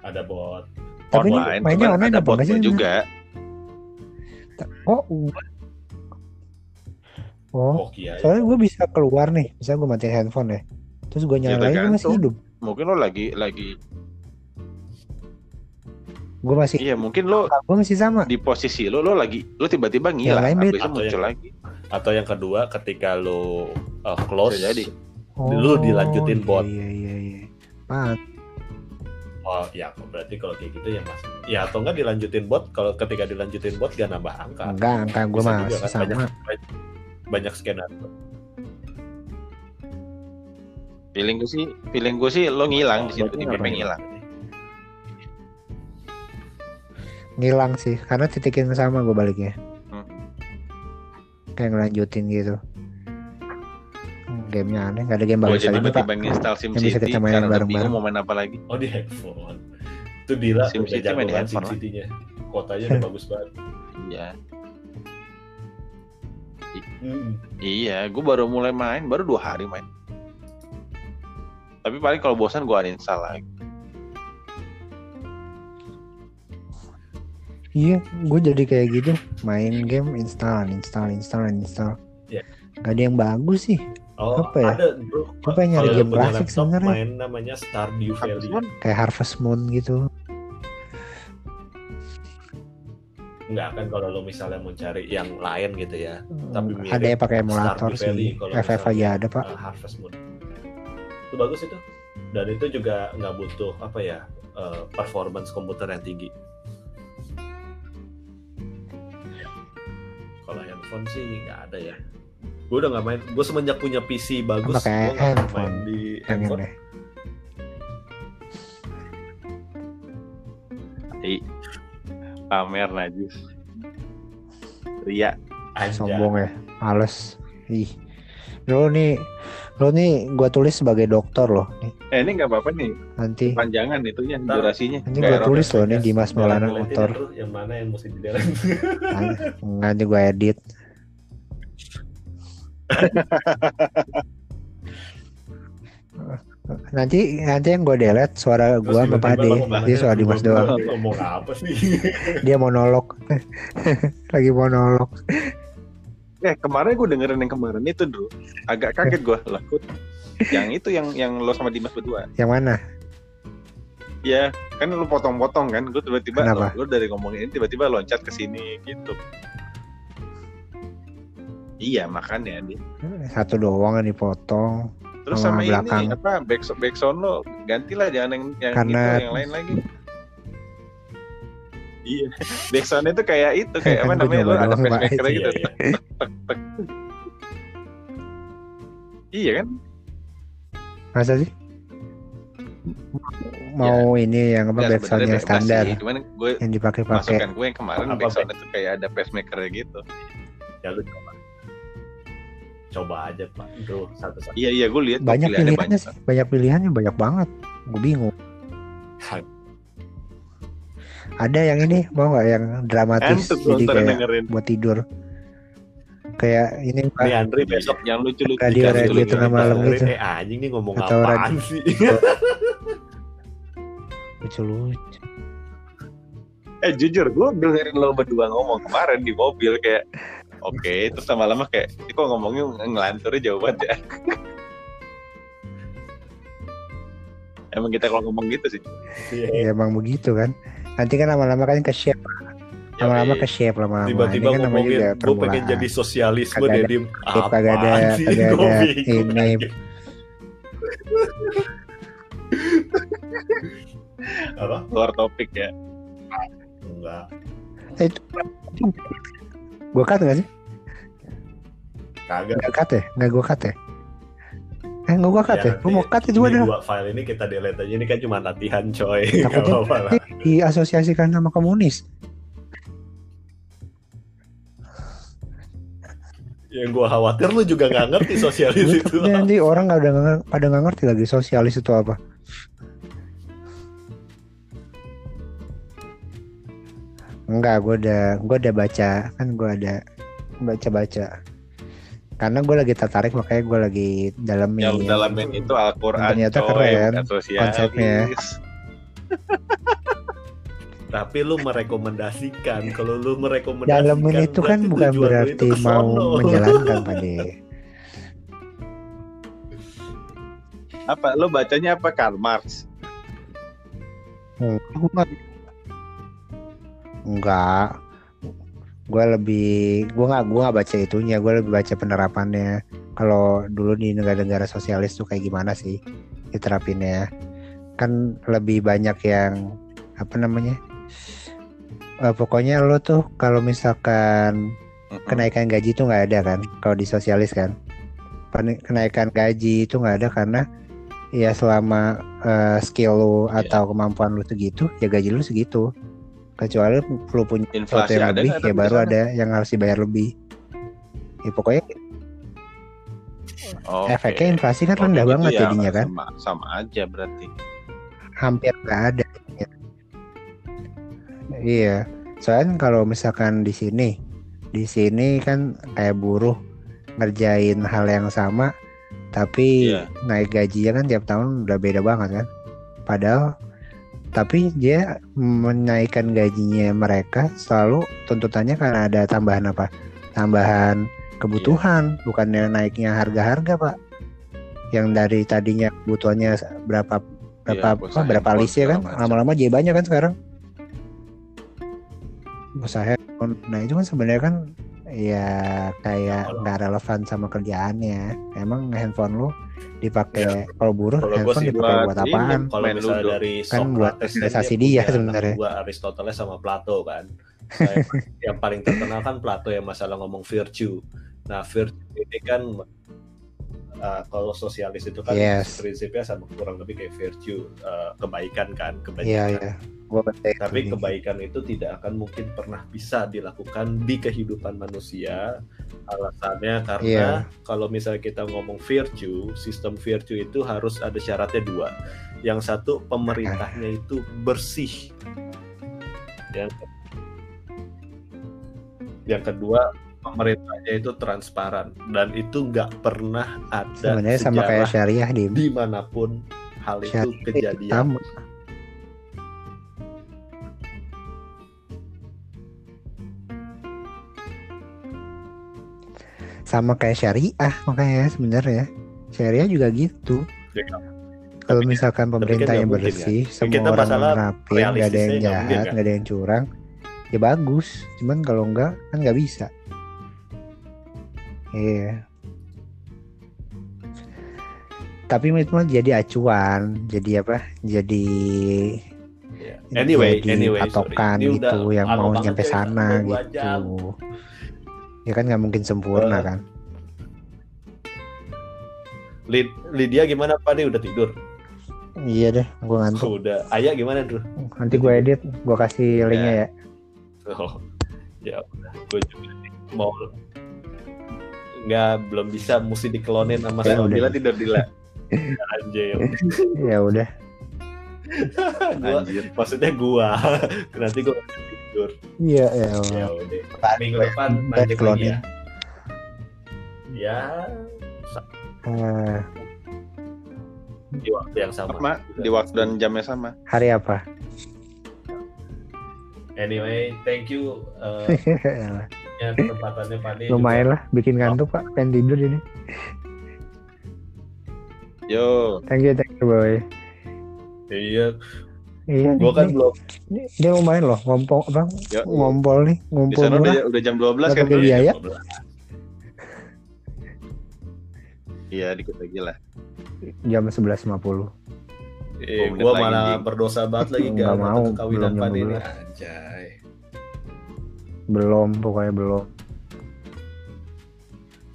Ada bot. Tapi ini online mainnya cuman online ada apa enggak botnya sih? juga Oh, oh. Oh iya. Soalnya gue bisa keluar nih, bisa gue matiin handphone ya. Terus gue Ya, nyalain gue masih hidup. mungkin lo lagi lagi Gue masih, iya mungkin lo gue masih sama. di posisi lo lo lagi lo tiba-tiba ngilang habis Atau muncul yang- lagi Atau yang kedua ketika lo uh, close. Bisa jadi. Lu dilanjutin iya, bot. Iya iya iya. Pan. Oh ya berarti kalau kayak gitu ya mas. Ya atau enggak dilanjutin bot. Kalau ketika dilanjutin bot gak nambah angka. Enggak, angka gue juga kan, sama. Banyak, banyak skenario. feeling gue sih feeling gue sih lo ngilang di situ Berarti di map yang ngilang ngilang sih karena titik yang sama gue baliknya Hmm. kayak ngelanjutin gitu gamenya aneh nggak ada game bagus lagi pak tiba-tiba install Yang bisa kita udah bareng-bareng. bingung mau main apa lagi. Oh di handphone. Itu Dila Sim City main di Sim handphone lah. City-nya. Kotanya udah bagus banget. Iya. Mm. Iya, gue baru mulai main, baru dua hari main. Tapi paling kalau bosan gue uninstall lagi. iya gue jadi kayak gitu main game install install install install Iya. Gak ada yang bagus sih Oh, Apa ya? ada bro. Gue pengen nyari game laptop, sebenarnya. Main namanya Stardew Valley. kayak Harvest Moon gitu Enggak kan kalau lo misalnya mau cari yang lain gitu ya. Tapi mirip ada yang pakai emulator Stardew sih FF aja ada pak uh, Harvest Moon. Itu bagus itu. Dan itu juga nggak butuh apa ya uh, performance komputer yang tinggi. Kalau handphone sih nggak ada ya. Gue udah nggak main. Gue semenjak punya PC bagus, gue nggak main handphone. di handphone. Hi. Pamer najis. Ria. Sombong ya males ih lo nih lo nih gua tulis sebagai dokter loh nih Eh ini nggak apa-apa nih, nanti panjangan itunya, Ntar. durasinya. nanti error. tulis loh nih Dimas Maulana motor ya, yang mana yang mesti di delete nanti gua edit nanti nanti yang gua delete suara gua sama Pade dia suara Dimas doang. ngomong apa sih? Dia monolog. [laughs] Lagi monolog. Eh kemarin gue dengerin yang kemarin itu dulu, agak kaget gue lah. Yang itu yang yang lo sama Dimas berdua. yang mana? Ya kan lo potong-potong kan, gue tiba-tiba lo, lo dari ngomongin ini tiba-tiba loncat ke sini gitu. Iya makanya dia. satu doang yang dipotong Terus Sama sama belakang. ini apa back backsound lo gantilah jangan yang yang Karena- itu yang lain lagi. Iya, [laughs] backsound itu kayak itu kayak apa Kan namanya lo ada pacemaker gitu. Iya, iya. [laughs] Iya kan? masa sih mau ini yang apa Nggak, backsound sebenarnya yang bebas standar sih. Cuman gue yang dipakai-pakai masukkan gue yang kemarin Apa, backsound itu kayak ada pacemaker gitu. ya lu coba coba aja pak. Bro satu satu Iya iya gue lihat banyak pilihannya pilihannya banyak. sih. Banyak pilihannya banyak banget. Gue bingung. Ada yang ini mau nggak yang dramatis gue jadi kayak dengerin. buat tidur. Kayak ini nih Pak, Andri besok yang lucu-lucu Radio radio tengah malam gitu. eh anjing nih ngomong Atau apaan sih? Lucu lucu Eh jujur gue dengerin lo berdua ngomong kemarin di mobil kayak Oke, terus lama-lama kayak, ini kok ngomongnya ngelanturnya jauh banget ya. [laughs] Emang kita kalau ngomong gitu sih. Iya, ya emang begitu kan. Nanti kan lama-lama kan ke shape. Lama-lama ke shape lama-lama. Tiba-tiba ini kan ngomongin gue pengen jadi deh ada- dim. Kagak ada- kagak ada ini. apa? Keluar topik ya. enggak. Itu gue cut nggak sih? Kagak. Nggak cut ya? Nggak gue cut ya? Eh nggak gue cut ya, Ya, gue mau cut ini ada dua file ini kita delete aja. Ini kan cuma latihan coy. Takutnya Gak lah. nanti diasosiasikan sama komunis. Yang gua khawatir lu juga nggak ngerti sosialis Gue itu. nanti orang nggak pada nggak ngerti lagi sosialis itu apa Enggak, gue udah gue udah baca. Kan gue ada baca-baca. Karena gue lagi tertarik makanya gue lagi dalamin Yang dalamin itu Al-Quran Ternyata coy, keren konsepnya. [laughs] tapi lu merekomendasikan. Kalau lu merekomendasikan dalamin itu kan bukan lu berarti mau menjalankan pade [laughs] Apa? Lo bacanya apa Karl Marx? enggak enggak. Gue lebih gue nggak gue nggak baca itunya gue lebih baca penerapannya. Kalau dulu di negara-negara sosialis tuh kayak gimana sih diterapinnya? Kan lebih banyak yang apa namanya? Eh, pokoknya lo tuh kalau misalkan kenaikan gaji itu nggak ada kan? Kalau di sosialis kan? Kenaikan gaji itu nggak ada karena ya selama eh, skill lu Iya. atau kemampuan lu segitu ya gaji lu segitu kecuali lu punya Inflasi yang ada lebih ya baru sana? ada yang harus dibayar lebih ya pokoknya Oke. efeknya inflasi kan rendah banget ya jadinya kan Sama, sama aja berarti. hampir nggak ada iya soalnya kalau misalkan di sini di sini kan kayak buruh ngerjain hal yang sama tapi Iya. naik gajinya kan tiap tahun udah beda banget kan padahal tapi dia menaikkan gajinya mereka selalu tuntutannya karena ada tambahan apa? Tambahan kebutuhan bukannya naiknya harga-harga pak. Yang dari tadinya kebutuhannya berapa berapa Iya, apa, berapa list ya kan? lama-lama jadi banyak kan sekarang? Usaha nah itu kan sebenarnya kan ya kayak nggak relevan sama kerjaannya emang handphone lu dipakai kalau buruh Kalau gua handphone sih dipakai buat apaan Kalau Main misalnya ludo. dari Kan buat Socrates investasi dia sebenarnya. Dua Aristoteles sama Plato kan. [laughs] Yang, yang paling terkenal kan Plato yang masalah ngomong virtue. Nah virtue ini kan uh, kalau sosialis itu kan Yes. prinsipnya sama kurang lebih kayak virtue uh, kebaikan kan kebaikan. gua percaya Tapi kebaikan itu tidak akan mungkin pernah bisa dilakukan di kehidupan manusia. Alasannya karena Iya. kalau misalnya kita ngomong virtue, sistem virtue itu harus ada syaratnya dua. Yang satu pemerintahnya [laughs] itu bersih. Yang yang kedua pemerintahnya itu transparan dan itu nggak pernah ada sebenarnya sama kayak syariah di di mana pun hal itu Syariah kejadian. sama sama kayak syariah makanya sebenarnya syariah juga gitu Ya kan? kalau kan- misalkan kan pemerintahnya nggak mungkin, bersih Kita semua orang rapin nggak ada yang nggak jahat kan? nggak ada yang curang ya bagus cuman kalau enggak kan nggak bisa iya tapi itu mah jadi acuan jadi apa jadi Ya. Anyway, jadi anyway, patokan gitu udah yang mau nyampe sana gitu jam. ya kan nggak mungkin sempurna Eh, kan Lid- Lydia gimana Pak nih udah tidur? iya deh gua ngantuk Udah. Ayah gimana tuh? nanti gua edit gua kasih linknya ya Oh, ya udah. Gue juga mau nggak belum bisa mesti diklonin sama [laughs] Ya Dila tidur Dila. anjir. ya udah gua, Anjir. maksudnya gua. [laughs] Nanti gua tidur. iya ya Ya Allah. udah. Minggu depan mancing lagi ya. Ya, Eh, di waktu yang sama. Sama di waktu dan jamnya sama. hari apa Anyway, thank you uh, [laughs] ya, kesempatannya Pak lumayan lah bikin ngantuk pak pengen tidur ini Yo, thank you thank you boy Iya, iya gua kan belum nih, dia lumayan loh ngompol bang Yo. ngompol nih di ngumpul sana murah udah, udah jam 12 Nggak kan? biaya. Iya, dikit lagi lah. jam 11.50 Eh, gua malah berdosa banget lagi gak mau, kekawinan belum Pak ini 12. anjay. Belum pokoknya belum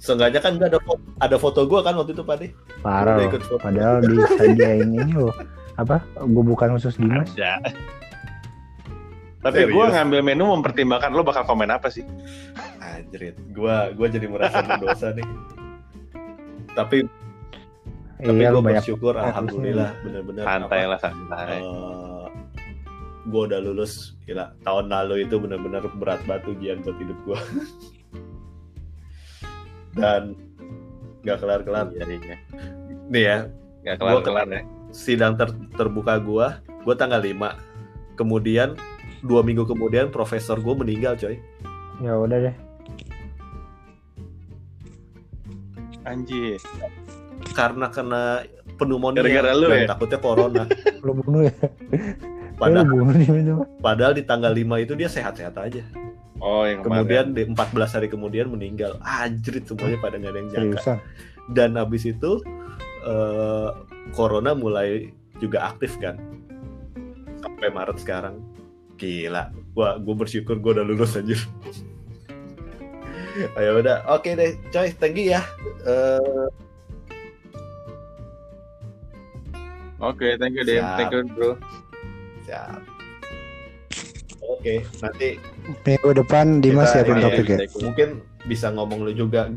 Seenggaknya kan ada foto, ada foto gua kan waktu itu Pak Nih. parah Udah loh ikut foto. padahal disediain ini loh apa gue bukan khusus Dimas Ada. Tapi Serius? gue ngambil menu mempertimbangkan lo bakal komen apa sih? Anjrit, gua gua jadi merasa berdosa nih. Tapi tapi iya banyak bersyukur alhamdulillah bener-bener Santai lah, santai. eh, gua udah lulus gila tahun lalu itu bener-bener berat batu ujian buat hidup gua. [laughs] Dan nggak kelar-kelar. Iya, iya. Nih ya, Gak Gua kelar-kelar ya. sidang ter- terbuka gua, gua tanggal 5. Kemudian dua minggu kemudian profesor gua meninggal coy. ya udah deh Anjir. Karena kena pneumonia Gara-gara lu dan ya? takutnya corona. lu bunuh ya [laughs] Padahal Padahal di tanggal 5 itu dia sehat-sehat aja. Oh, yang Kemudian di 14 hari kemudian meninggal. Anjrit semuanya pada nggak ada yang nyangka. seriusan Dan habis itu eh, corona mulai juga aktif kan. Sampai Maret sekarang. Gila. Gua gua bersyukur gua udah lulus anjir. [laughs] Ayo udah. Oke deh, coy. Thank you ya. Eh, Oke, thank you, Dem. Thank you, bro. Siap. Oke, nanti Minggu depan Dimas siapin topik ya. Mungkin bisa ngomong lu juga